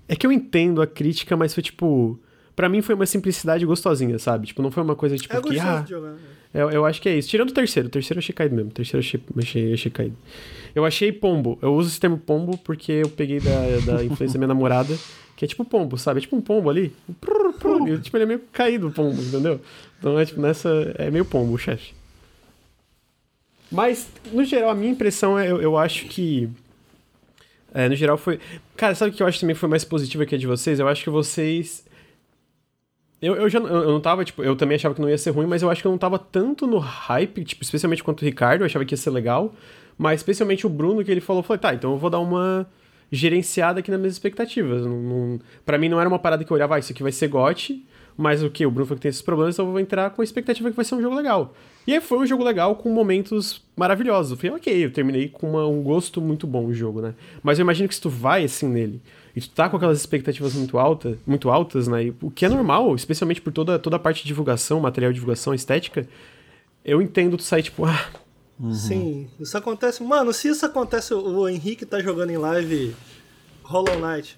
é que eu entendo a crítica, mas foi tipo. Pra mim foi uma simplicidade gostosinha, sabe? Tipo, não foi uma coisa tipo é que. Ah, né? eu, eu acho que é isso. Tirando o terceiro. O terceiro eu achei caído mesmo. O terceiro eu achei, achei, achei caído. Eu achei pombo. Eu uso esse termo pombo porque eu peguei da, da influência da minha namorada. Que é tipo pombo, sabe? É tipo um pombo ali. Prur, prur, e, tipo, ele é meio caído o pombo, entendeu? Então é tipo nessa. É meio pombo o chefe. Mas, no geral, a minha impressão é. Eu, eu acho que é, no geral foi. Cara, sabe o que eu acho também foi mais positivo aqui de vocês? Eu acho que vocês. Eu, eu já eu não tava, tipo, eu também achava que não ia ser ruim, mas eu acho que eu não tava tanto no hype, tipo, especialmente quanto o Ricardo, eu achava que ia ser legal. Mas especialmente o Bruno, que ele falou, foi, tá, então eu vou dar uma gerenciada aqui nas minhas expectativas. Não, não, pra mim não era uma parada que eu olhava, ah, isso aqui vai ser gote, mas o que? O Bruno falou que tem esses problemas, então eu vou entrar com a expectativa que vai ser um jogo legal. E aí foi um jogo legal com momentos maravilhosos. Eu falei, ok, eu terminei com uma, um gosto muito bom o jogo, né? Mas eu imagino que se tu vai assim nele e tu tá com aquelas expectativas muito, alta, muito altas, né? E, o que é normal, especialmente por toda, toda a parte de divulgação, material de divulgação, estética, eu entendo tu sair tipo, ah. Uhum. Sim, isso acontece. Mano, se isso acontece, o Henrique tá jogando em live Hollow Knight.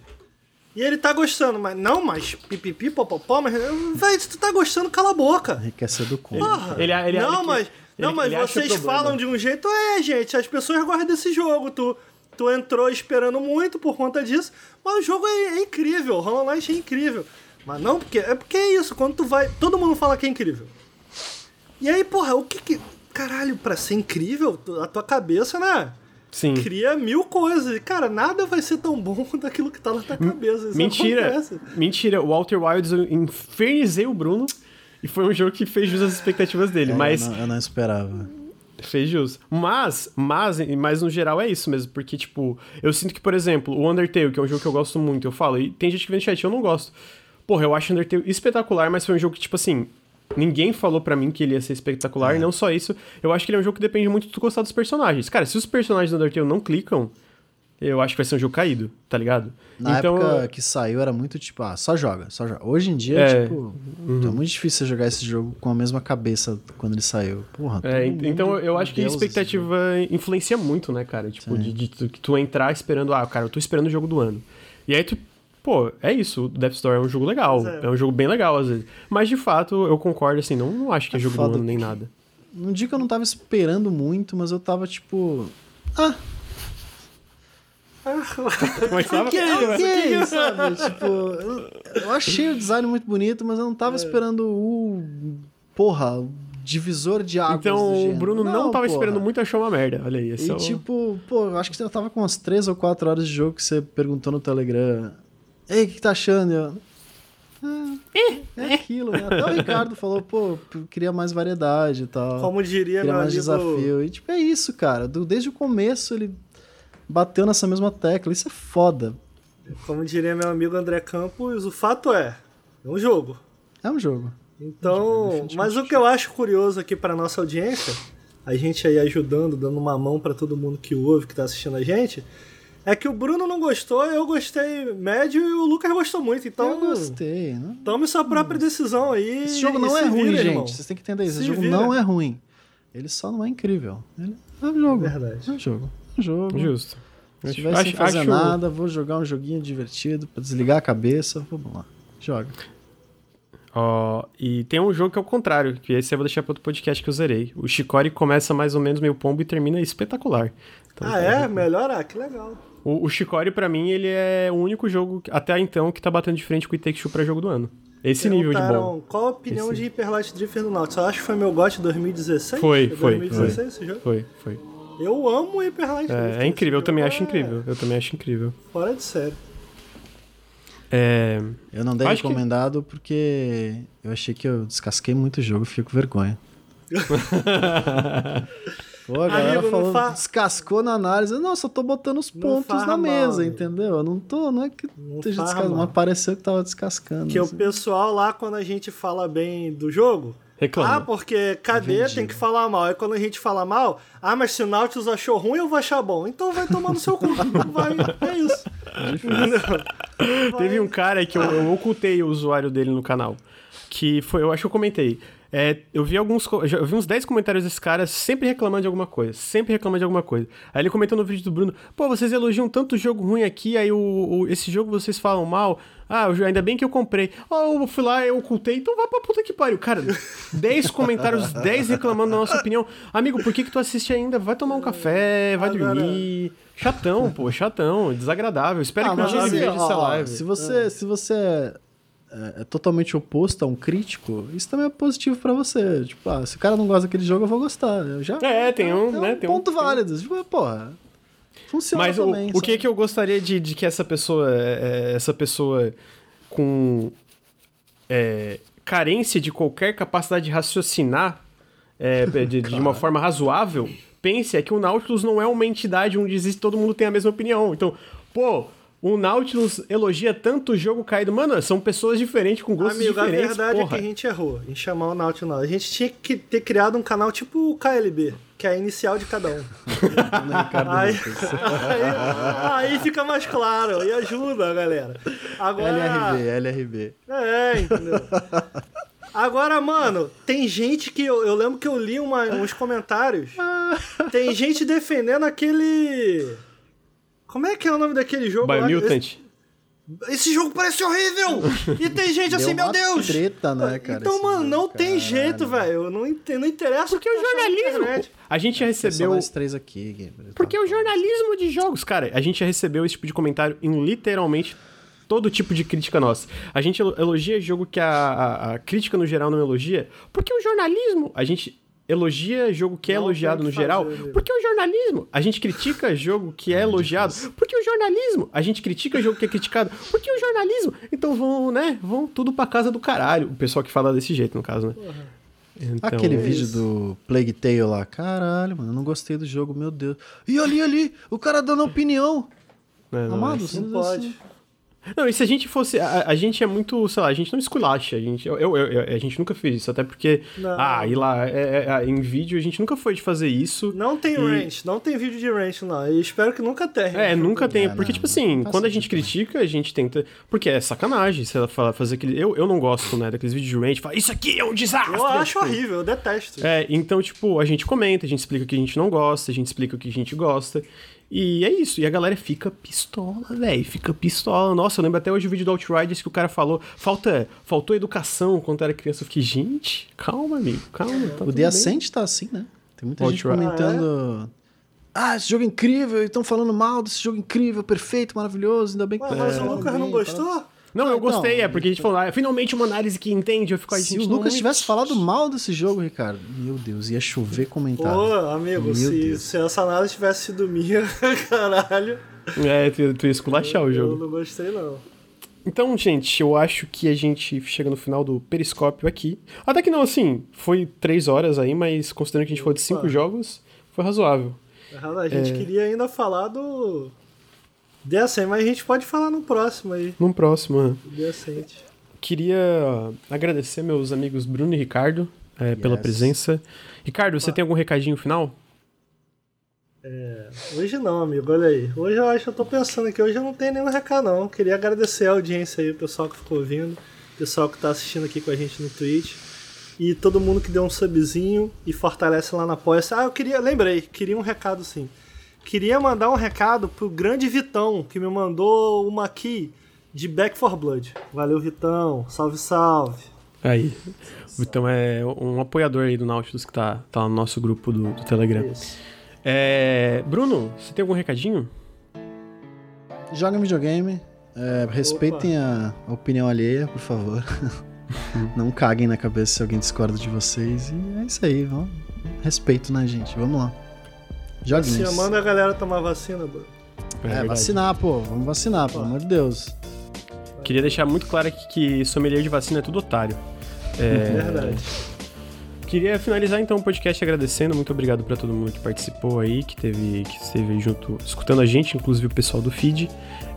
E ele tá gostando, mas não, mas pipipi, popopó, mas. Véi, se tu tá gostando, cala a boca. Enriquecer do cu. Porra. Ele, ele, não, ele, mas. Não, mas ele acha vocês falam de um jeito, é, gente, as pessoas gostam desse jogo. Tu, tu entrou esperando muito por conta disso, mas o jogo é, é incrível, o Hollow Knight é incrível. Mas não, porque é porque é isso, quando tu vai. Todo mundo fala que é incrível. E aí, porra, o que que. Caralho, pra ser incrível, a tua cabeça, né? Sim. Cria mil coisas. E, cara, nada vai ser tão bom daquilo que tá na tua cabeça. Isso Mentira. acontece. Mentira. O Walter Wilds, eu infernizei o Bruno. E foi um jogo que fez jus às expectativas dele. É, mas eu, não, eu não esperava. Fez jus. Mas, mas, mas no geral é isso mesmo, porque, tipo, eu sinto que, por exemplo, o Undertale, que é um jogo que eu gosto muito, eu falo, e tem gente que vem no chat, eu não gosto. Porra, eu acho Undertale espetacular, mas foi um jogo que, tipo assim, ninguém falou pra mim que ele ia ser espetacular, e não só isso, eu acho que ele é um jogo que depende muito de tu gostar dos personagens. Cara, se os personagens do Undertale não clicam, eu acho que vai ser um jogo caído, tá ligado? Na então, época que saiu era muito tipo, ah, só joga, só joga. Hoje em dia, É. tipo, é muito difícil você jogar esse jogo com a mesma cabeça quando ele saiu. Porra, É, então eu acho que a expectativa influencia muito, né, cara? Tipo, de, de que tu entrar esperando, ah, cara, eu tô esperando o jogo do ano. E aí tu, pô, é isso, o Death Store é um jogo legal, é. é. um jogo bem legal às vezes. Mas de fato, eu concordo, assim, não, não acho que é, É jogo do ano nem que- nada. Num dia que eu não tava esperando muito, mas eu tava tipo. Ah, Mas tava ok, querendo, ok, sabe? Tipo, eu, eu achei o design muito bonito, mas eu não É. tava esperando o. Porra, o divisor de águas. do Então o. Bruno não, tava porra. esperando muito, achou uma merda. Olha aí, esse E é o... tipo, pô, eu acho que você tava com umas 3 ou 4 horas de jogo que você perguntou no Telegram. Ei, o que, que tá achando? Eu, ah, é aquilo, né? Até o Ricardo falou, pô, queria mais variedade e tal. Como diria queria meu mais amigo. desafio. E tipo, é isso, cara. Do- desde o começo ele bateu nessa mesma tecla. Isso é foda. Como diria meu amigo André Campos, o fato é, é um jogo. É um jogo. Então, definitivamente. mas o que eu acho curioso aqui para nossa audiência, a gente aí ajudando, dando uma mão para todo mundo que ouve, que tá assistindo a gente, é que o Bruno não gostou, eu gostei médio e o Lucas gostou muito. Então, eu gostei. Né? tome sua própria decisão aí. Esse jogo não é ruim, vira, gente. irmão. Vocês têm que entender isso. Se Esse jogo vira. não é ruim. Ele só não é incrível. Ele é um jogo. Verdade. É um jogo. É um jogo. Justo. Se Acho- tiver sem acho- fazer acho- nada, vou jogar um joguinho divertido pra desligar a cabeça. Vamos lá. Joga. Ó, e tem um jogo que é o contrário, que esse eu vou deixar para outro podcast que eu zerei. O Chicory começa mais ou menos meio pombo e termina espetacular. Então, Ah, é? Melhor? Ah, que legal. O, o Chicory, pra mim, ele é o único jogo, que- até então, que tá batendo de frente com o It Takes Two pra jogo do ano. Esse nível de bom. Qual a opinião Esse- de Hyper Light Drifter do Nautilus? Eu acho que foi meu GOT 2016. Foi, É foi, 2016 esse jogo? Foi, foi. Eu amo Hyper Light Drifter. É, é incrível, eu também jogo acho é incrível. Eu também acho incrível. Fora de sério. É, Eu não dei Acho que- recomendado porque eu achei que eu descasquei muito o jogo e fiquei com vergonha. Pô, a galera Amigo, falou, fa- descascou na análise. Não, só tô botando os pontos na mesa, entendeu? Eu não tô, não é que Não esteja descascando, mas pareceu que tava descascando. Que o assim. pessoal lá, quando a gente fala bem do jogo. Reclama. Ah, porque cadê tem que falar mal. Aí quando a gente fala mal, ah, mas se o Nautilus achou ruim, eu vou achar bom. Então vai tomar no seu cu. Vai, é isso. Teve um cara que eu, eu ocultei o usuário dele no canal. Que foi, eu acho que eu comentei. É, eu vi alguns. Eu vi uns 10 comentários desse cara sempre reclamando de alguma coisa. Sempre reclamando de alguma coisa. Aí ele comentou no vídeo do Bruno: Pô, vocês elogiam tanto jogo ruim aqui, aí o, o- esse jogo vocês falam mal. Ah, jo- ainda bem que eu comprei. Ó, eu fui lá, eu ocultei, então vai pra puta que pariu. Cara, 10 comentários, 10 reclamando da nossa opinião. Amigo, por que, que tu assiste ainda? Vai tomar um café, vai Agora- dormir. Chatão, pô, chatão, desagradável. Espero Ah, que ele assim, veja ó, essa live. Se você, se você é, é totalmente oposto a um crítico, isso também é positivo pra você. Tipo, ah, se o cara não gosta daquele jogo, eu vou gostar. Eu já, É, tem um, é né, tem um- ponto tem um- válido. Tipo, porra, funciona Mas o, também. o que sabe? que eu gostaria de, de que essa pessoa, é, essa pessoa com é, carência de qualquer capacidade de raciocinar é, de, de uma forma razoável, pense é que o Nautilus não é uma entidade onde existe todo mundo tem a mesma opinião. Então, pô, o Nautilus elogia tanto o jogo caído. Mano, são pessoas diferentes com gostos Amigo, a diferentes, verdade porra. é que a gente errou em chamar o Nautilus. A gente tinha que ter criado um canal tipo o KLB, que é a inicial de cada um. aí, aí, aí fica mais claro e ajuda, galera. Agora, LRB, LRB. É, entendeu? Agora, mano, tem gente que. Eu, eu lembro que eu li uma- uns comentários. Tem gente defendendo aquele. Como é que é o nome daquele jogo? Biomutant. esse jogo parece horrível! E tem gente assim, Deu meu uma Deus! treta, né, cara? então, esse mano, não tem caralho. jeito, velho. Não, não interessa. Porque o que tá achando na jornalismo. A gente já Tem só recebeu. nós três aqui, Gabriel. Porque o jornalismo de jogos, cara, a gente já recebeu esse tipo de comentário em literalmente todo tipo de crítica nossa. A gente elo- elogia jogo que a, a- a crítica no geral não elogia, porque o jornalismo, a gente elogia jogo que é Não elogiado no geral, fazer, porque o jornalismo, a gente critica jogo que é elogiado, porque o jornalismo, a gente critica jogo que é criticado, porque o jornalismo, então vão, né, vão tudo pra casa do caralho, o pessoal que fala desse jeito, no caso, né? Então, Aquele é vídeo do Plague Tale lá, caralho, mano, eu não gostei do jogo, meu Deus. E ali, ali, o cara dando opinião. né, não, Amado, Não você- pode. Não, e se a gente fosse. A, a gente é muito, sei lá, a gente não esculacha. A gente, eu, eu- eu- a gente nunca fez isso, até porque. Não. Ah, e lá, é- é- em vídeo, a gente nunca foi de fazer isso. Não tem E- ranch, não tem vídeo de ranch lá. E espero que nunca tenha. É, nunca tem. É, Porque, não, tipo assim, não quando a gente sentido. critica, a gente tenta. Porque é sacanagem, se ela fala, fazer aquele. Eu, eu não gosto, né, daqueles vídeos de range, fala, isso aqui é um desastre. Eu acho Tipo, horrível, eu detesto. É, então, tipo, a gente comenta, a gente explica o que a gente não gosta, a gente explica o que a gente gosta. E é isso. E a galera fica pistola, velho. Fica pistola. Nossa, eu lembro até hoje o vídeo do Outriders que o cara falou: falta, faltou educação quando era criança. Eu fiquei, gente, calma, amigo, calma. Tá O The bem." Ascent tá assim, né? Tem muita gente Outrider. comentando. Ah, esse jogo é incrível, e estão falando mal desse jogo incrível, perfeito, maravilhoso, ainda bem que Ué, mas o falando Lucas não gostou? Não, eu então. gostei, é porque a gente falou, ah, finalmente uma análise que entende. Eu fico aí, Se o Lucas tivesse falado mal desse jogo, Ricardo, meu Deus, ia chover comentário. Pô, amigo, Meu se, Deus. se essa análise tivesse sido minha, caralho. É, tu, tu ia esculachar o Eu jogo. não gostei, não. Então, gente, eu acho que a gente chega no final do periscópio aqui. Até que não, assim, foi três horas aí, mas considerando que a gente falou de cinco Opa. jogos, foi razoável. A gente queria ainda falar do. Decent, mas a gente pode falar no próximo aí. Num próximo, né? Decente. Queria agradecer meus amigos Bruno e Ricardo é, pela Yes. presença. Ricardo, você tem algum recadinho final? Hoje não, amigo, olha aí. Hoje eu acho, eu tô pensando aqui, hoje eu não tenho nenhum recado não. Queria agradecer a audiência aí, o pessoal que ficou ouvindo, o pessoal que tá assistindo aqui com a gente no Twitch. E todo mundo que deu um subzinho e fortalece lá na apoia. Ah, eu queria, lembrei, queria um recado sim. Queria mandar um recado pro grande Vitão, que me mandou uma aqui de Back for Blood. Valeu, Vitão. Salve, salve. Aí. Então é um apoiador aí do Nautilus que tá, tá no nosso grupo do, do Telegram. É, Bruno, você tem algum recadinho? Joguem videogame, é, respeitem a, a opinião alheia, por favor. Não caguem na cabeça se alguém discorda de vocês. E é isso aí, vamos. Respeito, né, gente? Vamos lá. Joguinhos. Assim, manda a galera tomar vacina, Bruno. É, verdade. vacinar, pô. Vamos vacinar, pelo amor de Deus. Queria deixar muito claro aqui que sommelier de vacina é tudo otário. É, Verdade. Queria finalizar então o podcast agradecendo. Muito obrigado pra todo mundo que participou aí, que teve, que esteve aí junto, escutando a gente, inclusive o pessoal do feed.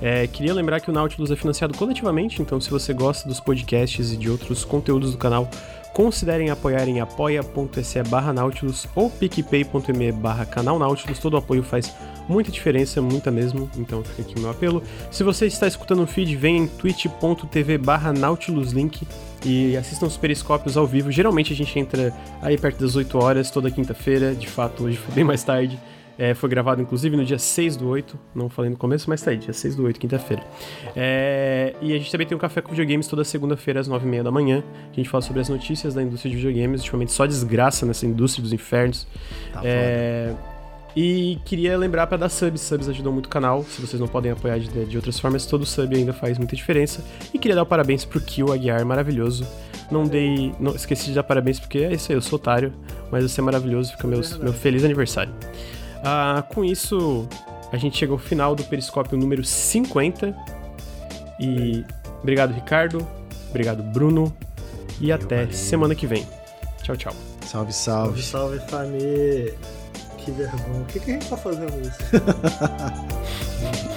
É, queria lembrar que o Nautilus é financiado coletivamente, então se você gosta dos podcasts e de outros conteúdos do canal, considerem apoiar em apoia.se barra Nautilus ou picpay.me barra canal Nautilus. Todo apoio faz muita diferença, muita mesmo, então fica aqui o meu apelo. Se você está escutando o feed, vem em twitch.tv barra Nautilus link e assistam os periscópios ao vivo. Geralmente a gente entra aí perto das 8 horas, toda quinta-feira. De fato, hoje foi bem mais tarde. É, foi gravado, inclusive, no dia 6 do 8. Não falei no começo, mas tá aí, dia 6 do 8, quinta-feira. É, e a gente também tem um café com videogames toda segunda-feira, às 9h30 da manhã. A gente fala sobre as notícias da indústria de videogames. Ultimamente só desgraça nessa indústria dos infernos. Tá É, E queria lembrar para dar subs, subs ajudam muito o canal. Se vocês não podem apoiar de, de outras formas, todo sub ainda faz muita diferença. E queria dar o parabéns pro Kill Aguiar, maravilhoso. Não dei. Não, esqueci de dar parabéns porque é isso aí, eu sou otário, mas você é maravilhoso, fica meus, meu feliz aniversário. Ah, com isso, a gente chega ao final do periscópio número 50. E obrigado, Ricardo. Obrigado, Bruno. E até semana que vem. Tchau, tchau. Salve, Salve, salve. salve família. Que vergonha. Por que, que a gente tá fazendo isso?